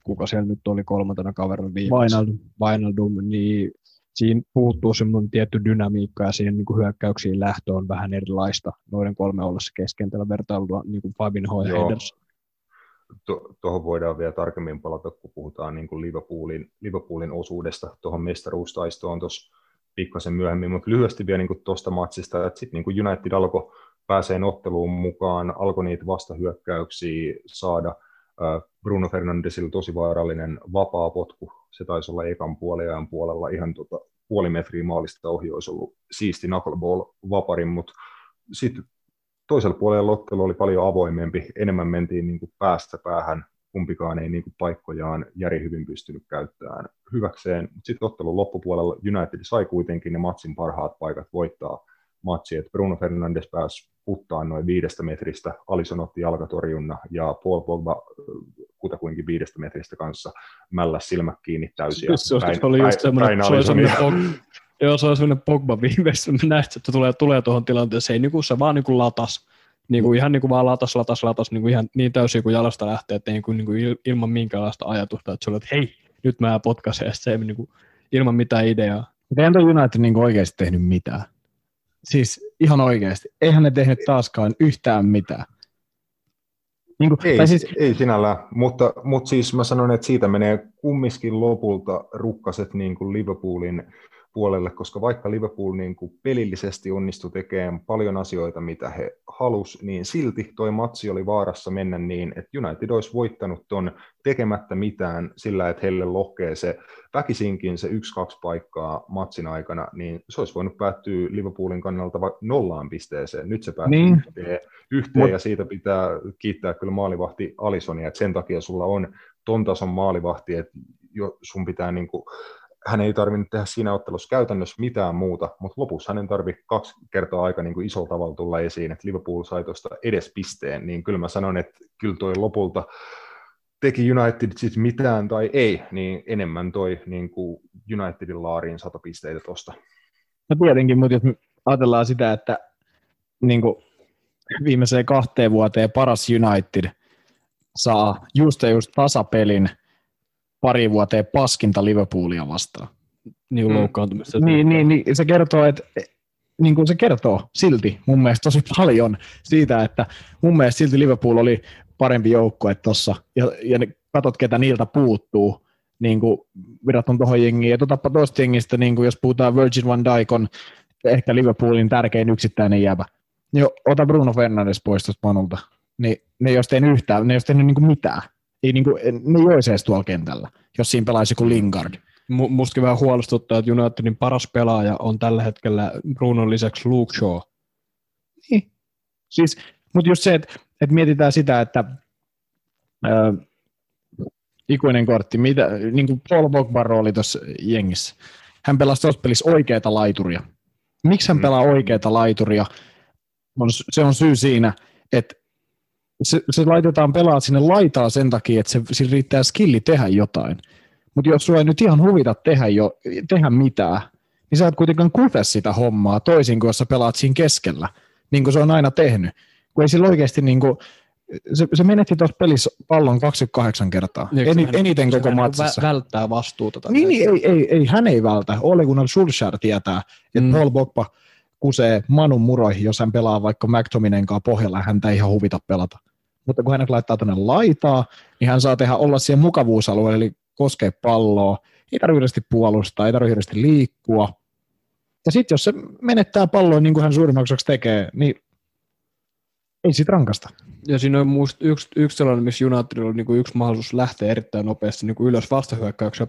D: kuka siellä nyt oli kolmantena kaverina viimeksi.
C: Wijnaldum.
D: Wijnaldum, niin siinä puuttuu semmoinen tietty dynamiikka ja siihen niin kuin hyökkäyksiin lähtö on vähän erilaista noiden kolme ollessa keskentällä vertailua niin kuin Fabinho ja
A: Joo.
D: Henderson.
A: Tuohon voidaan vielä tarkemmin palata, kun puhutaan niin kuin Liverpoolin, Liverpoolin osuudesta tuohon mestaruustaistoon tuossa pikkasen myöhemmin, mutta lyhyesti vielä niin tuosta matsista, että sitten niin United alkoi pääsee otteluun mukaan, alkoi niitä vastahyökkäyksiä saada, Bruno Fernandesilla tosi vaarallinen vapaa potku, se taisi olla ekan puoliajan puolella ihan tota, puoli metriä maalista ohi, olisi ollut siisti knuckleball vaparin, mutta sitten toisella puolella ottelu oli paljon avoimempi, enemmän mentiin niin kuin päästä päähän, kumpikaan ei niin kuin paikkojaan Järi hyvin pystynyt käyttämään hyväkseen. Sitten ottelun loppupuolella United sai kuitenkin ne matsin parhaat paikat voittaa. Matsi, että Bruno Fernandes pääsi puttaan noin viidestä metristä, Alison otti jalkatorjunna ja Paul Pogba kutakuinkin viidestä metristä kanssa mällä silmät kiinni täysiä.
D: Se oli just semmoinen, se oli semmoinen, Joo, se on sellainen Pogba viimeistä. Mä näin, että tulee, tulee tuohon tilanteeseen. Ei niin kuin se vaan niin kuin latas. Niin kuin, ihan niin kuin vaan latas, latas, latas, niin kuin ihan niin täysin kuin jalasta lähtee, että niin kuin, niin kuin ilman minkäänlaista ajatusta, että sulle, että hei, nyt mä potkaisen, ja se niin kuin, ilman mitään ideaa.
C: Eihän toi United niin oikeasti tehnyt mitään. Siis ihan oikeasti. Eihän ne tehnyt taaskaan yhtään mitään.
A: Niin kuin, ei, siis... ei sinällään, mutta, mutta siis mä sanon, että siitä menee kumminkin lopulta rukkaset niin kuin Liverpoolin puolelle, koska vaikka Liverpool niin kuin pelillisesti onnistui tekemään paljon asioita, mitä he halus, niin silti toi matsi oli vaarassa mennä niin, että United olisi voittanut ton tekemättä mitään sillä, että heille lohkee se väkisinkin se yksi-kaksi paikkaa matsin aikana, niin se olisi voinut päättyä Liverpoolin kannalta nollaan pisteeseen. Nyt se päättyy niin. yhteen, yhteen Mut... ja siitä pitää kiittää kyllä maalivahti Alisonia, että sen takia sulla on ton tason maalivahti, että jo sun pitää niin kuin hän ei tarvinnut tehdä siinä ottelussa käytännössä mitään muuta, mutta lopussa hänen tarvi kaksi kertaa aika niin kuin isolla tavalla tulla esiin, että Liverpool sai tuosta edes pisteen, niin kyllä mä sanon, että kyllä toi lopulta teki United sitten mitään tai ei, niin enemmän toi niin kuin Unitedin laariin sata pisteitä tuosta.
C: No tietenkin, mutta jos ajatellaan sitä, että niin kuin viimeiseen kahteen vuoteen paras United saa just ja just tasapelin – pari vuoteen paskinta Liverpoolia vastaan.
D: Niin mm. loukkaantumista.
C: Niin, niin, niin, se kertoo, että niin kuin se kertoo silti mun mielestä tosi paljon siitä, että mun mielestä silti Liverpool oli parempi joukkue tuossa, ja, ja ne, katot, ketä niiltä puuttuu, niin kuin verrattuna tuohon jengiin. Ja tuotapa tuosta jengistä, niin kuin jos puhutaan Virgin van Dijk on ehkä Liverpoolin tärkein yksittäinen jäbä. Niin ota Bruno Fernandes pois tuosta panulta. Niin ne ei olisi tehnyt yhtään, ne ei olisi tehnyt niin kuin mitään ei, niin kuin, ne ei olisi edes tuolla kentällä, jos siinä pelaisi kuin Lingard.
D: Mustakin vähän huolestuttaa, että Unitedin paras pelaaja on tällä hetkellä Brunon lisäksi Luke Shaw.
C: Niin. Siis, mutta just se, että, että mietitään sitä, että ää, ikuinen kortti, mitä, niin kuin Paul Pogba rooli tuossa jengissä. Hän pelasi tuossa pelissä oikeita laituria. Miksi hän mm. pelaa oikeita laituria? Se on syy siinä, että se, se laitetaan pelaa sinne laitaa sen takia, että se, sillä riittää skilli tehdä jotain. Mutta jos sulla ei nyt ihan huvita tehdä, jo, tehdä mitään, niin sä et kuitenkaan kuve sitä hommaa toisin kuin jos sä pelaat siinä keskellä, niin kuin se on aina tehnyt. Kun ei sillä oikeasti niin kuin, se, se menetti tuossa pelissä pallon 28 kertaa, niin, Eni, hän, eniten koko matsissa.
D: Vä, välttää vastuuta.
C: Niin, niin ei, ei, ei, hän ei vältä. Ole Gunnar Solskjaer tietää, että mm. Paul Bokpa kusee Manun muroihin, jos hän pelaa vaikka McTominay kanssa pohjalla, häntä ei ihan huvita pelata mutta kun hänet laittaa tänne laitaa, niin hän saa tehdä olla siihen mukavuusalueelle, eli koskea palloa, ei tarvitse puolustaa, ei tarvitse liikkua. Ja sitten jos se menettää palloa niin kuin hän suurimmaksi tekee, niin ei siitä rankasta.
D: Ja siinä on muist yksi, yksi sellainen, missä Unitedilla oli niin yksi mahdollisuus lähteä erittäin nopeasti niin kuin ylös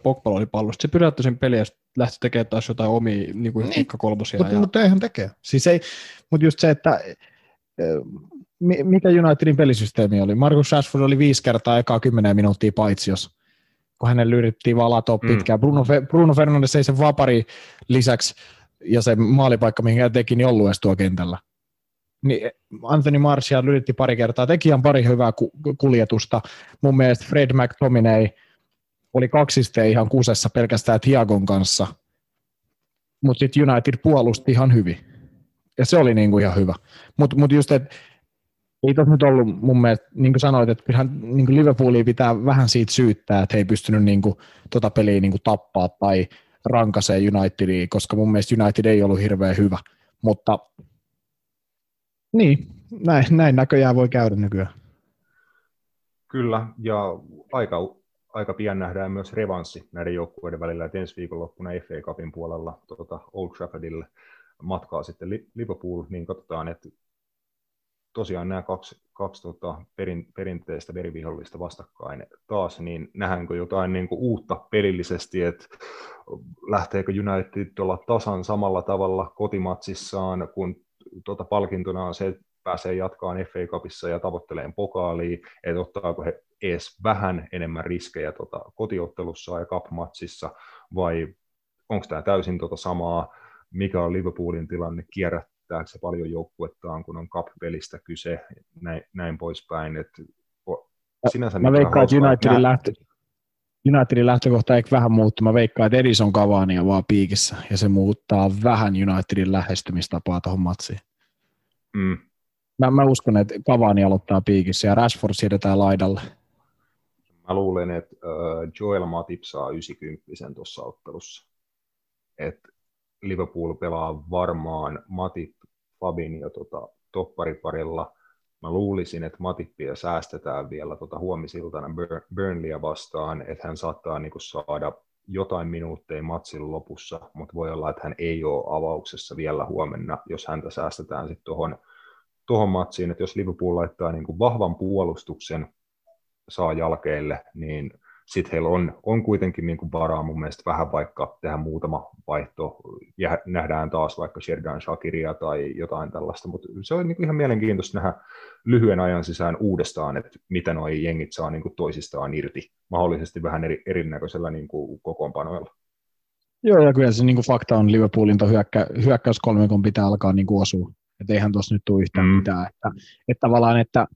D: Pogba oli pallosta. Se pyräytti sen peliä ja lähti tekemään taas jotain omia niin kuin niin. kolmosia.
C: Mutta,
D: ja...
C: mutta eihän tekee. Siis ei, mutta just se, että mikä Unitedin pelisysteemi oli? Markus Rashford oli viisi kertaa ekaa kymmenen minuuttia jos kun hänen yritettiin vaan latoa mm. pitkään. Bruno, Bruno Fernandes ei sen vapari lisäksi ja se maalipaikka, minkä teki, niin ollut edes tuo kentällä. Niin Anthony Martial yritti pari kertaa, teki ihan pari hyvää kuljetusta. Mun mielestä Fred McTominay oli kaksiste ihan kusessa pelkästään Thiagon kanssa, mutta sitten United puolusti ihan hyvin. Ja se oli niinku ihan hyvä. Mutta mut just, että ei tuossa nyt ollut mun mielestä, niin kuin sanoit, että kyllähän niin kuin Liverpoolia pitää vähän siitä syyttää, että he ei pystynyt niin kuin, tota peliä niin kuin tappaa tai rankasee Unitedia, koska mun mielestä United ei ollut hirveän hyvä. Mutta niin, näin, näin näköjään voi käydä nykyään.
A: Kyllä, ja aika, aika pian nähdään myös revanssi näiden joukkueiden välillä, että ensi viikonloppuna FA Cupin puolella tuota Old Traffordille matkaa sitten Liverpool, niin katsotaan, että tosiaan nämä kaksi, kaksi tota, perin, perinteistä verivihollista vastakkain taas, niin nähdäänkö jotain niin kuin uutta pelillisesti, että lähteekö United olla tasan samalla tavalla kotimatsissaan, kun tota, palkintona on se, että pääsee jatkaan FA Cupissa ja tavoittelee pokaalia, että ottaako he edes vähän enemmän riskejä tota, kotiottelussa ja cup-matsissa, vai onko tämä täysin tota samaa, mikä on Liverpoolin tilanne, kierrät menettääkö se paljon joukkuettaan, kun on cup-pelistä kyse, näin, näin poispäin. Et, sinänsä
C: mä veikkaan, että Unitedin lähtö, Unitedin lähtökohta ehkä vähän muuttuu. Mä veikkaan, että Edison Cavani on vaan piikissä ja se muuttaa vähän Unitedin lähestymistapaa tuohon matsiin.
A: Mm.
C: Mä, mä uskon, että Cavani aloittaa piikissä ja Rashford siirretään laidalle.
A: Mä luulen, että Joel Matip saa 90 tuossa ottelussa. Et Liverpool pelaa varmaan Matip, Fabinho tota, toppariparilla. Mä luulisin, että Matippia säästetään vielä tota huomisiltana Burnleyä vastaan, että hän saattaa niinku saada jotain minuutteja matsin lopussa, mutta voi olla, että hän ei ole avauksessa vielä huomenna, jos häntä säästetään sitten tuohon tuohon matsiin, että jos Liverpool laittaa niin kuin vahvan puolustuksen, saa jalkeille, niin sitten heillä on, on kuitenkin niin kuin varaa mun mielestä vähän vaikka tehdä muutama vaihto, ja nähdään taas vaikka Sheridan Shakiria tai jotain tällaista, mutta se on niin kuin ihan mielenkiintoista nähdä lyhyen ajan sisään uudestaan, että mitä nuo jengit saa niin kuin toisistaan irti, mahdollisesti vähän eri, erinäköisellä niin kuin kokoonpanoilla.
C: Joo, ja kyllä se niin kuin fakta on Liverpoolin hyökkä, hyökkäyskolmikon pitää alkaa niin kuin osua. Että eihän tuossa nyt tule yhtään mm. mitään. Että, että tavallaan, että,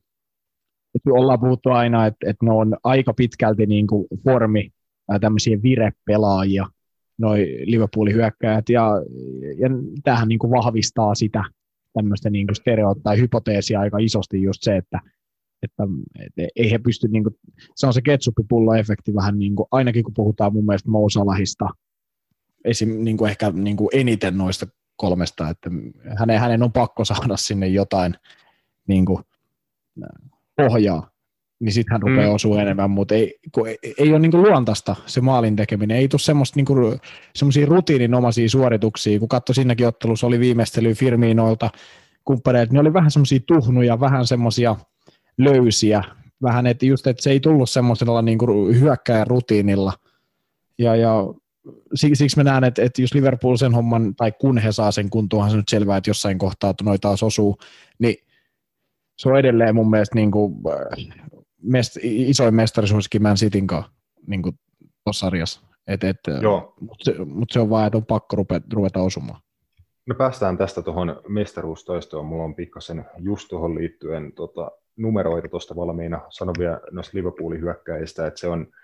C: että ollaan puhuttu aina, että, että ne on aika pitkälti niin kuin formi tämmöisiä virepelaajia, noi Liverpoolin hyökkäjät, ja, ja tämähän niin kuin vahvistaa sitä tämmöistä niin kuin stereo- tai hypoteesia aika isosti just se, että, että, että ei he pysty, niin kuin, se on se ketsuppipullo-efekti vähän niin kuin, ainakin kun puhutaan mun mielestä Mousalahista, esim, niin kuin ehkä niin kuin eniten noista kolmesta, että hänen, hänen on pakko saada sinne jotain niin kuin, pohjaa, niin sitten hän rupeaa mm. osumaan enemmän, mutta ei, kun ei, ei ole niin kuin luontaista se maalin tekeminen, ei tule semmoista niin semmoisia rutiininomaisia suorituksia, kun katsoi siinäkin ottelussa oli viimeistely Firminoilta kumppaneet, ne oli vähän semmoisia tuhnuja, vähän semmoisia löysiä, vähän, että just, että se ei tullut semmoisella niin hyökkäjän rutiinilla, ja, ja siksi mä näen, että, että jos Liverpool sen homman, tai kun he saa sen kuntoon, se nyt selvää, että jossain kohtaa noita taas osuu, niin se on edelleen mun mielestä niin kuin, äh, mest, isoin mestarisuuskin Man Cityn kanssa niin tuossa sarjassa. Et, et, Mutta se, mut se, on vaan, että on pakko ruveta, ruveta osumaan.
A: Me päästään tästä tuohon mestaruustoistoon. Mulla on pikkasen just tuohon liittyen tota, numeroita tuosta valmiina. Sanon vielä noista Liverpoolin hyökkäistä, että se on –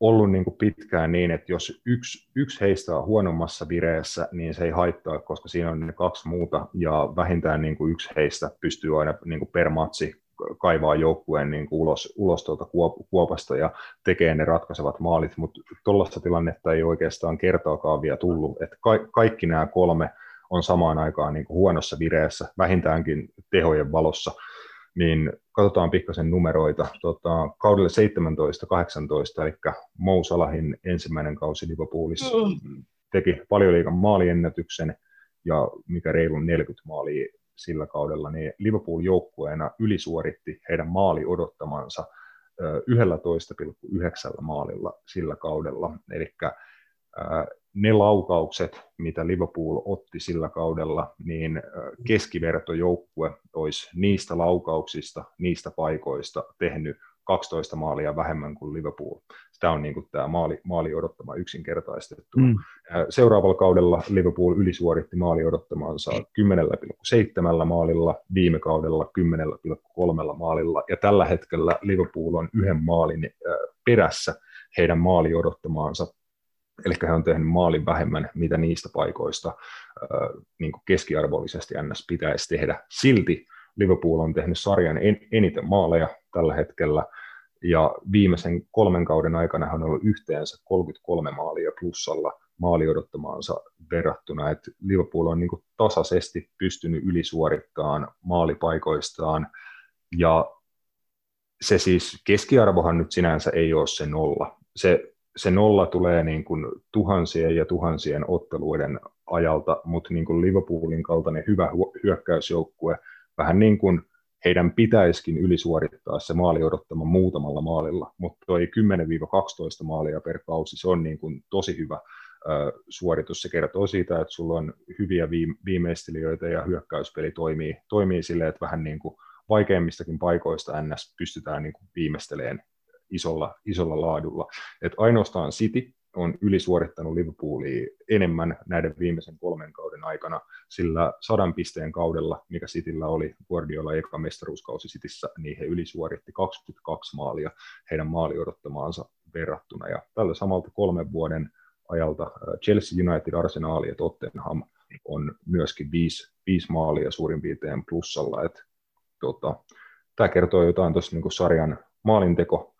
A: ollut niin kuin pitkään niin, että jos yksi, yksi heistä on huonommassa vireessä, niin se ei haittaa, koska siinä on ne kaksi muuta, ja vähintään niin kuin yksi heistä pystyy aina niin kuin per matsi kaivaa joukkueen niin kuin ulos, ulos tuolta kuopasta ja tekee ne ratkaisevat maalit, mutta tuollaista tilannetta ei oikeastaan kertaakaan vielä tullut, että ka- kaikki nämä kolme on samaan aikaan niin kuin huonossa vireessä, vähintäänkin tehojen valossa, niin katsotaan pikkasen numeroita. Tota, kaudelle 17-18, eli Mou Salahin ensimmäinen kausi Liverpoolissa mm. teki paljon liikan maaliennätyksen ja mikä reilun 40 maalia sillä kaudella, niin Liverpool joukkueena ylisuoritti heidän maali odottamansa 11,9 maalilla sillä kaudella. Eli ne laukaukset, mitä Liverpool otti sillä kaudella, niin keskivertojoukkue olisi niistä laukauksista, niistä paikoista tehnyt 12 maalia vähemmän kuin Liverpool. Tämä on niin kuin tämä maali, maali odottama yksinkertaistettu. Mm. Seuraavalla kaudella Liverpool ylisuoritti maali odottamansa 10,7 maalilla, viime kaudella 10,3 maalilla, ja tällä hetkellä Liverpool on yhden maalin perässä heidän maali odottamaansa Eli he on tehnyt maalin vähemmän, mitä niistä paikoista niin kuin keskiarvollisesti NS pitäisi tehdä. Silti Liverpool on tehnyt sarjan en, eniten maaleja tällä hetkellä, ja viimeisen kolmen kauden aikana hän on ollut yhteensä 33 maalia plussalla maali odottamaansa verrattuna, että Liverpool on niin kuin tasaisesti pystynyt ylisuorittamaan maalipaikoistaan, ja se siis keskiarvohan nyt sinänsä ei ole se nolla. Se se nolla tulee niin kuin tuhansien ja tuhansien otteluiden ajalta, mutta niin kuin Liverpoolin kaltainen hyvä hyökkäysjoukkue, vähän niin kuin heidän pitäisikin ylisuorittaa se maali odottama muutamalla maalilla, mutta toi 10-12 maalia per kausi, se on niin kuin tosi hyvä suoritus. Se kertoo siitä, että sulla on hyviä viimeistelijöitä ja hyökkäyspeli toimii, toimii silleen, että vähän niin kuin vaikeimmistakin paikoista NS pystytään niin kuin viimeistelemään isolla, isolla laadulla. Et ainoastaan City on ylisuorittanut Liverpoolia enemmän näiden viimeisen kolmen kauden aikana, sillä sadan pisteen kaudella, mikä Cityllä oli Guardiola eka mestaruuskausi Cityssä, niin he ylisuoritti 22 maalia heidän maali odottamaansa verrattuna. Ja tällä samalta kolmen vuoden ajalta Chelsea United, Arsenal ja Tottenham on myöskin viisi, viisi maalia suurin piirtein plussalla. Et, tota, tämä kertoo jotain tuossa niin sarjan maalinteko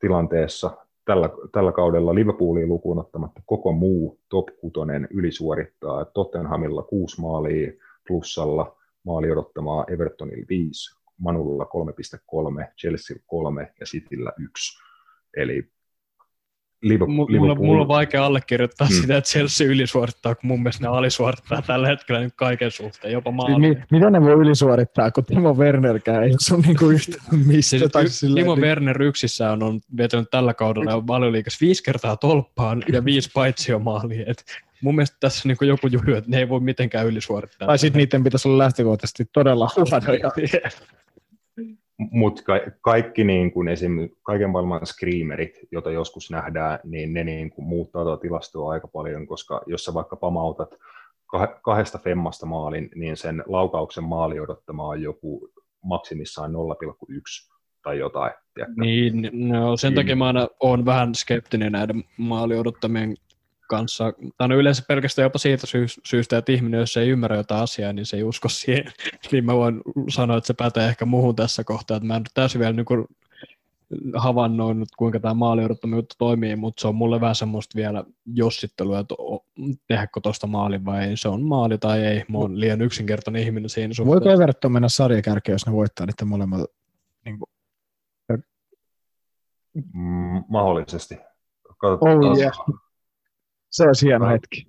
A: tilanteessa. Tällä, tällä kaudella Liverpoolia lukuun ottamatta koko muu top 6 ylisuorittaa. Tottenhamilla kuusi maalia plussalla, maali odottamaa Evertonilla 5, Manulla 3,3, Chelsea 3 ja Cityllä 1. Eli
D: Liverpool, mulla, Liverpool. mulla on vaikea allekirjoittaa hmm. sitä, että Chelsea ylisuorittaa, kun mun mielestä ne alisuorittaa tällä hetkellä nyt kaiken suhteen, jopa maali. Mi-
C: mitä ne voi ylisuorittaa, kun Timo Wernerkään ei ole niinku yhtä mistä.
D: Siis y- Timo niin... Werner yksissään on vetänyt tällä kaudella valioliikas viisi kertaa tolppaan ja viisi maalia. Et mun mielestä tässä on niin joku juhu, että ne ei voi mitenkään ylisuorittaa.
C: Tai sitten niiden pitäisi olla lähtökohtaisesti todella huonoja.
A: Mutta ka- kaikki niin kuin esim. kaiken maailman screamerit, joita joskus nähdään, niin ne niin kuin muuttaa tuota tilastoa aika paljon, koska jos sä vaikka pamautat kahdesta femmasta maalin, niin sen laukauksen maali odottama on joku maksimissaan 0,1 tai jotain.
D: Tiedätkö? Niin, no, sen takia mä aina olen vähän skeptinen näiden maali odottamien kanssa. Tai no yleensä pelkästään jopa siitä syystä, että ihminen, jos ei ymmärrä jotain asiaa, niin se ei usko siihen. niin mä voin sanoa, että se pätee ehkä muuhun tässä kohtaa. Että mä en täysin vielä niin havainnoinut, kuinka tämä maali juttu toimii, mutta se on mulle vähän semmoista vielä jossittelua, että tehdäänkö tuosta maali vai ei. Se on maali tai ei. Mä oon liian yksinkertainen ihminen siinä suhteessa.
C: Voiko Everton mennä sarjakärkeen, jos ne voittaa niiden molemmat? Niin kuin...
A: mm, mahdollisesti.
C: Katsotaan. Oh, yeah. Se olisi hieno no. hetki.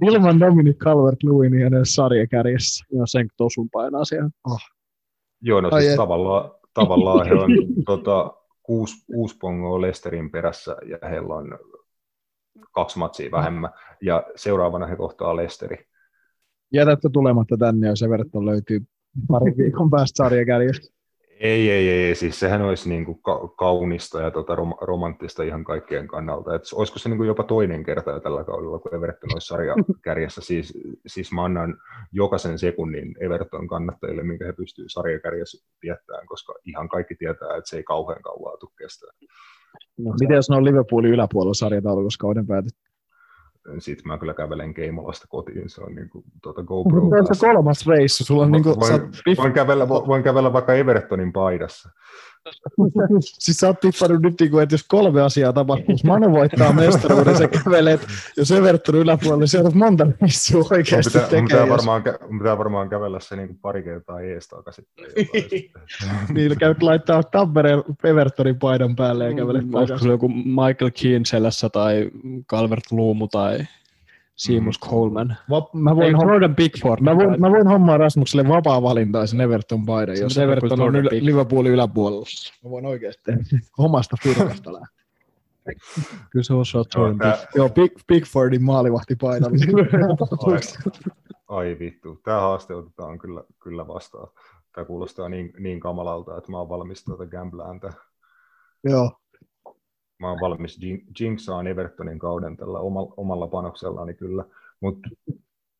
C: Ilman Dominic Calvert-Lewin hänen sarjakärjessä.
D: Ja sen tosun painaa siellä. Oh.
A: Joo, no siis tavallaan, tavallaan he on tota, kuusi, kuusi pongoa Lesterin perässä ja heillä on kaksi matsia vähemmän. Ja seuraavana he kohtaa Lesteri.
C: Jätätkö tulematta tänne, jos Everton löytyy pari viikon päästä sarjakärjestä?
A: Ei, ei, ei, siis sehän olisi niin kuin kaunista ja tota rom- romanttista ihan kaikkien kannalta. Et olisiko se niin kuin jopa toinen kerta jo tällä kaudella, kun Everton olisi sarjakärjessä. Siis, siis mä annan jokaisen sekunnin Everton kannattajille, minkä he pystyvät sarjakärjessä viettämään, koska ihan kaikki tietää, että se ei kauhean kauan tule kestää.
C: No, Miten jos ne on Liverpoolin yläpuolella sarjataulukossa kauden päätetty?
A: Sitten mä kyllä kävelen Keimolasta kotiin, se on niin kuin, tuota GoPro.
C: Se kolmas reissu, sulla on niin kuin,
A: voin, voin, kävellä, voin kävellä vaikka Evertonin paidassa.
C: Siis sä oot tippannut nyt, niin että jos kolme asiaa tapahtuu, jos Manu voittaa mestaruuden, sä kävelet, jos Everton yläpuolella, niin siellä on monta missua oikeasti
A: pitää, tekee. Pitää, varmaan, pitää varmaan kävellä se niin kuin pari kertaa ees takaisin.
C: niin, käyt laittaa Tampereen Evertonin paidan päälle ja kävelet mm,
D: Onko joku Michael Keane selässä tai Calvert Luumu tai Seamus mm. Coleman.
C: Va- mä voin, hom- Jordan Bigford. Mä voin, mä voin hommaa Rasmukselle vapaa valintaisen Everton paidan, jos Everton on yl- Liverpoolin yläpuolella. Mä voin oikeasti omasta firmasta lähteä.
D: Kyllä se osaa Jordan
C: Big. Joo, Big, Bigfordin maalivahti paidalla.
A: ai, ai vittu, tämä haaste otetaan kyllä, kyllä vastaan. Tämä kuulostaa niin, niin kamalalta, että mä oon valmis tuota gamblään
C: Joo,
A: mä oon valmis jinxaan Evertonin kauden tällä omalla, omalla panoksellani kyllä. Mutta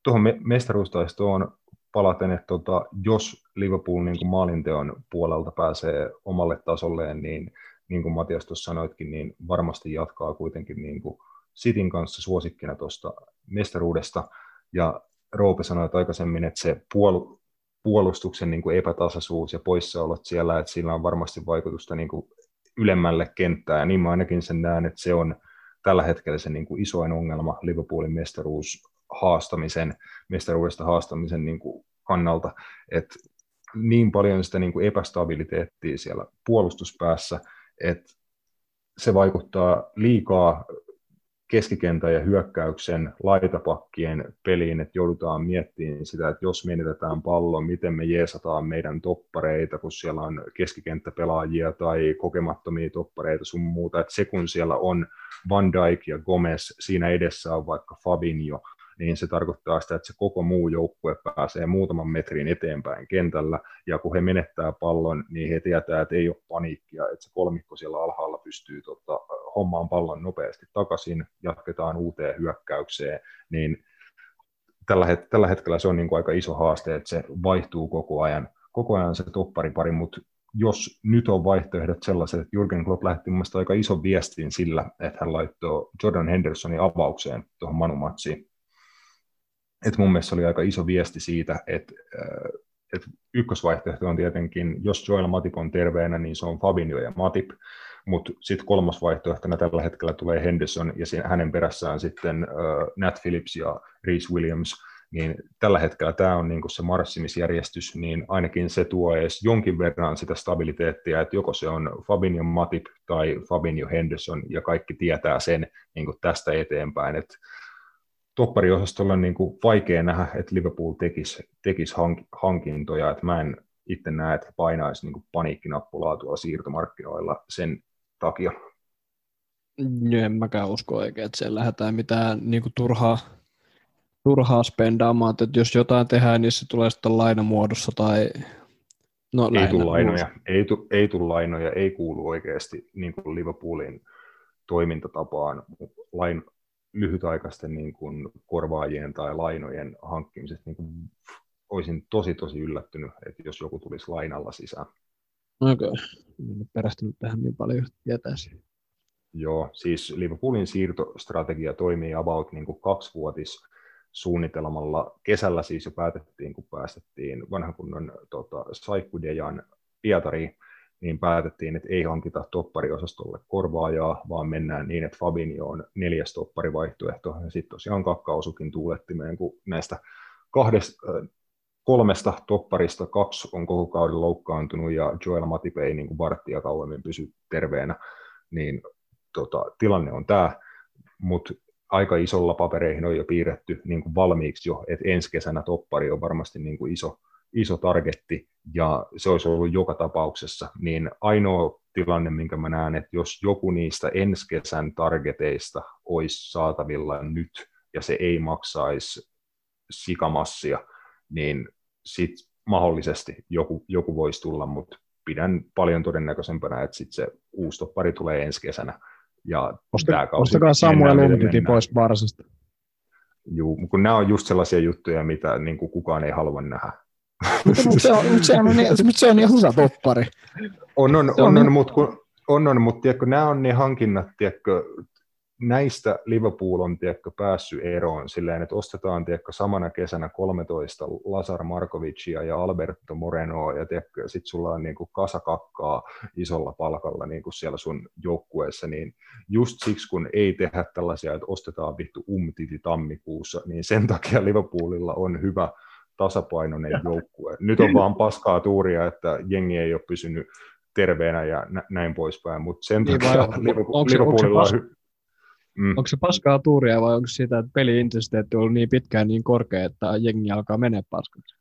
A: tuohon mestaruustaistoon palaten, että tota, jos Liverpool niin kuin maalinteon puolelta pääsee omalle tasolleen, niin niin kuin Matias tuossa sanoitkin, niin varmasti jatkaa kuitenkin niin kuin Sitin kanssa suosikkina tuosta mestaruudesta. Ja Roope sanoi että aikaisemmin, että se puol- puolustuksen niin kuin epätasaisuus ja poissaolot siellä, että sillä on varmasti vaikutusta niin kuin ylemmälle kenttää, ja niin mä ainakin sen näen, että se on tällä hetkellä se niin kuin isoin ongelma Liverpoolin mestaruus haastamisen, mestaruudesta haastamisen niin kuin kannalta, että niin paljon sitä niin kuin epästabiliteettia siellä puolustuspäässä, että se vaikuttaa liikaa keskikentän ja hyökkäyksen laitapakkien peliin, että joudutaan miettimään sitä, että jos menetetään pallo, miten me jeesataan meidän toppareita, kun siellä on keskikenttäpelaajia tai kokemattomia toppareita sun muuta, että se kun siellä on Van Dijk ja Gomez, siinä edessä on vaikka Fabinho, niin se tarkoittaa sitä, että se koko muu joukkue pääsee muutaman metrin eteenpäin kentällä, ja kun he menettää pallon, niin he tietää, että ei ole paniikkia, että se kolmikko siellä alhaalla pystyy tota, hommaan pallon nopeasti takaisin, jatketaan uuteen hyökkäykseen, niin tällä, het- tällä hetkellä se on niin kuin aika iso haaste, että se vaihtuu koko ajan, koko ajan se topparipari, mutta jos nyt on vaihtoehdot sellaiset, että Jurgen Klopp lähti mun aika ison viestin sillä, että hän laittoi Jordan Hendersonin avaukseen tuohon Manumatsiin. Et mun mielestä oli aika iso viesti siitä, että, että ykkösvaihtoehto on tietenkin, jos Joel Matip on terveenä, niin se on Fabinho ja Matip, mutta sitten kolmas vaihtoehtona tällä hetkellä tulee Henderson ja siinä, hänen perässään sitten uh, Nat Phillips ja Reese Williams, niin tällä hetkellä tämä on niinku se marssimisjärjestys, niin ainakin se tuo edes jonkin verran sitä stabiliteettia, että joko se on Fabinho Matip tai Fabinho Henderson, ja kaikki tietää sen niinku tästä eteenpäin, että toppariosastolla on niinku vaikea nähdä, että Liverpool tekisi, tekisi hank, hankintoja, että mä en itse näe, että painaisi niinku paniikkinappulaa tuolla siirtomarkkinoilla sen takia.
D: En mäkään usko oikein, että siellä lähdetään mitään niin kuin turhaa, turhaa spendaamaan, että jos jotain tehdään, niin se tulee sitten lainamuodossa tai
A: No, ei tule lainoja, ei, tu, ei tule lainoja, ei kuulu oikeasti niin kuin Liverpoolin toimintatapaan lain, lyhytaikaisten niin kuin korvaajien tai lainojen hankkimisesta. Niin kuin, olisin tosi tosi yllättynyt, että jos joku tulisi lainalla sisään.
D: Okei, okay. en perästynyt tähän niin paljon, tietäisi.
A: Joo, siis Liverpoolin siirtostrategia toimii about niin kuin kaksivuotis suunnitelmalla. Kesällä siis jo päätettiin, kun päästettiin vanhan kunnon tota, Saikkudejan Pietariin, niin päätettiin, että ei hankita toppariosastolle korvaajaa, vaan mennään niin, että Fabinho on neljäs topparivaihtoehto. Ja sitten tosiaan kakkausukin tuulettimeen, kun näistä kahdesta, kolmesta topparista kaksi on koko kauden loukkaantunut ja Joel Matip ei niin varttia kauemmin pysy terveenä, niin tota, tilanne on tämä, mutta aika isolla papereihin on jo piirretty niin valmiiksi jo, että ensi kesänä toppari on varmasti niin iso, iso targetti, ja se olisi ollut joka tapauksessa, niin ainoa tilanne, minkä mä näen, että jos joku niistä ensi kesän targeteista olisi saatavilla nyt, ja se ei maksaisi sikamassia, niin sitten mahdollisesti joku, joku voisi tulla, mutta pidän paljon todennäköisempänä, että sitten se uusi toppari tulee ensi kesänä. Ja
C: Osta, ostakaa Samuel Umtiti pois Barsasta.
A: Juu, kun nämä on just sellaisia juttuja, mitä niin kuin kukaan ei halua nähdä.
C: Mutta, se on, mutta, se on, mutta se on ihan hyvä toppari.
A: On, on, on, on, mutta on, on, mutta tiedätkö, nämä on ne hankinnat, tiedätkö, näistä Liverpool on tiedätkö, päässyt eroon silleen, että ostetaan tiedätkö, samana kesänä 13 Lazar Markovicia ja Alberto Morenoa ja sitten sulla on niin kuin, kasakakkaa isolla palkalla niin kuin siellä sun joukkueessa, niin just siksi kun ei tehdä tällaisia, että ostetaan vittu umtiti tammikuussa, niin sen takia Liverpoolilla on hyvä tasapainoinen joukkue. Nyt on vaan paskaa tuuria, että jengi ei ole pysynyt terveenä ja näin poispäin, mutta sen niin takia Liverpoolilla on... Hy-
D: Mm. Onko se paskaa tuuria vai onko sitä, että peli-intensiteetti on ollut niin pitkään niin korkea, että jengi alkaa mennä paskaksi?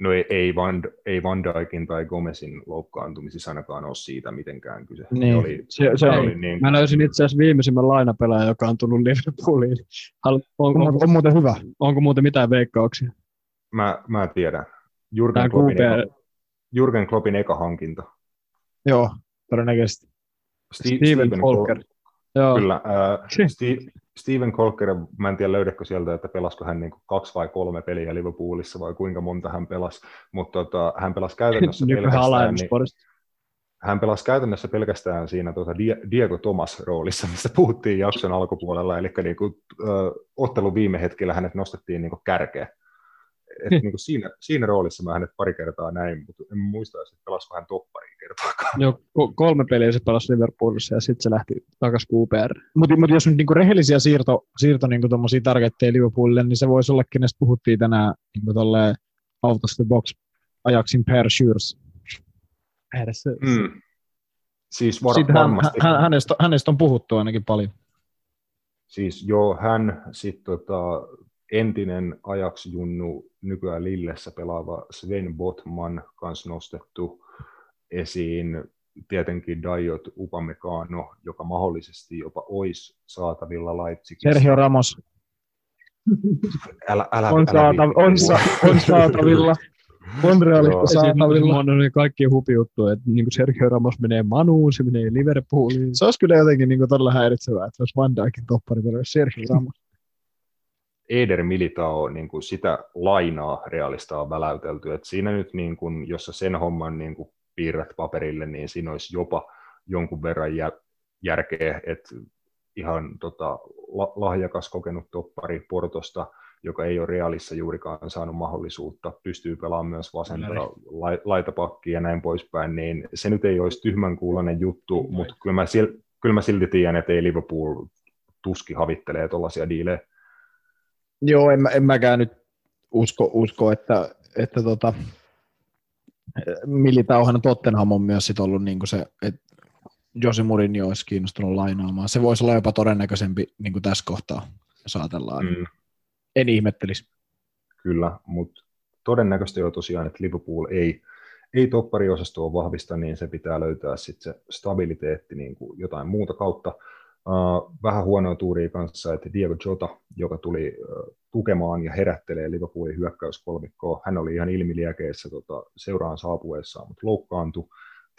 A: No ei, ei, Van, ei Van Dijkin tai Gomezin loukkaantumisissa ainakaan ole siitä mitenkään kyse.
D: Niin. Oli, se, se oli, oli niin... Mä löysin itse asiassa viimeisimmän lainapelaajan, joka on tullut Liverpooliin.
C: on, on, on, on, muuten hyvä.
D: Onko muuten mitään veikkauksia?
A: Mä, mä tiedän. Jurgen Kloppin, eka, Jurgen Kloppin eka hankinta.
C: Joo, todennäköisesti.
D: Steve, Steven, Steven Folker.
A: Joo. Kyllä. Äh, Steve, Steven Colker, mä en tiedä löydäkö sieltä, että pelasko hän niin kaksi vai kolme peliä Liverpoolissa vai kuinka monta hän pelasi, mutta tota, hän pelasi käytännössä pelkästään, niin, hän pelasi käytännössä pelkästään siinä tuota Diego Thomas roolissa, mistä puhuttiin jakson alkupuolella, eli niin kuin, äh, ottelun viime hetkellä hänet nostettiin niin kärkeä et niin kuin siinä, siinä roolissa mä hänet pari kertaa näin, mutta en muista, että pelasiko hän toppariin kertaakaan.
D: Joo, kolme peliä se pelasi Liverpoolissa ja sitten se lähti takaisin QPR.
C: Mutta mut jos nyt niinku rehellisiä siirto, siirto niinku targetteja Liverpoolille, niin se voisi olla, kenestä puhuttiin tänään niinku out of the box ajaksin Per Schürz.
A: Mm. Siis var, Sitten
C: varmasti. Hän, hänestä, hänestä on puhuttu ainakin paljon.
A: Siis joo, hän sitten tota, entinen ajaksi junnu nykyään Lillessä pelaava Sven Botman kanssa nostettu esiin. Tietenkin Dajot Upamecano, joka mahdollisesti jopa olisi saatavilla Leipzigissä.
C: Sergio Ramos.
A: Älä, älä,
C: on,
A: älä saata,
C: on, sa, on saatavilla. Montrealista saatavilla.
D: On niin kaikki juttu, että niin kuin Sergio Ramos menee Manuun, se menee Liverpooliin.
C: Se olisi kyllä jotenkin niin kuin todella häiritsevää, että olisi Van Dijkin toppari, Sergio Ramos.
A: Eder Militao niin kuin sitä lainaa realista on väläytelty. Et siinä nyt, niin kuin, jos sen homman niin kuin piirrät paperille, niin siinä olisi jopa jonkun verran jä- järkeä, että ihan tota, lahjakas kokenut toppari Portosta, joka ei ole Realissa juurikaan saanut mahdollisuutta, pystyy pelaamaan myös vasenta la- laitapakkia ja näin poispäin, niin se nyt ei olisi tyhmän kuulonen juttu, mutta kyllä mä, sil- kyllä mä silti tiedän, että ei Liverpool tuski havittelee tuollaisia diilejä.
C: Joo, en, en mäkään nyt usko, usko että, että tota, Militauhan Tottenham on myös sit ollut niin se, että Jose Mourinho olisi kiinnostunut lainaamaan. Se voisi olla jopa todennäköisempi niin kuin tässä kohtaa, jos ajatellaan. Mm. En ihmettelisi.
A: Kyllä, mutta todennäköisesti on tosiaan, että Liverpool ei, ei toppariosastoa vahvista, niin se pitää löytää sitten se stabiliteetti niin kuin jotain muuta kautta. Uh, vähän huonoa tuuria kanssa, että Diego Jota, joka tuli uh, tukemaan ja herättelee Liverpoolin hyökkäyskolmikkoa, hän oli ihan ilmiliäkeissä tota, seuraan saapuessaan, mutta loukkaantui.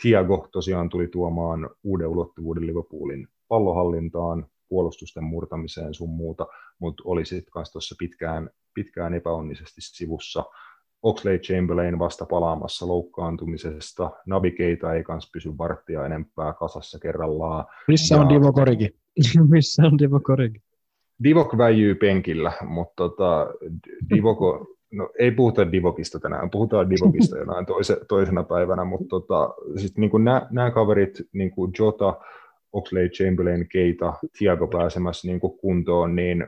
A: Thiago tosiaan tuli tuomaan uuden ulottuvuuden Liverpoolin pallohallintaan, puolustusten murtamiseen sun muuta, mutta oli sitten kanssa tuossa pitkään, pitkään epäonnisesti sivussa. Oxley Chamberlain vasta palaamassa loukkaantumisesta. Nabi Keita ei kanssa pysy varttia enempää kasassa kerrallaan.
C: Missä on Divo Korigi?
D: Missä on Divo Korigi?
A: Divok väijyy penkillä, mutta tota, Divoko, no ei puhuta Divokista tänään, puhutaan Divokista jonain toise, toisena päivänä, mutta tota, sit niin nämä kaverit, niin kuin Jota, Oxley Chamberlain, Keita, Thiago pääsemässä niin kuin kuntoon, niin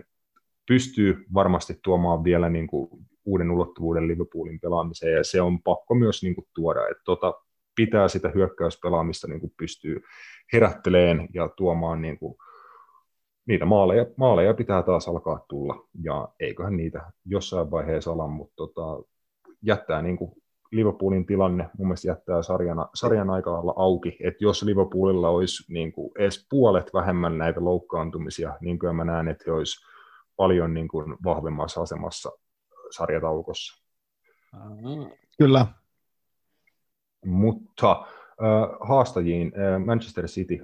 A: pystyy varmasti tuomaan vielä niin kuin uuden ulottuvuuden Liverpoolin pelaamiseen, ja se on pakko myös niin kuin tuoda, että tota, pitää sitä hyökkäyspelaamista niin kuin pystyy herätteleen ja tuomaan niin kuin niitä maaleja, maaleja pitää taas alkaa tulla, ja eiköhän niitä jossain vaiheessa ala, mutta tota, jättää niin kuin Liverpoolin tilanne mun mielestä jättää sarjan, sarjan aika olla auki, että jos Liverpoolilla olisi niin kuin edes puolet vähemmän näitä loukkaantumisia, niin kyllä mä näen, että he olisi paljon niin kuin vahvemmassa asemassa sarjataukossa.
C: Kyllä.
A: Mutta äh, haastajiin äh, Manchester City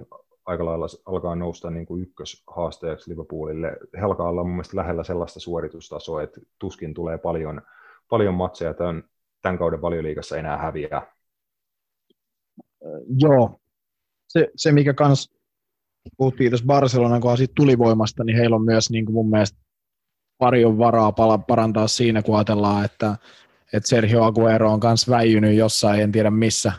A: aika lailla alkaa nousta niin kuin ykköshaastajaksi Liverpoolille. He alkaa olla mun mielestä lähellä sellaista suoritustasoa, että tuskin tulee paljon, paljon matseja tämän, tämän kauden valioliigassa enää häviää.
C: Joo, se, se mikä kans puhuttiin tässä Barcelonan kohdassa siitä tulivoimasta, niin heillä on myös niin kuin mun mielestä paljon varaa pala, parantaa siinä, kun ajatellaan, että, että Sergio Aguero on myös väijynyt jossain, en tiedä missä,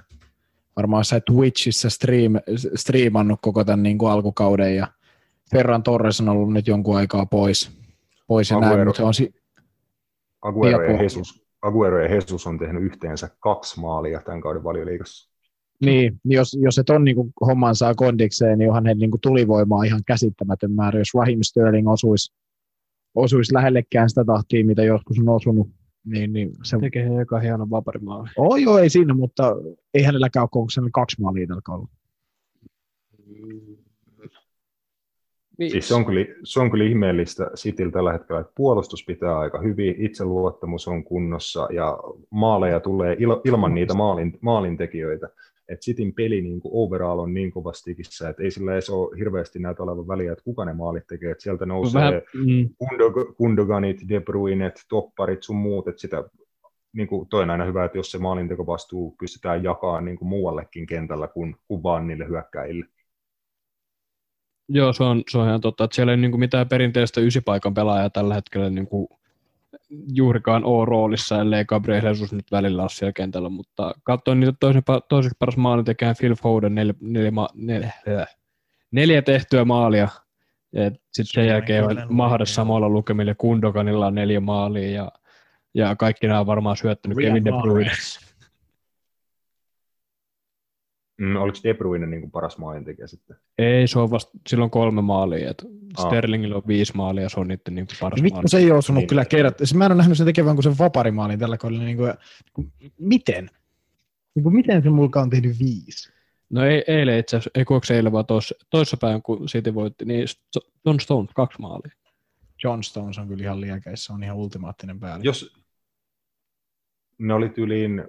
C: varmaan sä Twitchissä stream, striimannut koko tämän niin kuin alkukauden ja Ferran Torres on ollut nyt jonkun aikaa pois, pois ja Aguero, näin, mutta on si-
A: Aguero, ja Jesus, Aguero ja Jesus on tehnyt yhteensä kaksi maalia tämän kauden valioliigassa.
C: Niin, jos, jos et on niin kuin homman saa kondikseen, niin onhan heillä niin kuin tulivoimaa ihan käsittämätön määrä. Jos Raheem Sterling osuisi, osuisi lähellekään sitä tahtia, mitä joskus on osunut, niin, niin
D: se... Tekee joka hieno vaparimaali.
C: Oh, joo, ei siinä, mutta ei hänelläkään ole koko kaksi maalia tällä kaudella.
A: Niin. Siis se, on kyllä, se on kyllä ihmeellistä Cityllä tällä hetkellä, että puolustus pitää aika hyvin, itseluottamus on kunnossa ja maaleja tulee il, ilman niitä maalin, maalintekijöitä että Cityn peli niin kuin overall on niin kovastikissä, että ei sillä edes ole hirveästi näytä olevan väliä, että kuka ne maalit tekee, että sieltä nousee Vähän, mm. Kundoganit, De Bruynet, topparit sun muut, että sitä niin kuin toi on aina hyvä, että jos se maalintekovastuu pystytään jakamaan niin kuin muuallekin kentällä kuin, kuin vaan niille hyökkäille.
D: Joo, se on, se on ihan totta, että siellä ei niin kuin mitään perinteistä ysipaikan pelaajaa tällä hetkellä niin kuin juurikaan ole roolissa, ellei Gabriel Jesus nyt välillä ole siellä kentällä, mutta katsoin niitä toisen, toiseksi paras maalintekijän Phil Foden neljä, neljä, neljä, neljä tehtyä maalia, sitten sen jälkeen on mahda samalla lukemille, Kundoganilla on neljä maalia ja, ja kaikki nämä on varmaan syöttänyt Kevin De Bruyne.
A: Mm, oliko De Bruyne niin kuin paras maalintekijä sitten?
D: Ei, se on vasta silloin kolme maalia. Et ah. Sterlingillä on viisi maalia ja se on niiden niin kuin paras
C: Vittu, se ei osunut niin. kyllä kerran. Mä en ole nähnyt sen tekevän kuin sen vaparimaalin tällä kaudella. Niin kuin, miten? Niin kuin, miten se mulka on tehnyt viisi?
D: No ei, eilen itse asiassa, ei kuoksi eilen vaan toissa, toissa päivän, kun City voitti, niin John Stone kaksi maalia.
C: John Stones on kyllä ihan liekeissä, on ihan ultimaattinen päällä.
A: Jos ne oli tyyliin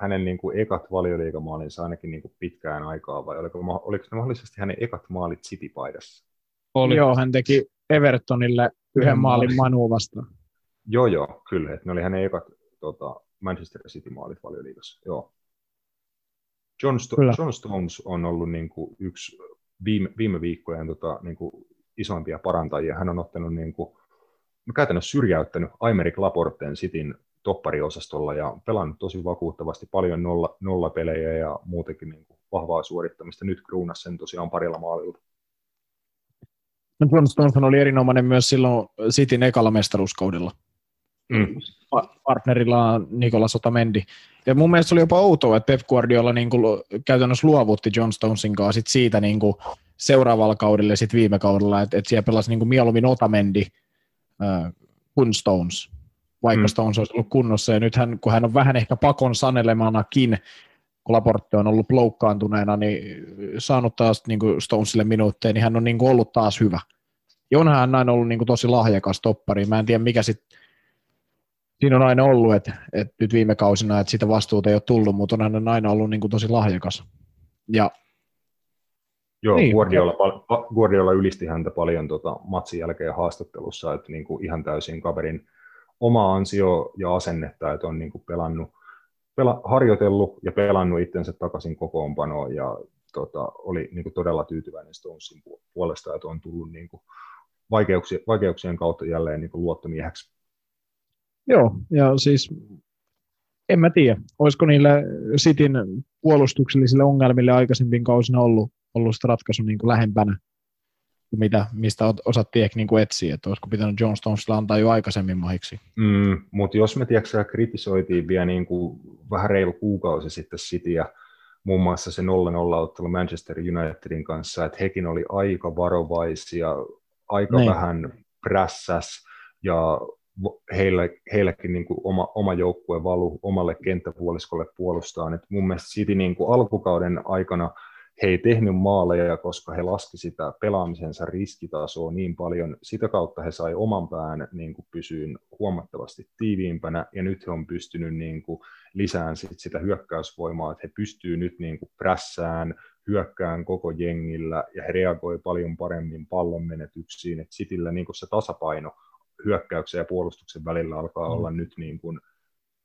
A: hänen niin kuin ekat valioliigamaalinsa ainakin niin kuin pitkään aikaa, vai oliko, oliko ne mahdollisesti hänen ekat maalit City-paidassa?
C: Oli. Joo, hän teki Evertonille yhden maalin Manu vastaan.
A: Joo, joo, kyllä. Että ne oli hänen ekat tota, Manchester City-maalit valioliigassa. Joo. John, Sto- John Stones on ollut niin kuin yksi viime, viime viikkojen tota, niin kuin isoimpia parantajia. Hän on ottanut niin kuin, käytännössä syrjäyttänyt Aymeric Laporten Sitin toppariosastolla ja pelannut tosi vakuuttavasti paljon nolla, nollapelejä ja muutenkin niin kuin vahvaa suorittamista. Nyt kruunas sen tosiaan parilla maalilla.
C: No John Stones oli erinomainen myös silloin Cityn ekalla mestaruuskaudella. Mm. Partnerilla on Nikola Sotamendi. Ja mun mielestä oli jopa outoa, että Pep Guardiola niin kuin käytännössä luovutti John Stonesin kanssa sit siitä niin kuin seuraavalla kaudella ja sit viime kaudella, että, että siellä pelasi niin kuin mieluummin Otamendi äh, kuin Stones, vaikka mm. Stones olisi ollut kunnossa. Ja nyt hän, kun hän on vähän ehkä pakon sanelemanakin, kun Laporte on ollut loukkaantuneena, niin saanut taas niin kuin Stonesille minuutteja, niin hän on niin kuin ollut taas hyvä. Ja onhan hän aina ollut niin kuin tosi lahjakas toppari. Mä en tiedä, mikä sitten siinä on aina ollut, että, että nyt viime kausina, että sitä vastuuta ei ole tullut, mutta on hän aina ollut niin kuin tosi lahjakas. Ja
A: Joo, niin. Guardiola, Guardiola ylisti häntä paljon tota, matsin jälkeen haastattelussa, että niin kuin ihan täysin kaverin oma ansio ja asennetta, että on niin kuin pelannut, pela, harjoitellut ja pelannut itsensä takaisin kokoonpanoon ja tota, oli niin kuin todella tyytyväinen Stonesin puolesta, että on tullut niin kuin vaikeuksien, vaikeuksien kautta jälleen niin kuin luottomieheksi.
C: Joo, ja siis en mä tiedä, olisiko niille Sitin puolustuksellisille ongelmille aikaisemmin kausina ollut, ollut ratkaisu niin kuin lähempänä, mitä, mistä osattiin ehkä niin kuin etsiä, että olisiko pitänyt John Stonesilla antaa jo aikaisemmin mahiksi.
A: Mm, mutta jos me tiedätkö, kritisoitiin vielä niin kuin vähän reilu kuukausi sitten Cityä, muun muassa se 0-0 ottelu Manchester Unitedin kanssa, että hekin oli aika varovaisia, aika niin. vähän prässäs ja heillä, heilläkin niin kuin oma, oma joukkue valu omalle kenttäpuoliskolle puolustaa. Et mun mielestä City niin kuin alkukauden aikana he ei tehnyt maaleja, koska he laski sitä pelaamisensa riskitasoa niin paljon. Sitä kautta he sai oman pään niin kuin pysyyn huomattavasti tiiviimpänä, ja nyt he on pystynyt niin kuin lisään sit sitä hyökkäysvoimaa, että he pystyy nyt niin kuin prässään, hyökkään koko jengillä, ja he reagoi paljon paremmin pallon menetyksiin, että Cityllä niin kuin se tasapaino hyökkäyksen ja puolustuksen välillä alkaa mm. olla nyt niin kuin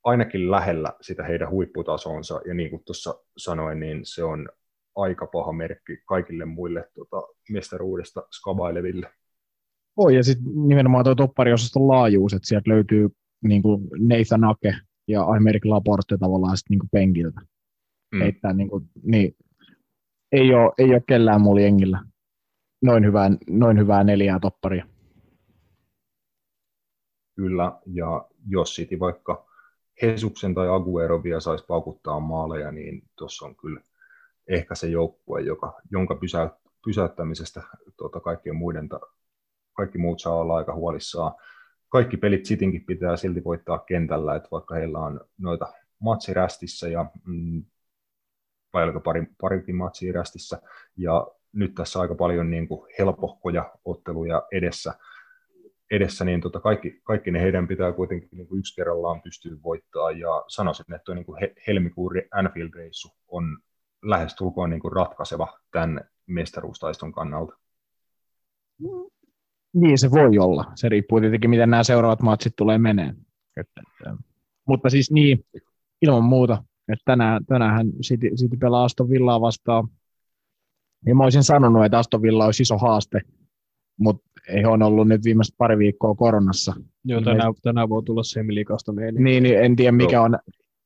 A: ainakin lähellä sitä heidän huipputasonsa, ja niin kuin tuossa sanoin, niin se on aika paha merkki kaikille muille tota, mestaruudesta skabaileville.
C: Oi, ja sitten nimenomaan tuo toppariosaston laajuus, että sieltä löytyy niin kuin Nathan Ake ja Aymeric Laporte tavallaan sitten niin penkiltä. Mm. Että, niin kuin, niin, ei, ole, ei ole kellään muulla jengillä noin hyvää, noin hyvää neljää topparia.
A: Kyllä, ja jos City vaikka Hesuksen tai Aguerovia saisi paukuttaa maaleja, niin tuossa on kyllä ehkä se joukkue, joka, jonka pysä, pysäyttämisestä tuota, kaikkien muiden, kaikki muut saa olla aika huolissaan. Kaikki pelit Citinkin pitää silti voittaa kentällä, että vaikka heillä on noita matsirästissä ja mm, vai oliko pari, parikin matsia rästissä, ja nyt tässä aika paljon niin kuin helpohkoja otteluja edessä, edessä, niin tota kaikki, kaikki ne heidän pitää kuitenkin niin kuin yksi kerrallaan pystyä voittaa, ja sanoisin, että tuo niin kuin helmikuun Anfield-reissu on lähestulkoon niin kuin ratkaiseva tämän mestaruustaiston kannalta.
C: Niin se voi olla. Se riippuu tietenkin, miten nämä seuraavat matsit tulee meneen. Että, että, mutta siis niin, ilman muuta. Että tänään, tänään City, City pelaa Aston Villaa vastaan. Ja mä olisin sanonut, että Aston Villa olisi iso haaste, mutta ei ole ollut nyt viimeiset pari viikkoa koronassa.
D: Joo, tänään, tänään voi tulla semiliikasta meille.
C: Niin, niin, en tiedä mikä on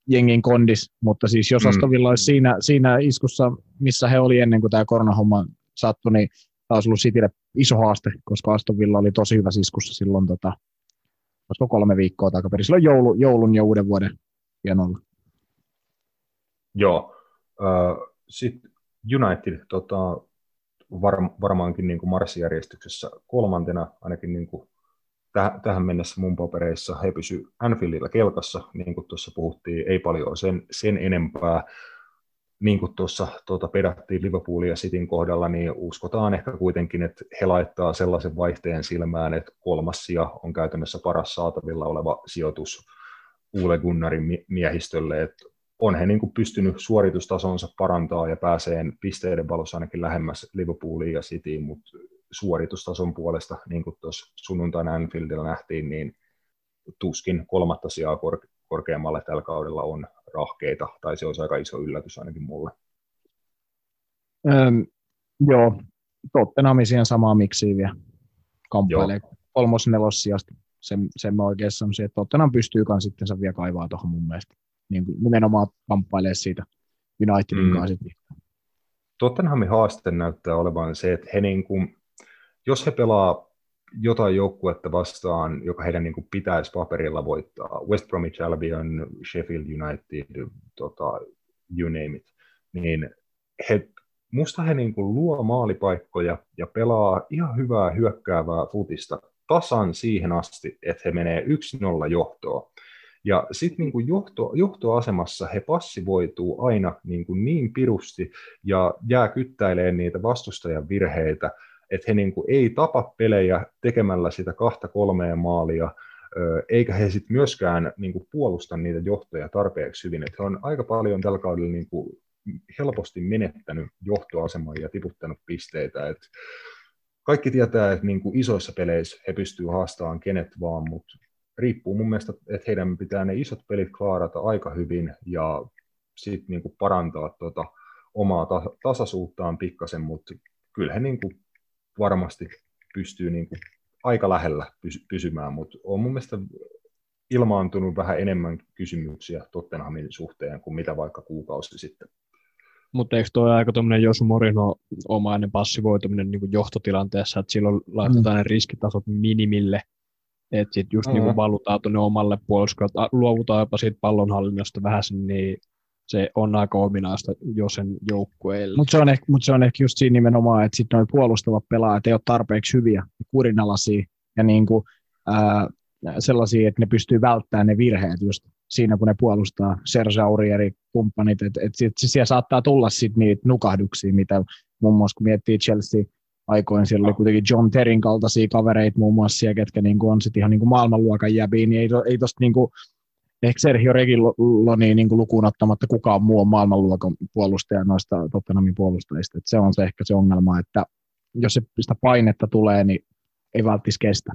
C: jengin kondis, mutta siis jos mm. Aston Villa olisi siinä, siinä iskussa, missä he oli ennen kuin tämä koronahomma sattui, niin tämä olisi ollut Citylle iso haaste, koska Aston Villa oli tosi hyvä iskussa silloin, tota, olisiko kolme viikkoa takaperin, silloin joulu, joulun ja uuden vuoden hienolla.
A: Joo. Sitten United tota, var, varmaankin niin kuin marssijärjestyksessä kolmantena, ainakin niin kuin tähän mennessä mun papereissa he pysy Anfieldilla kelkassa, niin kuin tuossa puhuttiin, ei paljon sen, sen enempää. Niin kuin tuossa tuota, pedattiin Liverpoolin ja Cityn kohdalla, niin uskotaan ehkä kuitenkin, että he laittaa sellaisen vaihteen silmään, että kolmas sija on käytännössä paras saatavilla oleva sijoitus Uule Gunnarin miehistölle, että on he niin kuin pystynyt suoritustasonsa parantaa ja pääsee pisteiden valossa ainakin lähemmäs Liverpooliin ja Cityin, mutta suoritustason puolesta, niin kuin tuossa sunnuntaina Anfieldilla nähtiin, niin tuskin kolmatta sijaa kor- korkeammalle tällä kaudella on rahkeita, tai se olisi aika iso yllätys ainakin mulle.
C: Öm, joo, Tottenham siihen samaa miksi vielä kamppailee kolmos nelos sijasta. Sen, sen mä oikein sanoisin, että Tottenham pystyy kans sitten vielä kaivaa tuohon mun mielestä. Niin kuin nimenomaan kamppailee siitä Unitedin
A: Mm.
C: kanssa.
A: Tottenhamin haaste näyttää olevan se, että he niin kuin, jos he pelaa jotain joukkuetta vastaan, joka heidän niin kuin pitäisi paperilla voittaa, West Bromwich Albion, Sheffield United, tota, you name it, niin he, musta he niin kuin luo maalipaikkoja ja pelaa ihan hyvää hyökkäävää futista tasan siihen asti, että he menee 1-0 johtoon. Ja sitten niin johto, johtoasemassa he passivoituu aina niin, kuin niin pirusti ja jää kyttäilemään niitä vastustajan virheitä, että he niin kuin ei tapa pelejä tekemällä sitä kahta kolmea maalia, eikä he sitten myöskään niin kuin puolusta niitä johtoja tarpeeksi hyvin. Että he on aika paljon tällä kaudella niin kuin helposti menettänyt johtoaseman ja tiputtanut pisteitä. Et kaikki tietää, että niin kuin isoissa peleissä he pystyvät haastamaan kenet vaan, mutta riippuu mun mielestä, että heidän pitää ne isot pelit klaarata aika hyvin ja sitten niin parantaa tuota omaa ta- tasaisuuttaan pikkasen, mutta kyllä he niin kuin varmasti pystyy niin kuin aika lähellä pysy- pysymään, mutta on mun mielestä ilmaantunut vähän enemmän kysymyksiä Tottenhamin suhteen kuin mitä vaikka kuukausi sitten.
D: Mutta eikö tuo aika tuommoinen Josu Morino omainen passivoituminen niin johtotilanteessa, että silloin laitetaan mm. ne riskitasot minimille, että sitten just mm. niin valutaan tuonne omalle puoluskolle, luovutaan jopa siitä pallonhallinnasta vähän sen, niin se on aika ominaista jo sen joukkueelle.
C: Mutta se, on ehkä, mut se on ehkä just siinä nimenomaan, että sitten noin puolustavat pelaajat ei ole tarpeeksi hyviä, kurinalaisia ja niinku, ää, sellaisia, että ne pystyy välttämään ne virheet just siinä, kun ne puolustaa Serge Aurieri kumppanit, että et, et, siellä saattaa tulla sitten niitä nukahduksia, mitä muun muassa kun miettii Chelsea aikoin, siellä oli kuitenkin John Terrin kaltaisia kavereita muun muassa siellä, ketkä niinku on sitten ihan niinku maailmanluokan jäbiä, niin ei, to, ei tosta niinku, ehkä Sergio Regiloni niin kuin lukuun ottamatta kukaan muu on maailmanluokan puolustaja noista Tottenhamin puolustajista. Et se on se ehkä se ongelma, että jos se sitä painetta tulee, niin ei välttis kestä.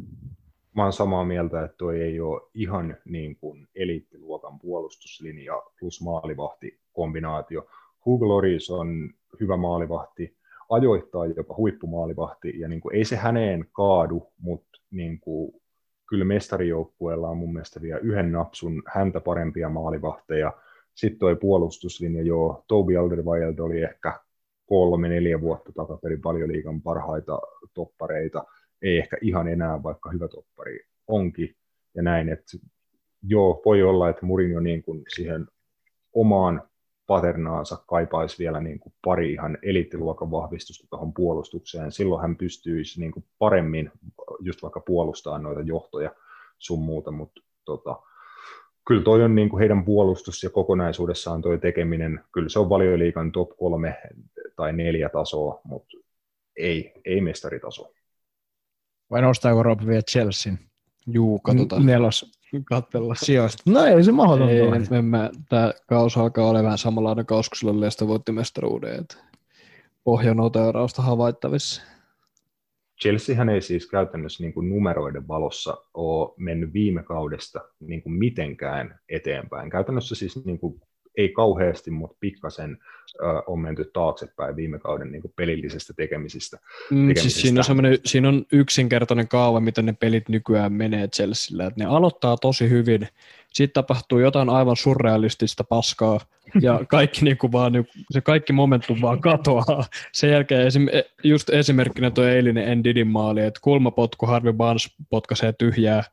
A: Mä oon samaa mieltä, että tuo ei ole ihan niin kuin eliittiluokan puolustuslinja plus maalivahti kombinaatio. Hugo Loris on hyvä maalivahti, ajoittaa jopa huippumaalivahti, ja niin kuin, ei se häneen kaadu, mutta niin kuin, kyllä mestarijoukkueella on mun mielestä vielä yhden napsun häntä parempia maalivahteja. Sitten tuo puolustuslinja, joo, Toby Alderweireld oli ehkä kolme, neljä vuotta takaperin paljon liikan parhaita toppareita. Ei ehkä ihan enää, vaikka hyvä toppari onkin. Ja näin, että joo, voi olla, että Mourinho niin kuin siihen omaan paternaansa kaipaisi vielä niin kuin pari ihan eliittiluokan vahvistusta tuohon puolustukseen. Silloin hän pystyisi niin kuin paremmin just vaikka puolustaa noita johtoja sun muuta, mutta tota, kyllä toi on niin kuin heidän puolustus ja kokonaisuudessaan toi tekeminen, kyllä se on valioliikan top kolme tai neljä tasoa, mutta ei, ei mestaritaso.
C: Vai nostaako Rob vielä Chelsean?
D: Juu, katsotaan.
C: Nelos
D: Katsella.
C: sijoista. No ei se mahdotonta
D: Ei,
C: ole.
D: en, en mä, tää kausi alkaa olemaan vähän samanlainen kausi, kun silloin Leicester voitti mestaruuden. Et pohjanoteerausta havaittavissa.
A: Chelseahän ei siis käytännössä niin kuin numeroiden valossa ole mennyt viime kaudesta niin kuin mitenkään eteenpäin. Käytännössä siis niin kuin ei kauheasti, mutta pikkasen äh, on menty taaksepäin viime kauden niin kuin pelillisestä tekemisistä.
D: Mm, siis siinä, on siinä on yksinkertainen kaava, miten ne pelit nykyään menee Chelsealla. Et ne aloittaa tosi hyvin, sitten tapahtuu jotain aivan surrealistista paskaa, ja kaikki niinku vaan, niinku- se kaikki momentum vaan katoaa. Sen jälkeen esim, just esimerkkinä tuo eilinen Ndidin maali, että kulmapotku Harvey Barnes potkaisee tyhjää,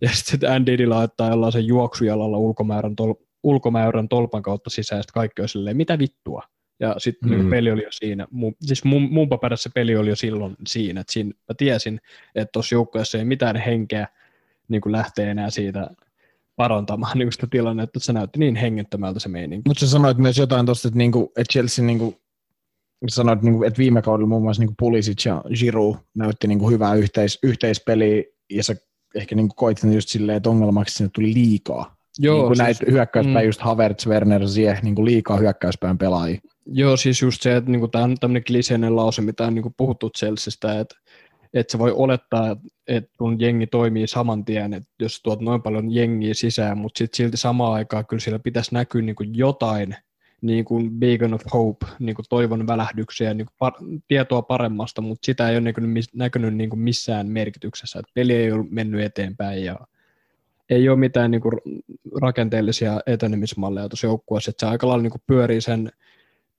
D: ja sitten Ndidi laittaa jollain juoksujalalla ulkomäärän, tol, ulkomäärän tolpan kautta sisään, ja kaikki on silleen, mitä vittua? Ja sitten mm.
A: Mm.
D: peli oli jo siinä. Mun, siis mun, mun paperissa peli oli jo silloin siinä. Että siinä mä tiesin, että tuossa joukkueessa ei mitään henkeä niin kuin lähtee enää siitä parantamaan niin sitä tilannetta, että se näytti niin hengettömältä se meininki.
C: Mutta sä sanoit myös jotain tuosta, että, niinku, että Chelsea, niinku, sanoit, niinku, että viime kaudella muun muassa niinku Pulisic ja Giroud näytti niinku hyvää yhteis, yhteispeliä, ja sä ehkä niinku koit sen just silleen, että ongelmaksi sinne tuli liikaa.
D: Joo,
C: niinku
D: siis,
C: näitä hyökkäyspäin,
D: mm.
C: just Havertz, Werner, Ziyech, niinku liikaa hyökkäyspään pelaajia.
D: joo, siis just se, että niinku, tämä on tämmöinen kliseinen lause, mitä on niinku puhuttu Chelseastä, että että se voi olettaa, että kun jengi toimii saman tien, että jos tuot noin paljon jengiä sisään, mutta sitten silti samaan aikaan kyllä siellä pitäisi näkyä niinku jotain niin kuin beacon of hope, niin kuin toivon välähdyksiä, niin kuin par- tietoa paremmasta, mutta sitä ei ole näkynyt, näkynyt niin kuin missään merkityksessä. että peli ei ole mennyt eteenpäin ja ei ole mitään niin kuin rakenteellisia etenemismalleja tuossa joukkueessa, että se aika lailla niin kuin pyörii sen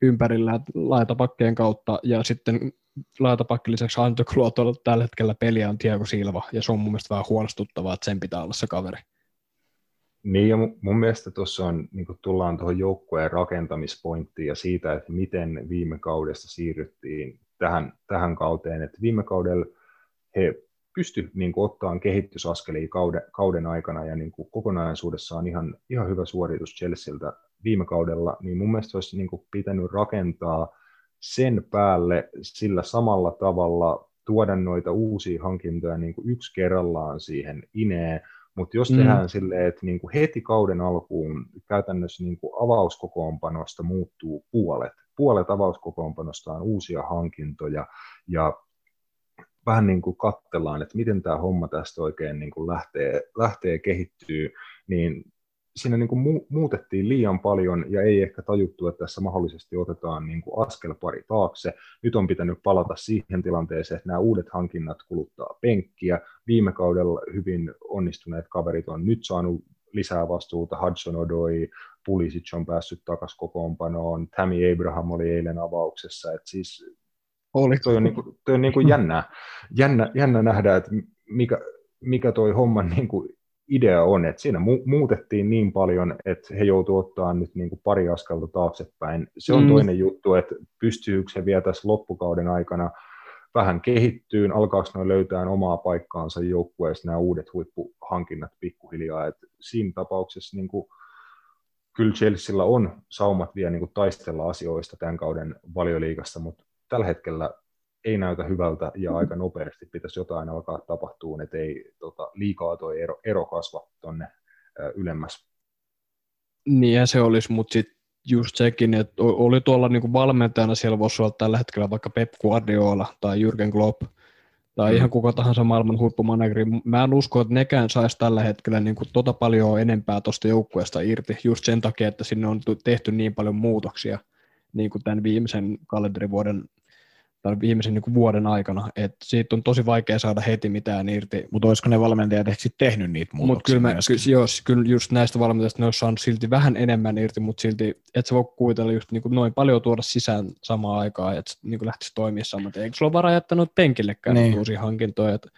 D: ympärillä laitapakkeen kautta ja sitten laitapakki lisäksi Antokluotolla tällä hetkellä peliä on Tiago Silva ja se on mun mielestä vähän huolestuttavaa, että sen pitää olla se kaveri.
A: Niin ja mun mielestä tuossa on, niin tullaan tuohon joukkueen rakentamispointtiin ja siitä, että miten viime kaudesta siirryttiin tähän, tähän kauteen. Että viime kaudella he pysty niin kuin, ottaa kehitysaskelia kauden, kauden aikana ja niin kuin, kokonaisuudessaan ihan, ihan hyvä suoritus Chelsealtä viime kaudella, niin mun mielestä olisi niin kuin, pitänyt rakentaa sen päälle sillä samalla tavalla tuoda noita uusia hankintoja niin kuin yksi kerrallaan siihen ineen, mutta jos mm. tehdään silleen, että niin kuin heti kauden alkuun käytännössä niin kuin avauskokoonpanosta muuttuu puolet, puolet avauskokoonpanosta on uusia hankintoja ja vähän niin kuin katsellaan, että miten tämä homma tästä oikein niin kuin lähtee, lähtee kehittyy, niin siinä niin kuin muutettiin liian paljon ja ei ehkä tajuttu, että tässä mahdollisesti otetaan niin kuin askel pari taakse. Nyt on pitänyt palata siihen tilanteeseen, että nämä uudet hankinnat kuluttaa penkkiä. Viime kaudella hyvin onnistuneet kaverit on nyt saanut lisää vastuuta. Hudson Odoi, Pulisic on päässyt takaisin kokoonpanoon. Tammy Abraham oli eilen avauksessa. Että siis oli. Toi on, niin kuin, toi on niin kuin jännä, jännä, jännä nähdä, että mikä, mikä toi homman niin kuin idea on, että siinä mu- muutettiin niin paljon, että he joutuivat ottaa nyt niin kuin pari askelta taaksepäin. Se on mm. toinen juttu, että pystyykö he vielä tässä loppukauden aikana vähän kehittyyn, alkaako ne löytää omaa paikkaansa joukkueessa nämä uudet huippuhankinnat pikkuhiljaa. Et siinä tapauksessa niin kuin, kyllä Chelsealla on saumat vielä niin kuin taistella asioista tämän kauden valioliigassa, mutta tällä hetkellä ei näytä hyvältä ja mm-hmm. aika nopeasti pitäisi jotain alkaa tapahtua, että ei tota, liikaa tuo ero, ero kasva tuonne ylemmäs.
D: Niin ja se olisi, mutta sitten just sekin, että oli tuolla niinku valmentajana siellä voisi olla tällä hetkellä vaikka Pep Guardiola tai Jürgen Klopp tai mm. ihan kuka tahansa maailman huippumanageri. Mä en usko, että nekään saisi tällä hetkellä niin kuin tota paljon enempää tuosta joukkueesta irti, just sen takia, että sinne on tehty niin paljon muutoksia niin kuin tämän viimeisen kalenderivuoden tai viimeisen niin vuoden aikana, että siitä on tosi vaikea saada heti mitään irti.
C: Mutta olisiko ne valmentajat ehkä sitten tehnyt niitä muutoksia
D: Mutta kyllä, mä, ky, jos, kyllä just näistä valmentajista ne olisi saanut silti vähän enemmän irti, mutta silti et sä voi kuvitella just niin kuin noin paljon tuoda sisään samaan aikaan, että niin kuin lähtisi toimia saman. Eikö sulla ole varaa jättänyt penkillekään niin. uusia hankintoja, että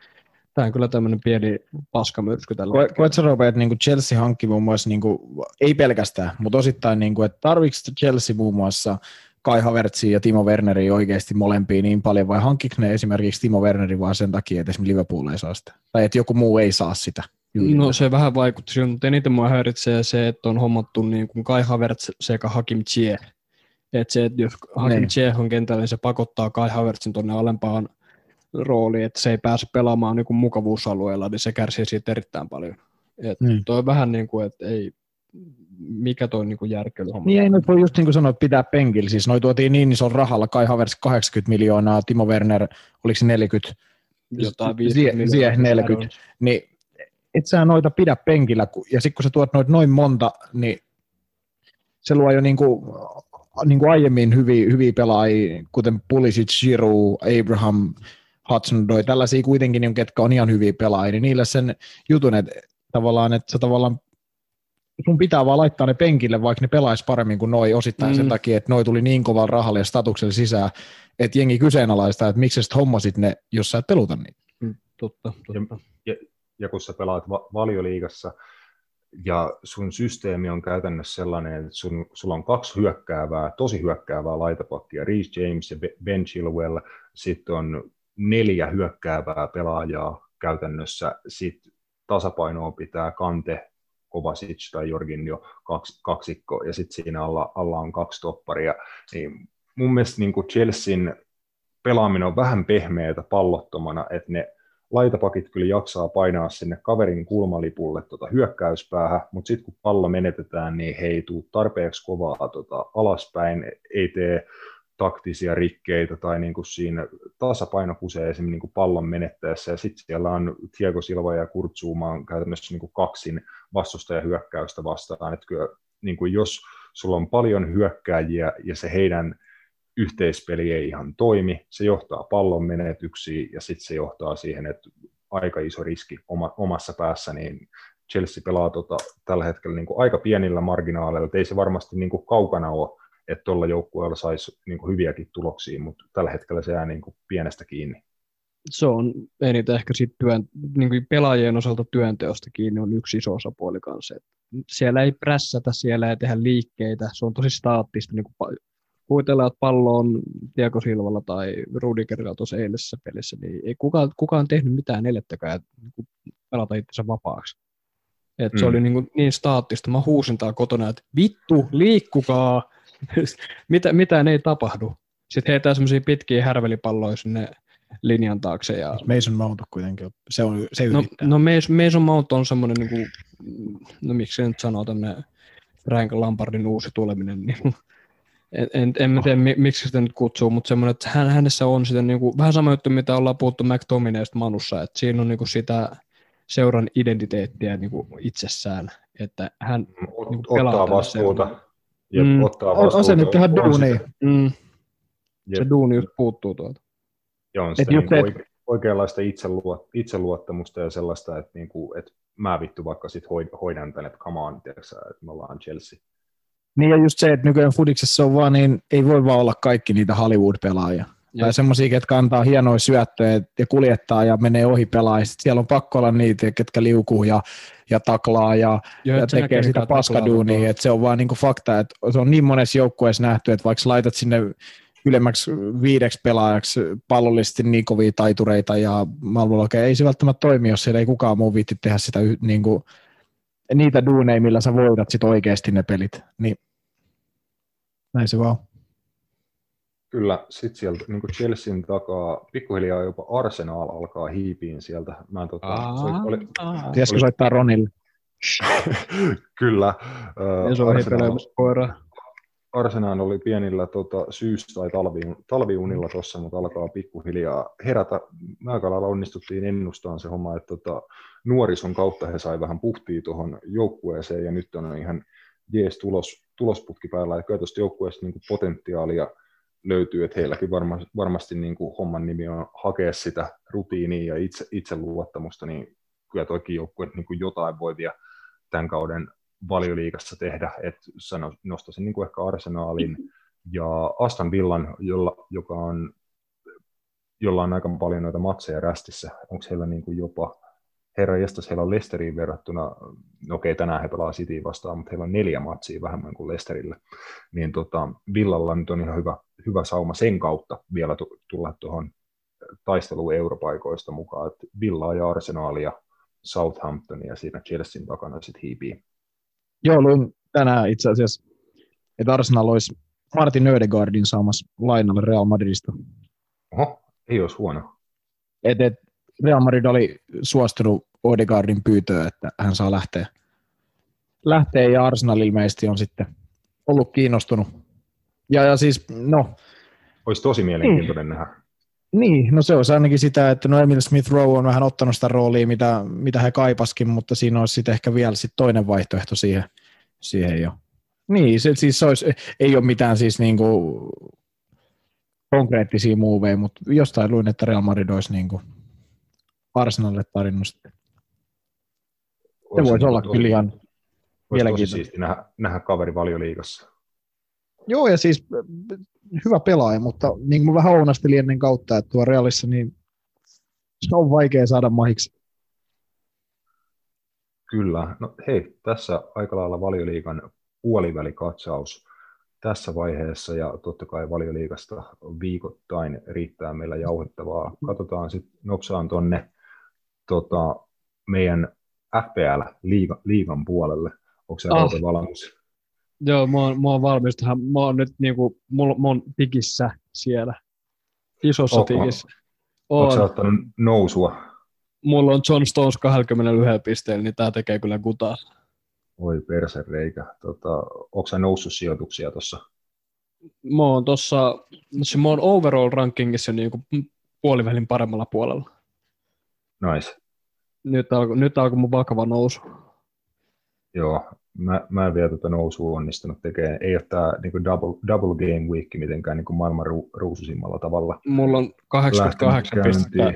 D: Tämä on kyllä tämmöinen pieni paskamyrsky tällä Ko-
C: Koetko Robe, että niin Chelsea hankki muun muassa, niin kuin, ei pelkästään, mutta osittain, niin kuin, että tarvitsi Chelsea muun muassa Kai Havertzia ja Timo Werneri oikeasti molempia niin paljon, vai hankkiko ne esimerkiksi Timo Werneri vaan sen takia, että esimerkiksi Liverpool ei saa sitä? Tai että joku muu ei saa sitä?
D: No se vähän vaikutti, mutta eniten mua häiritsee se, että on hommattu niin kuin Kai Havertz sekä Hakim Ziyech. Että se, että jos Hakim niin. Ziyech on kentällä, niin se pakottaa Kai Havertzin tuonne alempaan rooliin, että se ei pääse pelaamaan niin kuin mukavuusalueella, niin se kärsii siitä erittäin paljon. Et niin. Toi on vähän niin kuin, että ei, mikä toi niin järkely homma.
C: Niin ei nyt voi just niin kuin sanoa, että pitää penkillä. Siis noi tuotiin niin isolla rahalla, Kai Havers 80 miljoonaa, Timo Werner, oliko se 40?
D: Jotain 50 sie,
C: 40. Niin et sä noita pidä penkillä, ja sitten kun sä tuot noita noin monta, niin se luo jo niin kuin, niin kuin aiemmin hyviä, hyviä pelaajia, kuten Pulisic, Giroud, Abraham, Hudson Doi, tällaisia kuitenkin, niin ketkä on ihan hyviä pelaajia, niin niille sen jutun, että tavallaan, että sä tavallaan sun pitää vaan laittaa ne penkille, vaikka ne pelaisi paremmin kuin noi osittain mm. sen takia, että noi tuli niin kovalla rahalla ja statuksella sisään, että jengi kyseenalaistaa, että miksi sä hommasit ne, jos sä et peluta niitä.
D: Mm, totta, totta.
A: Ja, ja, ja kun sä pelaat va- valioliigassa, ja sun systeemi on käytännössä sellainen, että sun, sulla on kaksi hyökkäävää, tosi hyökkäävää laitapakkia, Reece James ja Ben Chilwell, sitten on neljä hyökkäävää pelaajaa käytännössä, sitten tasapainoa pitää Kante, Kovacic tai Jorginho kaks, kaksikko, ja sitten siinä alla, alla on kaksi topparia, niin mun mielestä niin kuin Chelsean pelaaminen on vähän pehmeätä pallottomana, että ne laitapakit kyllä jaksaa painaa sinne kaverin kulmalipulle tota hyökkäyspäähän, mutta sitten kun pallo menetetään, niin he ei tule tarpeeksi kovaa tota alaspäin, ei tee taktisia rikkeitä tai niin kuin siinä tasapaino kusee esimerkiksi niin kuin pallon menettäessä. Ja sitten siellä on Thiago Silva ja Kurtsuuma on käytännössä niin kuin kaksin vastustajahyökkäystä vastaan, että kyllä niin kuin jos sulla on paljon hyökkääjiä ja se heidän yhteispeli ei ihan toimi, se johtaa pallon menetyksiin ja sitten se johtaa siihen, että aika iso riski oma, omassa päässä, niin Chelsea pelaa tota, tällä hetkellä niin kuin aika pienillä marginaaleilla, ei se varmasti niin kuin kaukana ole, että tuolla joukkueella saisi niin kuin hyviäkin tuloksia, mutta tällä hetkellä se jää niin kuin pienestä kiinni.
D: Se on eniten ehkä sit työn, niin kuin pelaajien osalta työnteosta kiinni on yksi iso osapuoli kanssa. Siellä ei prässätä, siellä ei tehdä liikkeitä, se on tosi staattista. Niin kuin kuvitellaan, että pallo on Diego Silvalla tai Rudigerilla tuossa eilisessä pelissä, niin ei kukaan, kukaan tehnyt mitään neljättäkään niin pelata itsensä vapaaksi. Et mm. Se oli niin, kuin niin staattista. Mä huusin tää kotona, että vittu, liikkukaa, mitä, mitään ei tapahdu. Sitten heitää semmoisia pitkiä härvelipalloja sinne linjan taakse. Ja...
C: Mason Mount kuitenkin, se, on, se
D: no, no Mason Mount on semmoinen, niin kuin, no miksi se nyt sanoo, tämmöinen Frank Lampardin uusi tuleminen, niin en, en, en tiedä miksi sitä nyt kutsuu, mutta semmoinen, että hän, hänessä on sitä niin kuin, vähän sama juttu, mitä ollaan puhuttu McTominaysta Manussa, että siinä on niin kuin sitä seuran identiteettiä niin kuin itsessään, että hän
A: mm, niin kuin ottaa vastuuta.
C: Jep, mm. ottaa vastuuta. On se nyt ihan duuni. Mm.
D: Se duuni just puuttuu tuolta.
A: Joo, on sitä niin oike- oikeanlaista itseluot- itseluottamusta ja sellaista, että, niin kuin, että mä vittu vaikka sit hoidan tänne, että come on, tiiäksä, että me ollaan Chelsea.
C: Niin ja just se, että nykyään fudiksessa on vaan niin, ei voi vaan olla kaikki niitä Hollywood-pelaajia. Ja. Tai semmoisia, ketkä antaa hienoja syöttöjä ja kuljettaa ja menee ohi pelaa. siellä on pakko olla niitä, ketkä liukuu ja, ja taklaa ja, ja, ja tekee sitä paskaduunia. Että se on vaan niinku fakta, että se on niin monessa joukkueessa nähty, että vaikka laitat sinne ylemmäksi viideksi pelaajaksi pallollisesti niin kovia taitureita ja maailmanlokeja, ei se välttämättä toimi, jos siellä ei kukaan muu viitti tehdä sitä niin kuin, niitä duuneja, millä sä voidat sit oikeasti ne pelit. Niin näin se vaan.
A: Kyllä, sitten sieltä niin Chelsean takaa pikkuhiljaa jopa Arsenal alkaa hiipiin sieltä. Mä en, tota,
C: aa, se oli, Pitäisikö oli... soittaa Ronille?
A: Kyllä.
D: Arsenal,
A: Arsenal oli pienillä tota, syys- tai talvi, talviunilla tuossa, mutta alkaa pikkuhiljaa herätä. Lailla onnistuttiin ennustaan se homma, että tota, nuorison kautta he sai vähän puhtia tuohon joukkueeseen ja nyt on ihan jees tulos, tulosputki päällä. Ja kyllä tuosta joukkueesta niin potentiaalia löytyy, että heilläkin varma, varmasti niin kuin homman nimi on hakea sitä rutiinia ja itse, itseluottamusta, niin kyllä toikin joukkue niin kuin jotain voi vielä tämän kauden valioliikassa tehdä, että nostaisin niin kuin ehkä Arsenaalin ja Aston Villan, jolla, joka on, jolla on aika paljon noita matseja rästissä. Onko heillä niin kuin jopa, herra jästäs, heillä on Lesteriin verrattuna, no okei, tänään he pelaa Cityin vastaan, mutta heillä on neljä matsia vähemmän kuin Lesterille. Niin tota, Villalla nyt on ihan hyvä, hyvä sauma sen kautta vielä tulla tuohon taisteluun europaikoista mukaan, että Villaa ja Arsenaalia, Southamptonia siinä Chelsean takana sitten hiipii
C: Joo, luin tänään itse asiassa, että Arsenal olisi Martin Ödegaardin saamassa lainalle Real Madridista.
A: Oho, ei olisi huono.
C: Et, et Real Madrid oli suostunut Ödegaardin pyytöön, että hän saa lähteä. Lähteä ja Arsenal ilmeisesti on sitten ollut kiinnostunut. Ja, ja siis, no...
A: Olisi tosi mielenkiintoinen niin. nähdä.
C: Niin, no se olisi ainakin sitä, että no Emil Smith Rowe on vähän ottanut sitä roolia, mitä, mitä he kaipaskin, mutta siinä olisi sitten ehkä vielä sit toinen vaihtoehto siihen, siihen jo. Niin, se, siis se olisi, ei ole mitään siis niinku konkreettisia muuveja, mutta jostain luin, että Real Madrid olisi niinku Arsenalille tarjonnut sitten. Se voisi olla kyllä ihan
A: mielenkiintoista. siisti nähdä, nähdä kaveri valioliigassa.
C: Joo, ja siis hyvä pelaaja, mutta niin kuin mä vähän ounastelin ennen kautta, että tuo Realissa niin se on vaikea saada mahiksi.
A: Kyllä. No hei, tässä aika lailla valioliikan puolivälikatsaus tässä vaiheessa ja totta kai valioliikasta viikoittain riittää meillä jauhettavaa. Katsotaan sitten nopsaan tuonne tota, meidän FPL-liigan puolelle. Onko se ah. valmis?
D: Joo, mä oon, mä oon valmis tähän. Mä oon nyt niinku, mulla, mä oon pikissä siellä. Isossa Oho. tikissä.
A: Oletko ottanut nousua?
D: Mulla on John Stones 21 pisteellä, niin tää tekee kyllä kutaa.
A: Oi persereikä. Tota, onko sä noussut sijoituksia tuossa?
D: Mä oon tossa, mä oon overall rankingissa niinku puolivälin paremmalla puolella.
A: Nice.
D: Nyt alkoi nyt alko mun vakava nousu.
A: Joo, mä, mä en vielä tuota nousua onnistunut tekemään. Ei ole tämä niin double, double game week mitenkään niin maailman ru, ruususimmalla tavalla.
D: Mulla on 88 pistettä,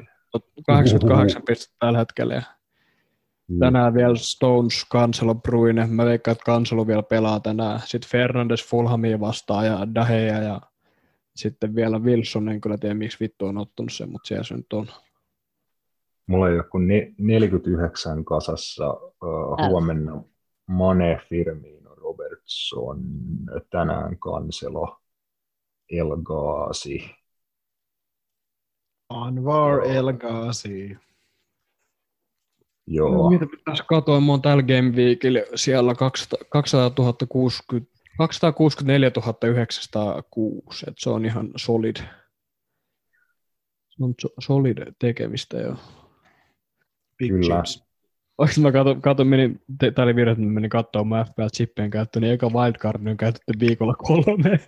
D: 88 pistettä tällä hetkellä. Ja
A: Mm.
D: tänään vielä Stones, Cancelo, Bruine. Mä veikkaan, että Cancelo vielä pelaa tänään. Sitten Fernandes Fulhamia vastaan ja Daheja ja sitten vielä Wilson. En kyllä tiedä, miksi vittu on ottanut sen, mutta siellä se nyt on.
A: Mulla ei ole kuin ne, 49 kasassa uh, huomenna Mane, Firmino, Robertson, tänään Kanselo, Elgaasi.
C: Anvar El Ghazi.
A: Joo,
D: Mitä pitäisi katsoa, mä oon tällä Game Weekillä siellä 200, 200 060, 264 906, että se on ihan solid. Se on so- solid tekemistä jo.
C: Big
A: Kyllä.
C: Chips.
D: Oikeasti mä katon, katon menin, tää oli virhe, että mä menin katsomaan FPL chippien käyttö, niin eka wildcard on käytetty viikolla kolme.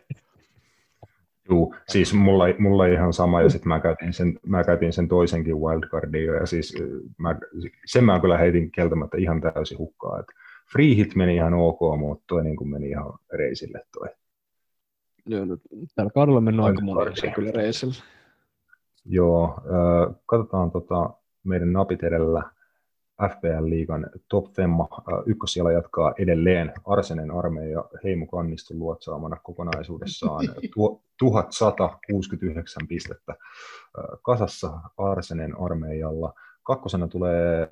A: Juu, siis mulla, mulla ei ihan sama, ja sitten mä käytin sen, mä käytin sen toisenkin wildcardin jo, ja siis äh, mä, sen mä kyllä heitin kieltämättä ihan täysin hukkaa. Et free hit meni ihan ok, mutta toi niin meni ihan reisille toi.
D: Joo, nyt tällä kaudella mennyt aika moni kyllä reisillä.
A: Joo, äh, katsotaan tota meidän napit edellä. FPL-liigan top femma äh, ykkösjala jatkaa edelleen Arsenen armeija Heimo Kanniston luotsaamana kokonaisuudessaan tuo, 1169 pistettä äh, kasassa Arsenen armeijalla. Kakkosena tulee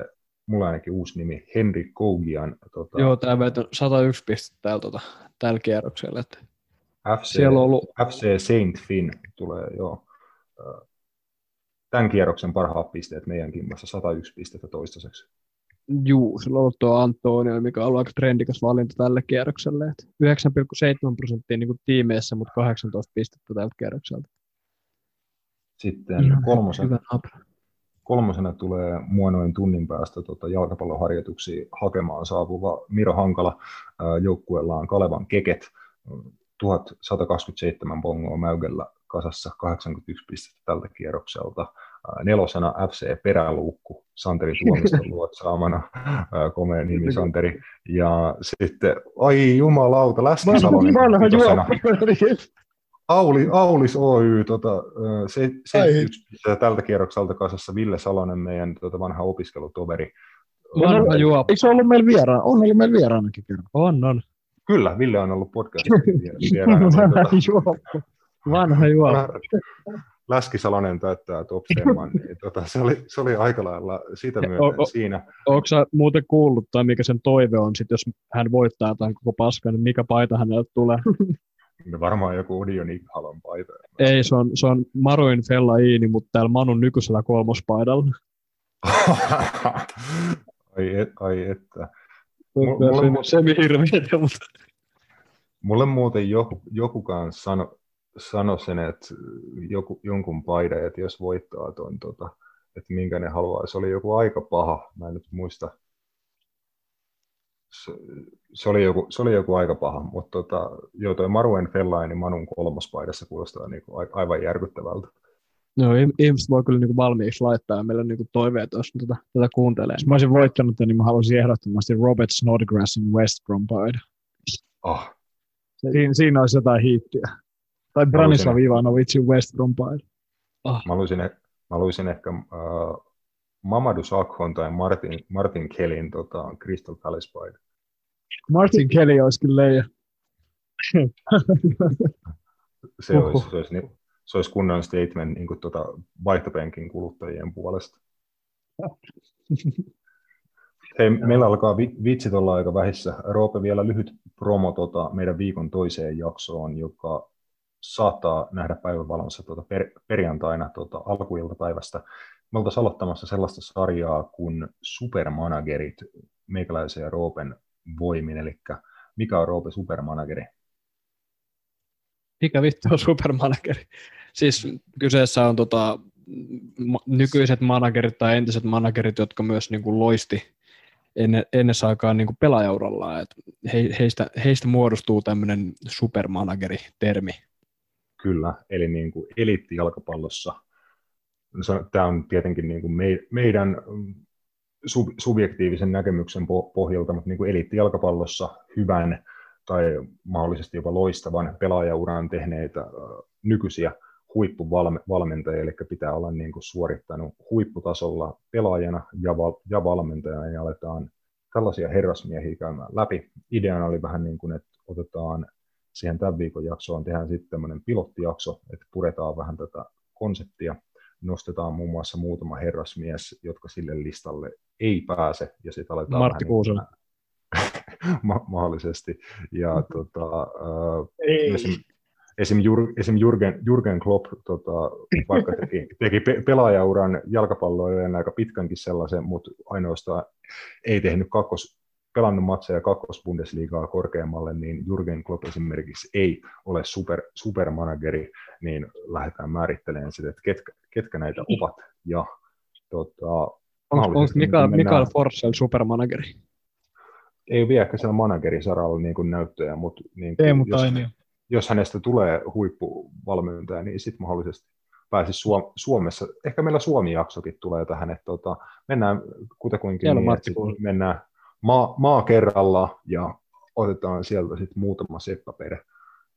A: mulla ainakin uusi nimi, Henry Kougian tota,
D: Joo, tää veti 101 pistettä täällä, tota, tällä kierroksella. Että
A: FC,
D: siellä on ollut
A: FC Saint Finn tulee joo. Äh, Tämän kierroksen parhaat pisteet meidän kimmassa, 101 pistettä toistaiseksi.
D: Juu, sillä on ollut tuo Antonio, mikä on ollut aika trendikas valinta tälle kierrokselle. että 9,7 prosenttia niin kuin tiimeissä, mutta 18 pistettä tältä kierrokselta.
A: Sitten
D: Ihan
A: kolmosen,
D: Hyvä napra.
A: kolmosena tulee mua noin tunnin päästä tota jalkapalloharjoituksia hakemaan saapuva Miro Hankala. Joukkueella on Kalevan keket, 1127 bongoa Mäygellä kasassa, 81 pistettä tältä kierrokselta. Nelosena FC Peräluukku, Santeri Tuomiston luotsaamana, komea nimi Santeri. Ja sitten, ai jumalauta, Läski-Salonen vitosena. Auli, Aulis Oy, tota, se, se, tältä kierrokselta kasassa Ville Salonen, meidän tota, vanha opiskelutoveri.
D: Vanha juo.
C: Eikö se ollut meillä vieraana? On ollut meillä vieraanakin kerran.
D: On, on.
A: Kyllä, Ville on ollut podcastissa vieraana.
C: Vanha
A: tota,
C: juoppo.
D: Vanha juo.
A: Läski Salonen täyttää top 7, niin tota, se, oli, se oli aika lailla sitä myöten
D: O- o-
A: siinä.
D: Onko sä muuten kuullut, tai mikä sen toive on, sit, jos hän voittaa tämän koko paskan, niin mikä paita hänelle tulee?
A: No Varmaan joku Odion Ikhalon paita.
D: Ei, se on, se on Maruin Fella Iini, mutta täällä Manun nykyisellä kolmospaidalla.
A: ai, et, ai että.
D: Mulla,
A: mulla-
D: mulla, se mutta
A: Mulle muuten joku, joku kanssa sano, sano sen, että joku, jonkun paidan, että jos voittaa ton, tota, että minkä ne haluaa. Se oli joku aika paha, mä en nyt muista. Se, se, oli, joku, se oli joku aika paha, mutta tota, joo, toi Maruen Fellaini Manun kolmospaidassa kuulostaa niinku aivan järkyttävältä.
D: no, ihm- ihmiset voi kyllä niinku valmiiksi laittaa ja meillä on niinku toiveet, jos tätä, tätä kuuntelee.
C: Jos mä olisin voittanut, niin mä haluaisin ehdottomasti Robert Snodgrassin West Brom paida.
A: Ah,
C: Siinä, siinä olisi jotain hiittiä. Tai Branislav Ivanovicin West Brom paida.
A: mä haluaisin, eh- mä haluaisin ehkä äh, Mamadou Sakhon tai Martin, Martin Kellin tota, Crystal Palace paida.
C: Martin Kelly olisi kyllä leija.
A: se, olisi, se, olisi, ni- se olisi kunnon statement niin kuin, tuota, vaihtopenkin kuluttajien puolesta. Hei, meillä alkaa vi- vitsit olla aika vähissä. Roope, vielä lyhyt promo tota, meidän viikon toiseen jaksoon, joka saattaa nähdä päivänvalonsa tota, per, perjantaina tota, alkuiltapäivästä. Me oltaisiin aloittamassa sellaista sarjaa kuin Supermanagerit, meikäläisen ja Roopen voimin, eli mikä on Roope Supermanageri?
D: Mikä vittu on supermanageri? Siis kyseessä on tota, nykyiset managerit tai entiset managerit, jotka myös niin kuin loisti ennen, aikaan niin pelaajaurallaan. He, heistä, heistä muodostuu tämmöinen supermanageri-termi.
A: Kyllä, eli niin kuin eliittijalkapallossa. No Tämä on tietenkin niin kuin me, meidän mm, sub, subjektiivisen näkemyksen pohjalta, mutta niin kuin eliittijalkapallossa hyvän tai mahdollisesti jopa loistavan pelaajauran tehneitä nykyisiä huippuvalmentajia, eli pitää olla niin kuin suorittanut huipputasolla pelaajana ja, val, ja valmentajana, ja aletaan tällaisia herrasmiehiä käymään läpi. Ideana oli vähän niin kuin, että otetaan siihen tämän viikon jaksoon, tehdään sitten tämmöinen pilottijakso, että puretaan vähän tätä konseptia, nostetaan muun muassa muutama herrasmies, jotka sille listalle ei pääse, ja sitten aletaan
D: Martti
A: vähän
D: Kuusonen.
A: Niin, ma- mahdollisesti. Ja tota, äh, esim, esim, Jur, esim Jurgen, Jurgen Klopp tota, vaikka teki, teki pe- pelaajauran jalkapalloilleen aika pitkänkin sellaisen, mutta ainoastaan ei tehnyt kakkos, pelannut matseja kakkosbundesliigaa korkeammalle, niin Jurgen Klopp esimerkiksi ei ole super, supermanageri, niin lähdetään määrittelemään sitä, että ketkä, ketkä näitä ovat. Ja, tota,
D: Onko, Mikael,
A: niin mennään-
D: Mikael Forssell supermanageri?
A: ei ole vielä ehkä siellä managerisaralla niin kuin näyttöjä, mutta niin kuin,
C: Teemu
A: jos,
C: Tainio.
A: jos hänestä tulee huippuvalmentaja, niin sitten mahdollisesti pääsisi Suom- Suomessa, ehkä meillä Suomi-jaksokin tulee tähän, että tota, mennään kutakuinkin niin, että mennään maa, maa kerralla ja otetaan sieltä sitten muutama seppä per,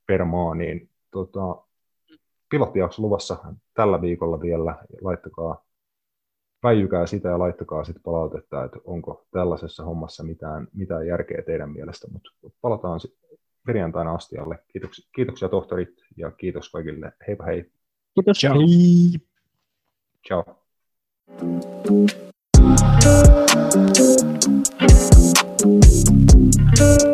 A: per maa, niin tota, pilottijakso luvassa tällä viikolla vielä, laittakaa väijykää sitä ja laittakaa sitten palautetta, että onko tällaisessa hommassa mitään, mitään järkeä teidän mielestä, mutta palataan sitten perjantaina astialle. Kiitoksia, kiitoksia tohtorit ja kiitos kaikille. Heipä hei.
D: Kiitos.
C: Ciao.
A: Ciao.
F: You.